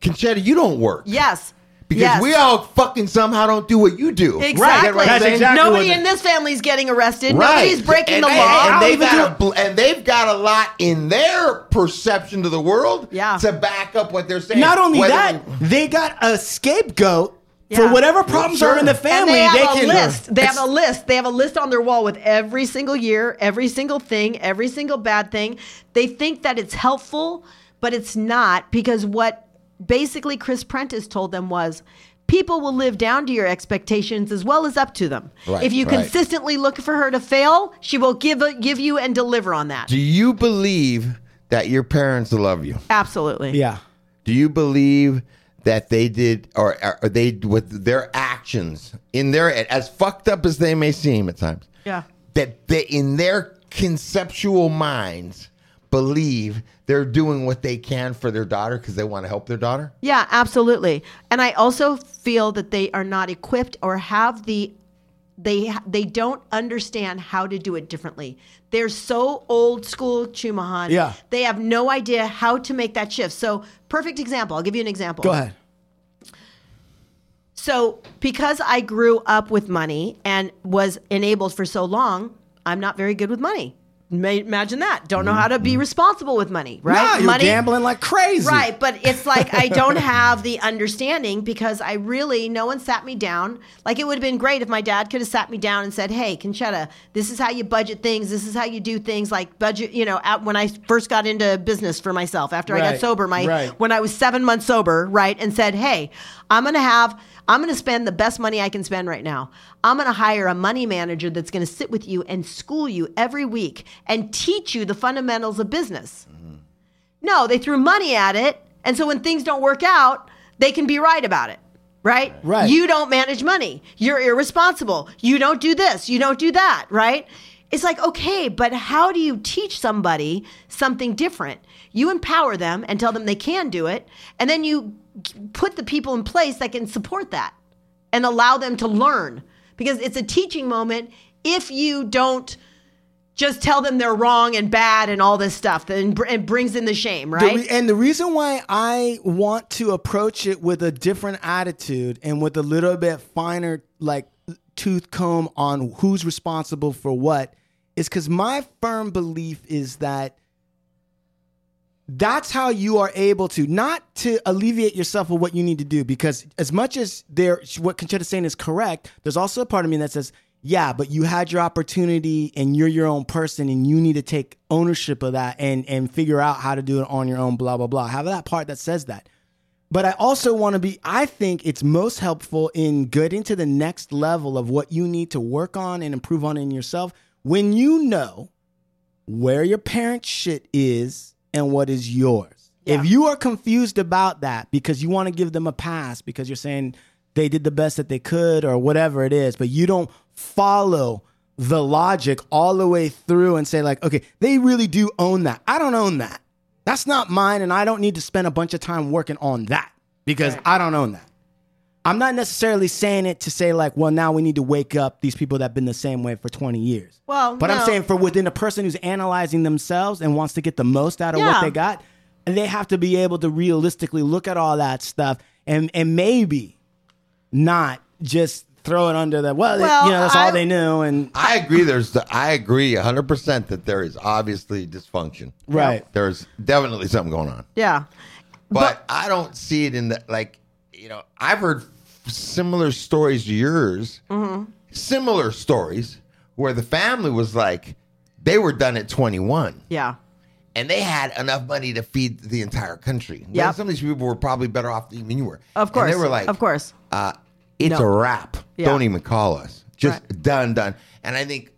Concetta, you don't work. Yes. Because yes. we all fucking somehow don't do what you do. Exactly. Right, get what That's exactly Nobody what- in this family's getting arrested. Right. Nobody's breaking and the they- law. And they've, got a, and they've got a lot in their perception to the world Yeah. to back up what they're saying. Not only Whether- that, they got a scapegoat for whatever problems are in the And family. they have a can list. They have a list. They have a list on their wall with every single year, every single thing, every single bad thing. They think that it's helpful, but it's not because what basically Chris Prentiss told them was people will live down to your expectations as well as up to them. Right, if you right. consistently look for her to fail, she will give a, give you and deliver on that. Do you believe that your parents love you? Absolutely. Yeah. Do you believe that they did, or, or they with their actions in their as fucked up as they may seem at times, Yeah. that they in their conceptual minds believe they're doing what they can for their daughter because they want to help their daughter? Yeah, absolutely. And I also feel that they are not equipped or have the they they don't understand how to do it differently. They're so old school Chumahan. Yeah. They have no idea how to make that shift. So, perfect example. I'll give you an example. Go ahead. So, because I grew up with money and was enabled for so long, I'm not very good with money. Ma- Imagine that. Don't know how to be mm-hmm. responsible with money, right? Nah, you're money, gambling like crazy. Right, but it's like I don't (laughs) have the understanding because I really no one sat me down. Like it would have been great if my dad could have sat me down and said, "Hey, Concetta, this is how you budget things. This is how you do things." Like budget, you know, at, when I first got into business for myself after I got sober, my right. when I was seven months sober, right, and said, "Hey, I'm gonna have." I'm going to spend the best money I can spend right now. I'm going to hire a money manager that's going to sit with you and school you every week and teach you the fundamentals of business. No, they threw money at it. And so when things don't work out, they can be right about it. Right? Right. You don't manage money. You're irresponsible. You don't do this. You don't do that. Right? It's like, okay, but how do you teach somebody something different? You empower them and tell them they can do it. And then you put the people in place that can support that and allow them to learn. Because it's a teaching moment. If you don't just tell them they're wrong and bad and all this stuff and br- it brings in the shame The right? re- and the reason why I want to approach it with a different attitude and with a little bit finer, like tooth comb on who's responsible for what, is because my firm belief is that that's how you are able to not to alleviate yourself of what you need to do because as much as there what Concetta's saying is correct, there's also a part of me that says, yeah, but you had your opportunity and you're your own person and you need to take ownership of that and and figure out how to do it on your own, blah blah blah. Have that part that says that. But I also want to be, I think it's most helpful in getting to the next level of what you need to work on and improve on in yourself when you know where your parents' shit is and what is yours. If you are confused about that because you want to give them a pass because you're saying they did the best that they could or whatever it is, but you don't follow the logic all the way through and say, like, okay, they really do own that. I don't own that. That's not mine, and I don't need to spend a bunch of time working on that because I don't own that. I'm not necessarily saying it to say like, well, now we need to wake up these people that have been the same way for 20 years. Well, but I'm saying for within a person who's analyzing themselves and wants to get the most out of Yeah. what they got, and they have to be able to realistically look at all that stuff and and maybe not just throw it under the well, Well, you know, that's all they knew and I agree. There's, the, I agree 100 percent that there is obviously dysfunction. right. There's definitely something going on, Yeah. but, I don't see it in the like. You know, I've heard similar stories to yours, Mm-hmm. similar stories where the family was like, they were done at 21. Yeah. and they had enough money to feed the entire country. Yeah. Some of these people were probably better off than you were. Of course. And they were like, of course. uh, it's No. a wrap. Yeah. Don't even call us. Just done, done. And I think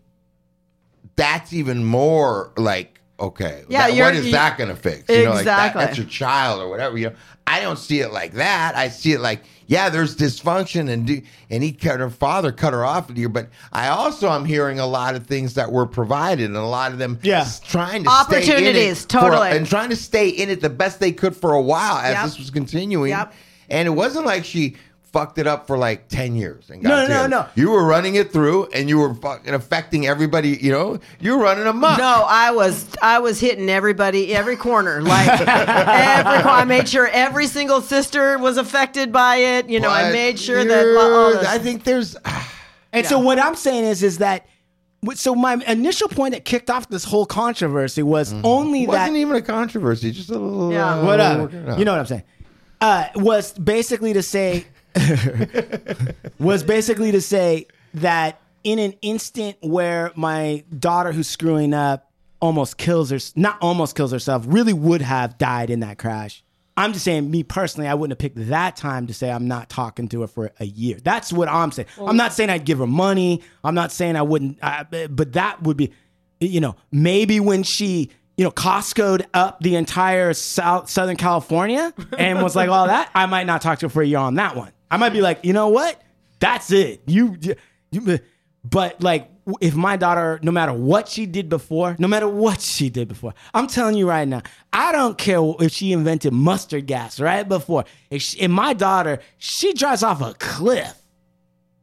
that's even more like, okay, Yeah, that- what is you- that going to fix? You know, like that, Exactly. that's your child or whatever. You know, I don't see it like that. I see it like, yeah, there's dysfunction and do, and he cut her father cut her off here. But I also am hearing a lot of things that were provided and a lot of them Yeah. s- trying to stay in it Opportunities, for a- totally. and trying to stay in it the best they could for a while as Yep. this was continuing. Yep. And it wasn't like she fucked it up for like 10 years. And got No, no, together. no. You were running it through and you were fucking affecting everybody, you know, you were running amok. No, I was I was hitting everybody every corner. Like (laughs) every cor- I made sure every single sister was affected by it. You know, I made sure that you're- all this- I think there's (sighs) And so what I'm saying is, is that. So my initial point that kicked off this whole controversy was only it that wasn't even a controversy, just a little Yeah. uh, whatever. working. You know what I'm saying? Uh, was basically to say (laughs) was basically to say that in an instant where my daughter who's screwing up almost kills her not almost kills herself really would have died in that crash. I'm just saying me personally i wouldn't have picked that time to say i'm not talking to her for a year. That's what i'm saying. I'm not saying i'd give her money. I'm not saying i wouldn't I, but that would be you know maybe when she you know costco'd up the entire south southern california and was like all that i might not talk to her for a year on that one i might be like you know what that's it you, you but like if my daughter no matter what she did before no matter what she did before i'm telling you right now i don't care if she invented mustard gas right before if, she, if my daughter she drives off a cliff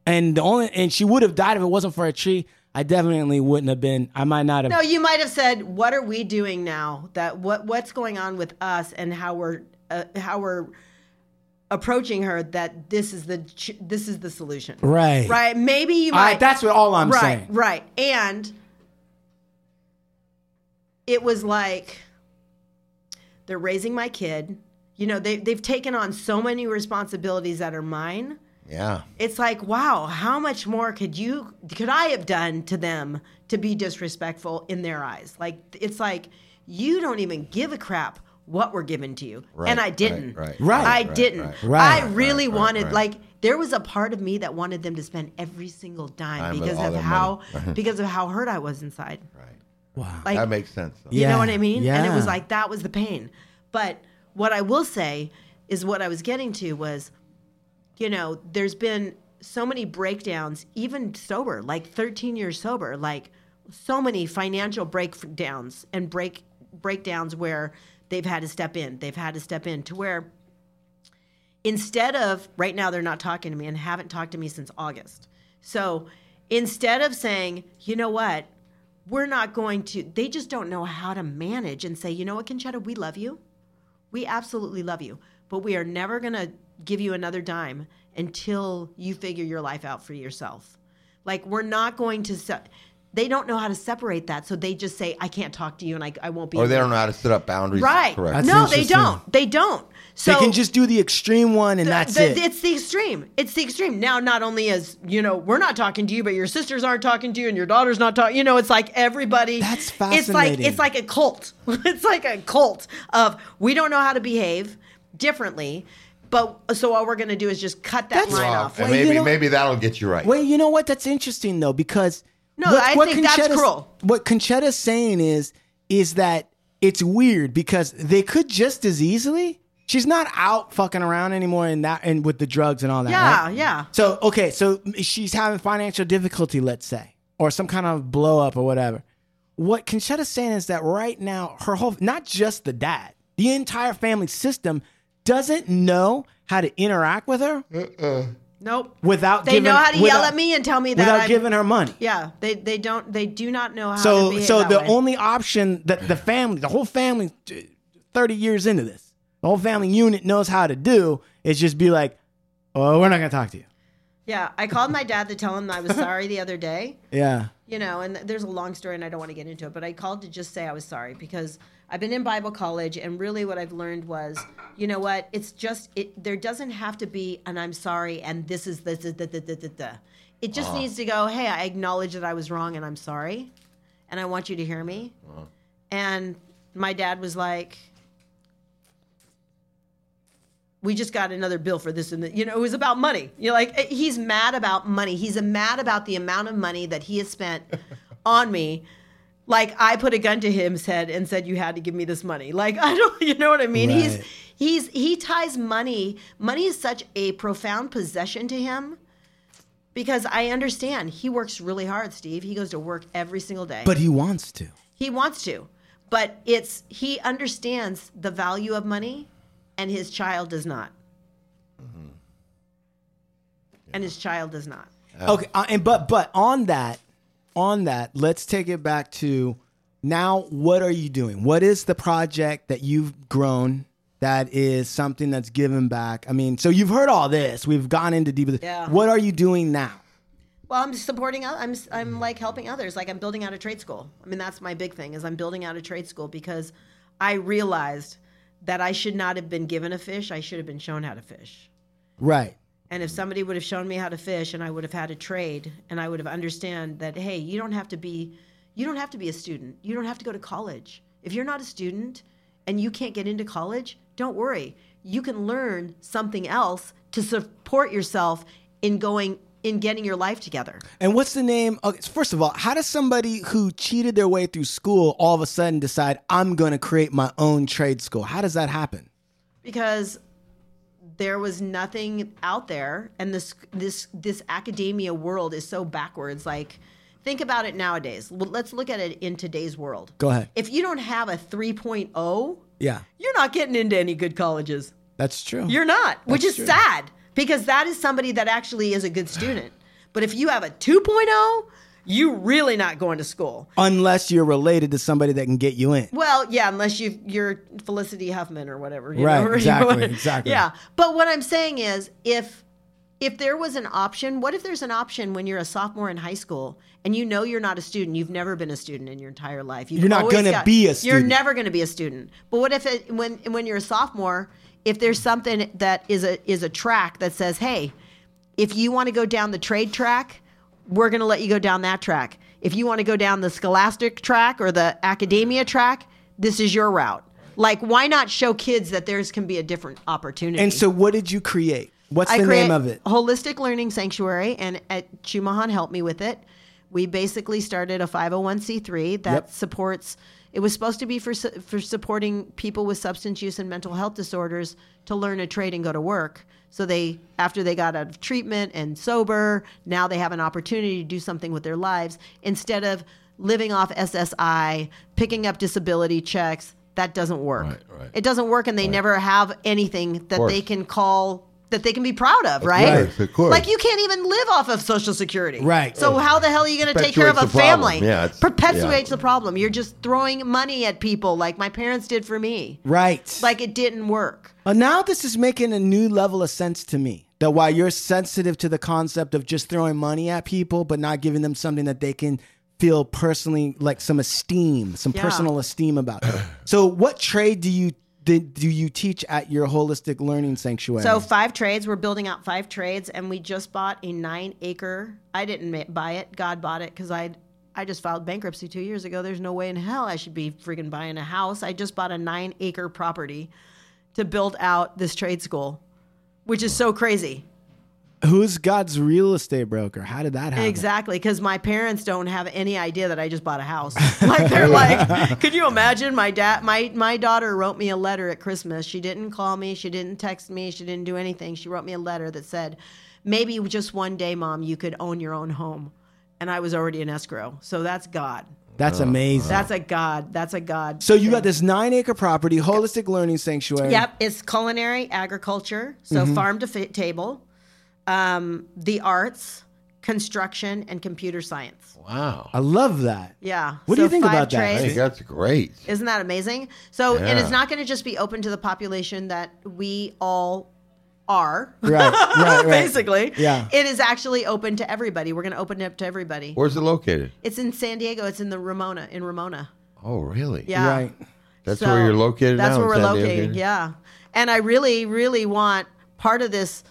and the only and she would have died if it wasn't for a tree i definitely wouldn't have been i might not have No, you might have said, "What are we doing now? That what what's going on with us and how we're uh, how we're approaching her? That this is the this is the solution, right right? Maybe you I- that's what all i'm right, saying right, and it was like they're raising my kid. You know, they they've taken on so many responsibilities that are mine. Yeah. It's like, wow, how much more could you could I have done to them to be disrespectful in their eyes? Like it's like you don't even give a crap what were given to you. Right, and I didn't. right, right, Right. I didn't. right, right, I really right, right, wanted right. like there was a part of me that wanted them to spend every single dime Dime of because of how (laughs) because of how hurt I was inside. Right. wow Like that makes sense. though. you Yeah, know what I mean? Yeah. And it was like that was the pain. But what I will say is what I was getting to was, you know, there's been so many breakdowns, even sober, like 13 years sober, like so many financial breakdowns and break breakdowns where they've had to step in. They've had to step in to where instead of right now they're not talking to me and haven't talked to me since August. So instead of saying, you know what, we're not going to, they just don't know how to manage and say, you know what, Concetta, we love you. We absolutely love you, but we are never going to give you another dime until you figure your life out for yourself. Like, we're not going to, they don't know how to separate that. So they just say, I can't talk to you and I, I won't be. Or they don't know how to set up boundaries. Right. Correct. That's no, they don't. They don't. So they can just do the extreme one and that's the- it. It's the extreme. It's the extreme. Now, not only as you know, we're not talking to you, but your sisters aren't talking to you, and your daughter's not talking. You know, it's like everybody. That's fascinating. It's like it's like a cult. (laughs) it's like a cult of we don't know how to behave differently, but so all we're going to do is just cut that That's- line Well, off. and Well, you maybe know- maybe that'll get you right. Well, you know what? That's interesting though, because No, I think that's cruel. What Concetta's saying is, is that it's weird because they could just as easily. She's not out fucking around anymore and that and with the drugs and all that. Yeah, right? yeah. So okay, so she's having financial difficulty, let's say, or some kind of blow up or whatever. What Concetta's saying is that right now, her whole not just the dad, the entire family system doesn't know how to interact with her Nope. without giving They giving, know how to without- yell at me and tell me that without I'm, giving her money. Yeah, they they don't they do not know how to So so the way. only option that the family, the whole family, thirty years into this, the whole family unit knows how to do is just be like, "Oh, we're not gonna talk to you." Yeah, I called my dad to tell him I was (laughs) sorry the other day. Yeah. You know, and there's a long story and I don't want to get into it, but I called to just say I was sorry because I've been in Bible college and really what I've learned was, you know what, it's just it there doesn't have to be an I'm sorry and this is the the the the the, the. It just uh-huh. needs to go, hey, I acknowledge that I was wrong and I'm sorry. And I want you to hear me. Uh-huh. And my dad was like, we just got another bill for this and that. You know, it was about money. You're like, he's mad about money. He's mad about the amount of money that he has spent (laughs) on me. Like I put a gun to his head and said, "You had to give me this money." Like (laughs) I don't, you know what I mean? He's Right. he's he ties money. Money is such a profound possession to him because I understand he works really hard. Steve, he goes to work every single day. But he wants to. He wants to, but it's he understands the value of money, and his child does not. mm-hmm And his child does not. Okay, uh, and but but on that, on that, let's take it back to now. What are you doing? What is the project that you've grown? That is something that's given back. I mean, so you've heard all this. We've gone into deep. Yeah. What are you doing now? Well, I'm supporting. I'm I'm like helping others. Like I'm building out a trade school. I mean, that's my big thing. Is I'm building out a trade school because I realized that I should not have been given a fish. I should have been shown how to fish. Right. And if somebody would have shown me how to fish and I would have had a trade and I would have understand that hey, you don't have to be you don't have to be a student. You don't have to go to college. If you're not a student and you can't get into college, don't worry. You can learn something else to support yourself in going in getting your life together. And what's the name? Okay, first of all, how does somebody who cheated their way through school all of a sudden decide I'm going to create my own trade school? How does that happen? because there was nothing out there and this this this academia world is so backwards like think about it nowadays let's look at it in today's world Go ahead. if you don't have a 3.0 Yeah, you're not getting into any good colleges that's true. you're not which is true. sad because that is somebody that actually is a good student but if you have a 2.0 you really not going to school Unless you're related to somebody that can get you in. Well, yeah, unless you you're Felicity Huffman or whatever. you Right, know, (laughs) exactly, exactly. Yeah, but what I'm saying is, if if there was an option, what if there's an option when you're a sophomore in high school and you know you're not a student, you've never been a student in your entire life. You've You're not gonna be a You're never going to be a student. But what if it, when when you're a sophomore, if there's something that is a is a track that says, hey, if you want to go down the trade track, we're going to let you go down that track. If you want to go down the scholastic track or the academia track, this is your route. Like, why not show kids that theirs can be a different opportunity? And so, what did you create? What's I the name of it? Holistic Learning Sanctuary, and at Chumahan helped me with it. We basically started a 501c3 that Yep. supports. It was supposed to be for su- for supporting people with substance use and mental health disorders to learn a trade and go to work. So they, after they got out of treatment and sober, now they have an opportunity to do something with their lives instead of living off SSI, picking up disability checks. That doesn't work. Right, right. It doesn't work, and they never have anything that they can call that they can be proud of, right? of course. Like you can't even live off of Social Security, Right. So how the hell are you going to take care of a Perpetuates the problem. family? Yeah, perpetuates yeah. the problem. You're just throwing money at people, like my parents did for me. Right. Like it didn't work. Uh, now this is making a new level of sense to me. That while you're sensitive to the concept of just throwing money at people, but not giving them something that they can feel personally like some esteem, some Yeah. personal esteem about. it. so, what trade do you did, do you teach at your holistic learning sanctuary? So five trades. We're building out five trades, and we just bought a nine acre. I didn't buy it. God bought it because I I just filed bankruptcy two years ago. There's no way in hell I should be freaking buying a house. I just bought a nine acre property to build out this trade school, which is so crazy. Who's God's real estate broker? How did that happen? Exactly, because my parents don't have any idea that I just bought a house. (laughs) like they're like, could you imagine? My dad, my my daughter wrote me a letter at Christmas. She didn't call me, she didn't text me, she didn't do anything. She wrote me a letter that said, maybe just one day, mom, you could own your own home. And I was already in escrow, so that's God. That's amazing. That's a God. That's a God. so you got this nine acre property, holistic learning sanctuary. Yep, it's culinary agriculture, so Mm-hmm. farm to fit table, um, the arts, construction, and computer science. Wow. I love that. Yeah. What do you think five about that? I trades. think that's great. Isn't that amazing? So, and Yeah. it's not going to just be open to the population that we all are. Right, right, (laughs) right. Basically, Yeah. It is actually open to everybody. We're going to open it up to everybody. Where's it located? It's in San Diego. It's in the Ramona, in Ramona. Oh, really? Yeah. Right. That's So where you're located That's now. where in we're San Diego? located. Yeah. And I really, really want part of this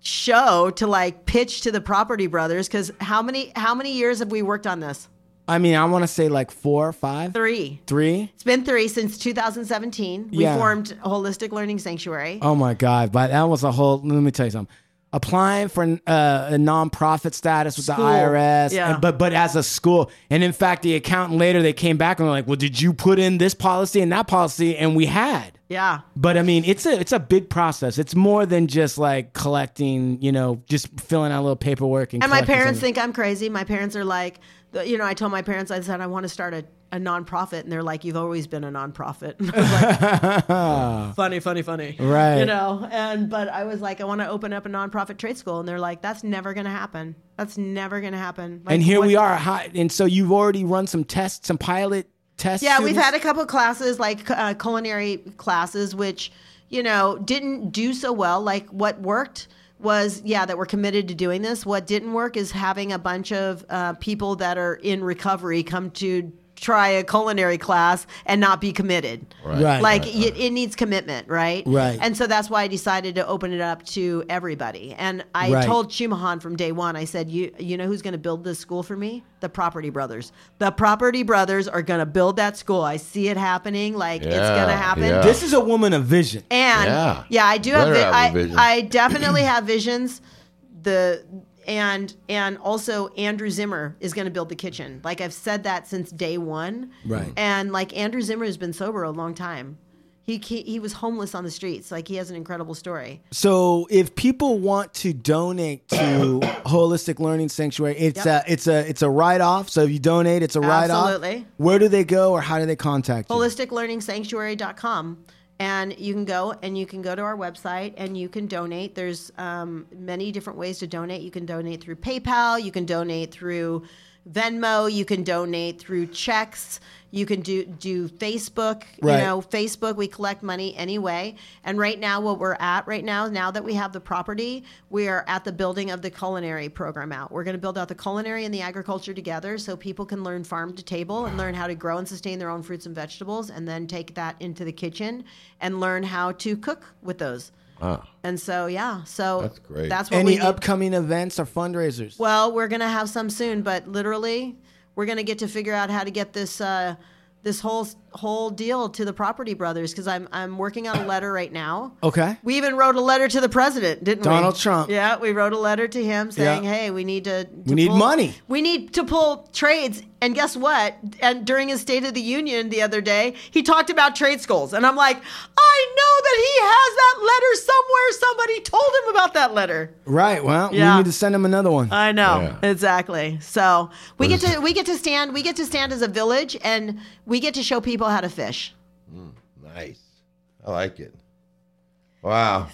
show to like pitch to the property brothers because how many how many years have we worked on this? I mean, I want to say like four, five, Three. three. It's been three since 2017. We Yeah. formed Holistic Learning Sanctuary. Oh my God! But that was a whole. Let me tell you something. Applying for uh, a nonprofit status with School. the IRS, Yeah. and, but but as a school, and in fact, the accountant later they came back and were like, "Well, did you put in this policy and that policy?" And we had. Yeah. But I mean, it's a it's a big process. It's more than just like collecting, you know, just filling out a little paperwork and. And my parents something. think I'm crazy. My parents are like, you know, I told my parents, I said, I want to start a, a nonprofit. And they're like, you've always been a nonprofit. (laughs) Like, (laughs) funny, funny, funny. Right. You know, and, but I was like, I want to open up a nonprofit trade school. And they're like, that's never going to happen. That's never going to happen. Like, and here what- we are. And so you've already run some tests, some pilot tests. Yeah, we've had a couple of classes, like uh, culinary classes, which, you know, didn't do so well. Like what worked was, yeah, that we're committed to doing this. What didn't work is having a bunch of uh, people that are in recovery come to try a culinary class and not be committed. Right. Like It, it needs commitment, right? Right. And so that's why I decided to open it up to everybody. And I Right. told Shumahan from day one, I said, you, you know who's going to build this school for me? The Property Brothers. The Property Brothers are going to build that school. I see it happening. Like it's going to happen. yeah. This is a woman of vision. And Yeah. yeah, I do have, vi- have a I, vision. I definitely have visions. The and and also Andrew Zimmern is going to build the kitchen. Like I've said that since day one. Right. And like Andrew Zimmern has been sober a long time. He, he he was homeless on the streets. Like he has an incredible story. So if people want to donate to (coughs) Holistic Learning Sanctuary, it's Yep. a it's a it's a write off. So if you donate, it's a write off. Absolutely. Where do they go, or how do they contact you? holisticlearningsanctuary.com and you can go and you can go to our website and you can donate. There's um, many different ways to donate. You can donate through paypal. You can donate through venmo you can donate through checks you can do do facebook Right. you know facebook we collect money anyway. And right now what we're at right now now that we have the property we are at the building of the culinary program out. We're going to build out the culinary and the agriculture together so people can learn farm to table and learn how to grow and sustain their own fruits and vegetables and then take that into the kitchen and learn how to cook with those Wow. and so yeah so That's great. that's what Any we upcoming events or fundraisers? Well, we're gonna have some soon, but literally, we're gonna get to figure out how to get this uh, this whole whole deal to the property brothers because I'm I'm working on a letter right now. okay. We even wrote a letter to the president, didn't we? Donald Trump. Yeah, we wrote a letter to him saying, Yeah. "Hey, we need to, to We need pull- money. We need to pull trades." And guess what? And during his State of the Union the other day, he talked about trade schools, and I'm like, I know that he has that letter somewhere. Somebody told him about that letter. Right. Well, Yeah. we need to send him another one. I know Yeah. exactly. So we What get is- to we get to stand we get to stand as a village, and we get to show people how to fish. Hmm. Nice. I like it. Wow.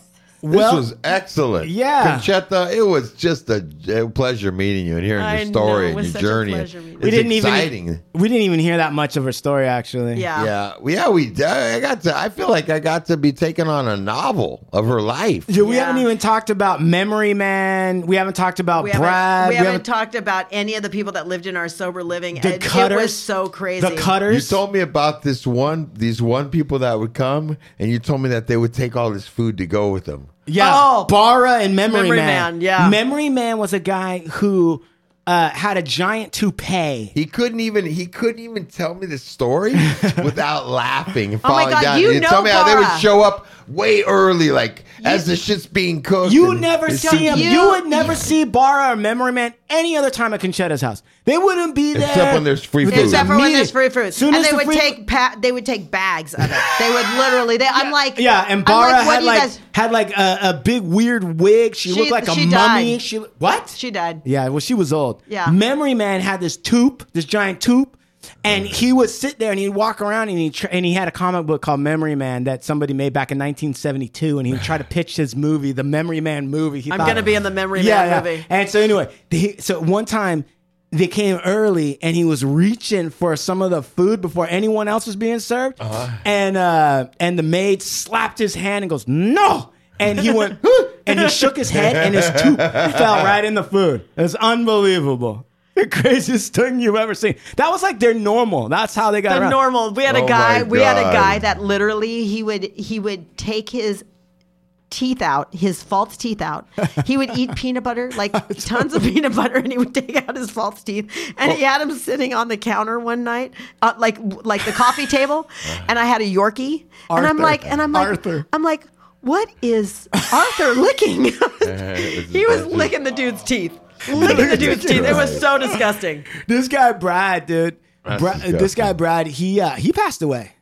Well, this was excellent. yeah. Concetta, it was just a, a pleasure meeting you and hearing I your story know, it and was your such a journey. pleasure meeting. It's we didn't exciting. even we didn't even hear that much of her story actually. Yeah. Yeah, yeah, we. I got to. I feel like I got to be taken on a novel of her life. Dude, we Yeah. haven't even talked about Memory Man. We haven't talked about We Brad. haven't, we haven't taled about any of the people that lived in our sober living. the it, cutters. it was so crazy. The cutters. You told me about this one, these one people that would come, and you told me that they would take all this food to go with them. Yeah, Oh. Barra and Memory, Memory Man. Man, yeah. Memory Man was a guy who uh, had a giant toupee. He couldn't even. He couldn't even tell me the story (laughs) without laughing and Oh my falling God, down. you He'd know tell me how they would show up way early, like as the shit's being cooked. You never see him. You, You- would never see Barra or Memory Man any other time at Concetta's house. They wouldn't be there Except when there's free food. Except for when there's free food, Soon and as they the would free- take pa- they would take bags of it. They would literally. They, I'm like, Yeah, and Barra like, had like guys? had like a, a big weird wig. She, She- looked like a she mummy. She what? She died. Yeah, well, she was old. Yeah. Memory Man had this tube, this giant tube, and he would sit there and he'd walk around and he tr- and he had a comic book called Memory Man that somebody made back in 1972, and he would try to (sighs) pitch his movie, the Memory Man movie. He I'm thought- gonna be in the Memory yeah, Man yeah. movie. And so anyway, he, so one time. They came early, and he was reaching for some of the food before anyone else was being served. And uh, and the maid slapped his hand and goes, "No!" And he went, (laughs) and he shook his head, and his tooth (laughs) fell right in the food. It was unbelievable. (laughs) The craziest thing you've ever seen. That was like their normal. That's how they got The around. normal. We had Oh a guy. We had a guy that literally he would he would take his teeth out, his false teeth out. He would eat (laughs) peanut butter, like tons of peanut butter, and he would take out his false teeth. And he had him sitting on the counter one night, uh, like like the coffee table. And I had a Yorkie, and I'm like, and I'm like, Arthur. I'm like, what is Arthur (laughs) licking? he was licking the dude's teeth. Licking the dude's teeth. It was so disgusting. (laughs) This guy Brad, dude. That's Bra- this guy Brad, he uh, he passed away.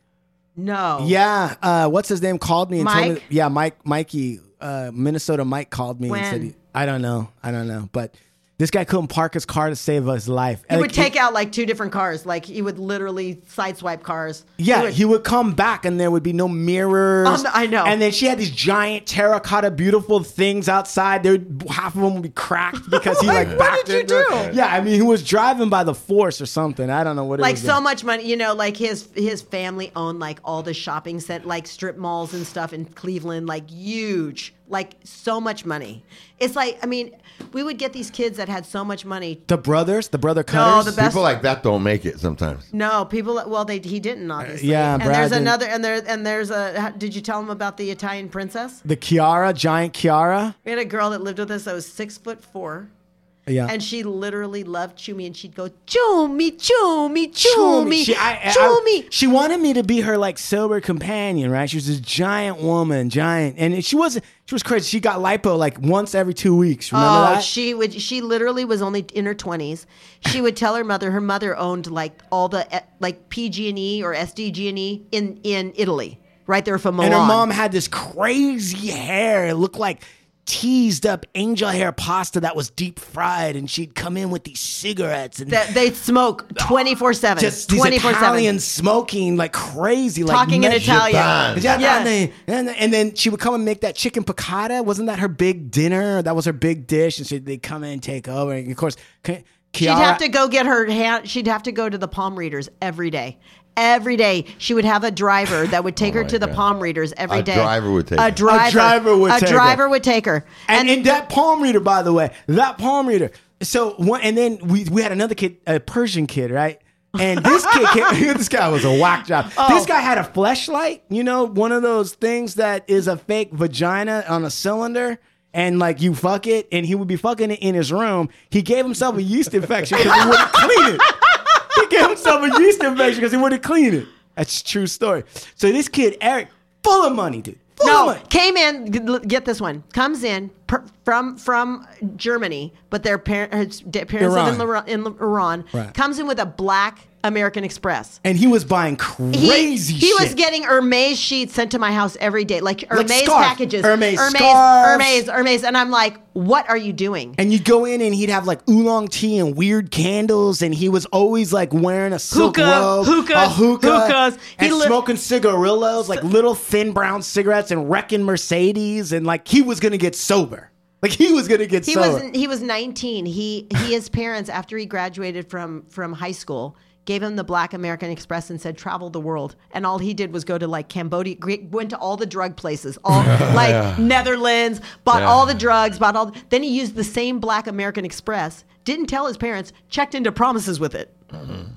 No. Yeah. Uh, what's his name? Called me and told me. Yeah, Mike, Mikey, uh, Minnesota Mike called me and said, he, I don't know, I don't know, but this guy couldn't park his car to save his life. He And, would like, take out like two different cars. Like he would literally sideswipe cars. Yeah, would- he would come back and there would be no mirrors. Um, I know. And then she had these giant terracotta, beautiful things outside. There, half of them would be cracked because he (laughs) like What backed did you into do? Yeah, I mean, he was driving by the force or something. I don't know what it like so much money. You know, like his his family owned like all the shopping set, like strip malls and stuff in Cleveland, like huge, like so much money. It's like I mean, we would get these kids that had so much money. the brothers, the brother No, cutters. the best. People like that don't make it sometimes. no, people. Well, they he didn't obviously. yeah, and Brad there's didn't. another, and there and there's a. Did you tell him about the Italian princess? the Kiara, giant Kiara. We had a girl that lived with us that was six foot four. Yeah. And she literally loved Chumi, and she'd go Chumi, Chumi, Chumi, She, I, I- Chumi. she wanted me to be her like sober companion, right? She was this giant woman, giant, and she wasn't. She was crazy. She got lipo like once every two weeks. Remember Oh, that? she would. She literally was only in her twenties. She would tell her mother. Her mother owned like all the eh, like PG and E or SDG and E in in Italy, right there from Milan. and her mom had this crazy hair. It looked like teased up angel hair pasta that was deep fried, and she'd come in with these cigarettes and that they smoke ah, twenty four seven, just these twenty four Italian seven, smoking like crazy, like talking in Italian. Japan. Yeah, Yeah. And, and then she would come and make that chicken piccata. Wasn't that her big dinner? That was her big dish. And so they'd come in and take over. And of course, Ki- She'd have to go get her hand. She'd have to go to the palm readers every day. Every day, she would have a driver that would take oh her my to the God. palm readers every A day. driver would take a her. driver. A driver would a take her. driver would take her. And, and that palm reader, by the way, that palm reader. So one, and then we we had another kid, a Persian kid, right? And this kid, came, (laughs) this guy was a whack job. Oh. This guy had a fleshlight, you know, one of those things that is a fake vagina on a cylinder. And like you fuck it, and he would be fucking it in his room. He gave himself a yeast infection because he wouldn't clean it. (laughs) He gave himself a yeast infection because he wouldn't clean it. That's a true story. So this kid, Eric, full of money, dude. Full of No, money. came in. Get this one. Comes in per, from from Germany, but their parents parents live in, Iran. Iran, in Iran. Right. Comes in with a black American Express. And he was buying crazy he shit. was getting Hermes sheets sent to my house every day, like Hermes scarf. packages. Hermes Hermes, scarves. Hermes, Hermes. And I'm like, what are you doing? and you'd go in and he'd have like oolong tea and weird candles, and he was always like wearing a silk Hookah, robe, hookahs, a hookah, hookahs. He and li- smoking cigarillos, like little thin brown cigarettes, and wrecking Mercedes, and like he was gonna get sober, like he was gonna get He sober. was he was 19. He he his parents after he graduated from from high school gave him the Black American Express and said travel the world. And all he did was go to like Cambodia, went to all the drug places, all (laughs) like Netherlands, bought Yeah. all the drugs, bought all. Then he used the same Black American Express. Didn't tell his parents. Checked into promises with it. Mm-hmm.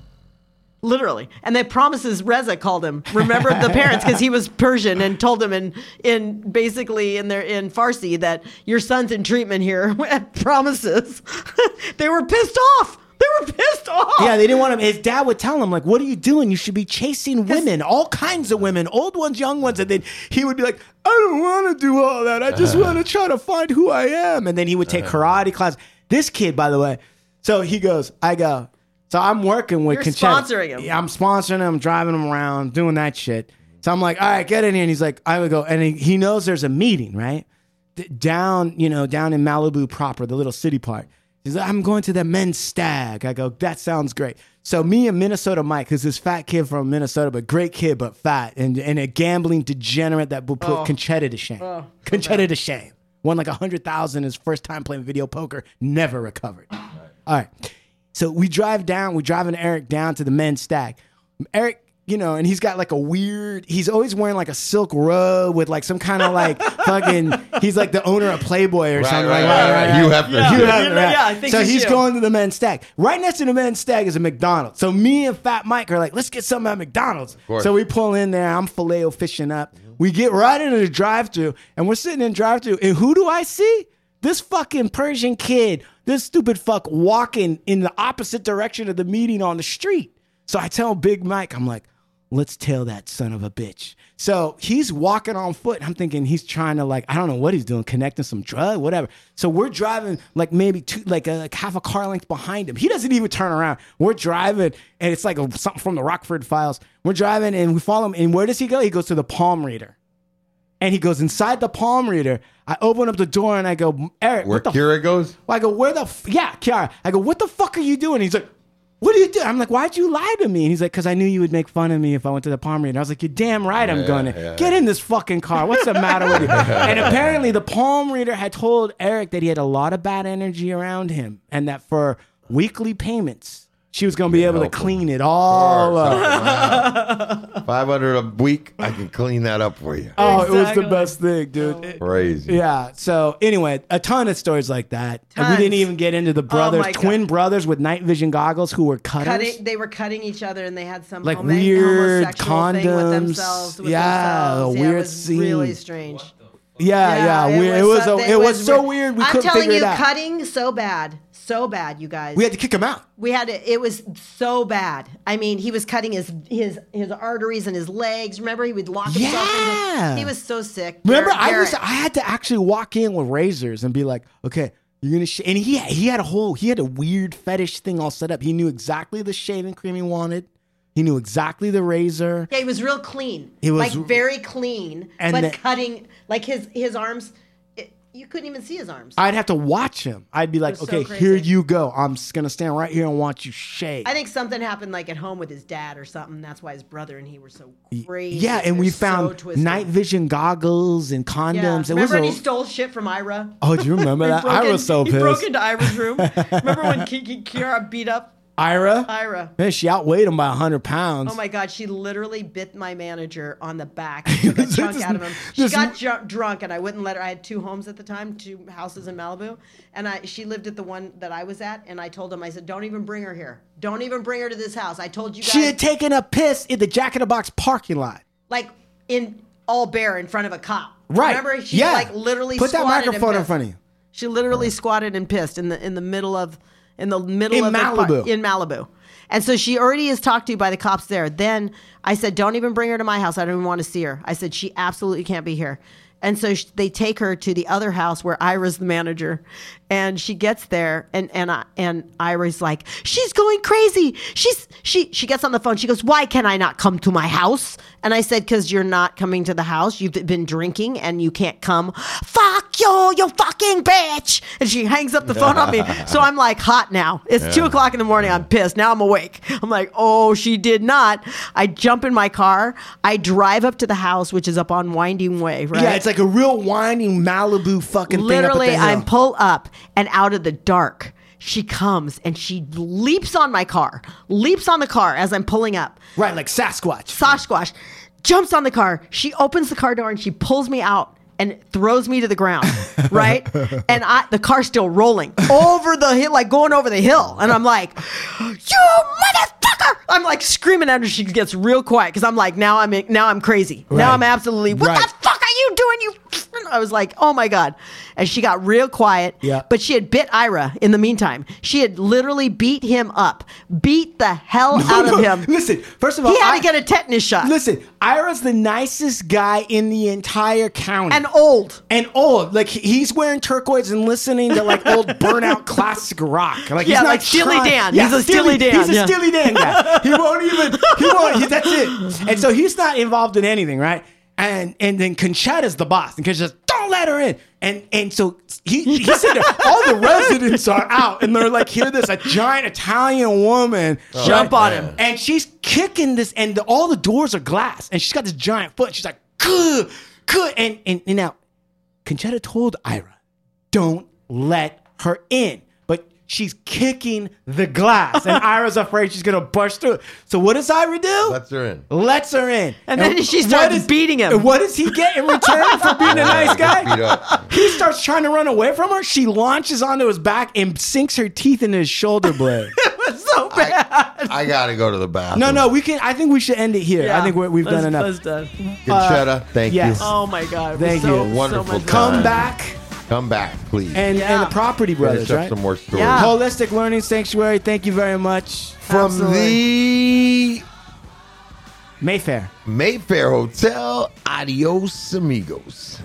Literally, and the promises Reza called him. Remembered the parents because he was Persian and told them in in basically in their in Farsi that your son's in treatment here. (laughs) promises. (laughs) they were pissed off. (laughs) They were pissed off. Yeah, they didn't want him. His dad would tell him, like, what are you doing? You should be chasing women, all kinds of women, old ones, young ones. And then he would be like, I don't want to do all that. I just (laughs) want to try to find who I am. And then he would take uh-huh. karate class. This kid, by the way, so he goes, I go, so I'm working with You're Concetta. sponsoring him. Yeah, I'm sponsoring him, driving him around, doing that shit. So I'm like, all right, get in here. And he's like, I would go, and he, he knows there's a meeting, right? D- down, you know, down in Malibu proper, the little city part. He's like, I'm going to the men's stag. I go, that sounds great. So me and Minnesota Mike, who's this fat kid from Minnesota, but great kid, but fat, and, and a gambling degenerate that will put oh. Concetta to shame. Oh, Concetta to shame. Won like a hundred thousand his first time playing video poker, never recovered. All right. So we drive down, we're driving Eric down to the men's stag. Eric, you know, and he's got like a weird, he's always wearing like a silk robe with like some kind of like (laughs) fucking, he's like the owner of Playboy or Right, something. right, like, right, right. Hugh Hefner. Yeah. Hugh Yeah, Hefner, right. yeah, I think so he's he's Hugh. going to the men's stag. Right next to the men's stag is a McDonald's. So me and Fat Mike are like, let's get something at McDonald's. So we pull in there. I'm filet fishing up. We get right into the drive-through, and we're sitting in drive-through. And who do I see? This fucking Persian kid, this stupid fuck, walking in the opposite direction of the meeting on the street. So I tell Big Mike, I'm like, let's tell that son of a bitch. So he's walking on foot. I'm thinking he's trying to like, I don't know what he's doing, connecting some drug, whatever. So we're driving like maybe two, like, a, like half a car length behind him. He doesn't even turn around. We're driving and it's like a, something from the Rockford files. We're driving and we follow him. And where does he go? He goes to the palm reader. And he goes inside the palm reader. I open up the door and I go, Eric, Where what the Kira goes? I go, where the f-? yeah, Kiara. I go, what the fuck are you doing? He's like, what do you do? I'm like, why'd you lie to me? And he's like, because I knew you would make fun of me if I went to the palm reader. I was like, you're damn right, I'm Yeah, to yeah, get in this fucking car. What's the matter with you? (laughs) and apparently, the palm reader had told Eric that he had a lot of bad energy around him, and that for weekly payments, she was going to be able to clean it all up. (laughs) Five hundred a week, I can clean that up for you. Oh, it was Exactly. the best thing, dude. Crazy. Yeah. So anyway, a ton of stories like that. And we Tons. didn't even get into the oh brothers, my God. twin brothers with night vision goggles who were cutters. Cutting, they were cutting each other, and they had some Like home- weird homosexual thing with condoms. themselves. With Yeah, themselves. a yeah, weird it was really scene. strange. yeah, yeah. weird. It was, so- a, it was so weird. We I'm couldn't telling figure you, it out. cutting so bad, so bad, you guys. we had to kick him out. We had to, it was so bad. I mean, he was cutting his his his arteries and his legs. Remember, he would lock himself. Yeah. In he was so sick. Remember, Garrett- I was I had to actually walk in with razors and be like, okay, you're gonna sh-. and he he had a whole he had a weird fetish thing all set up. He knew exactly the shaving cream he wanted. He knew exactly the razor. Yeah, he was real clean. He was- like very clean, And but the- cutting like his his arms. It, you couldn't even see his arms. I'd have to watch him. I'd be like, was so okay, crazy. here you go. I'm just gonna stand right here and watch you shake. I think something happened like at home with his dad or something. That's why his brother and he were so crazy. yeah, and They're we so found twisted. night vision goggles and Yeah. condoms. It Remember was when a, he stole shit from Ira? Oh, do you remember (laughs) that? broke I in- was so he pissed. broke into Ira's room. (laughs) Remember when Kiki Kiara beat up Ira? Ira? Man, she outweighed him by 100 pounds. Oh my God, she literally bit my manager on the back, (laughs) and took a chunk This- out of him. She got ju- drunk, and I wouldn't let her. I had two homes at the time, two houses in Malibu, and I she lived at the one that I was at, and I told him, I said, don't even bring her here. Don't even bring her to this house. I told you guys, She had taken a piss in the Jack in the Box parking lot. like in all bare in front of a cop. Right. Remember? She Yeah. like literally Put that microphone in front of you. She literally squatted and pissed in the in the middle of in the middle In of the par- Malibu. in Malibu. And so she already is talked to by the cops there. Then I said, "Don't even bring her to my house. I don't even want to see her." I said, "She absolutely can't be here." And so sh- they take her to the other house where Ira's the manager, and she gets there, and and I, and Ira's like, she's going crazy. She's she she gets on the phone. She goes, why can I not come to my house? And I said, because you're not coming to the house. You've been drinking, and you can't come. Fuck you, you fucking bitch! And she hangs up the phone on me. (laughs) So I'm like hot now. It's two o'clock in the morning. I'm pissed. Now I'm awake. I'm like, oh, she did not. I jump in my car. I drive up to the house, which is up on Winding Way. Right? Yeah, it's like a real winding Malibu fucking literally thing up at the i hill. pull up and out of the dark she comes and she leaps on my car leaps on the car as i'm pulling up right, like Sasquatch. sasquatch jumps on the car she opens the car door and she pulls me out and throws me to the ground right? (laughs) And i the car's still rolling over the hill like going over the hill. And i'm like you motherfucker! I'm like screaming at her she gets real quiet because i'm like now i'm now i'm crazy. Now i'm absolutely what Right. the fuck are you doing you I was like, oh my God. And she got real quiet. Yeah. But she had bit Ira in the meantime. She had literally beat him up, beat the hell out of him. Listen, first of all, he had I- to get a tetanus shot. Listen, Ira's the nicest guy in the entire county. and old. and old. Like he's wearing turquoise and listening to like old (laughs) burnout classic rock. Like Yeah, he's not like Steely Dan. He's a Steely Dan, He's a yeah. Steely Dan guy. He won't even. He won't. He, that's it. And so he's not involved in anything, right? And and then Concetta's the boss, and Concetta's don't let her in. And and so he in there. All the (laughs) residents are out, and they're like, hear this, a giant Italian woman oh, Jump on him. and she's kicking this, and the, all the doors are glass, and she's got this giant foot. She's like, good, good, and and, and now Concetta told Ira, don't let her in. But she's kicking the glass, and (laughs) Ira's afraid she's gonna burst through. So what does Ira do? Lets her in. Lets her in. And then she what starts is- beating him. and What does he get in return for being a (laughs) nice guy? He starts trying to run away from her. She launches onto his back and sinks her teeth into his shoulder blade. (laughs) so bad. I gotta go to the bathroom. no, no, we can. I think we should end it here. I think we're, we've done enough. let's done. Concetta, thank yes. you. Oh my God. it was Thank so, you. Wonderful So much time. Come back Come back, please. and Yeah. and the Property Brothers, Finish up right? some more stories. Yeah. Holistic Learning Sanctuary. Thank you very much. From the Mayfair. Mayfair Hotel, adios amigos.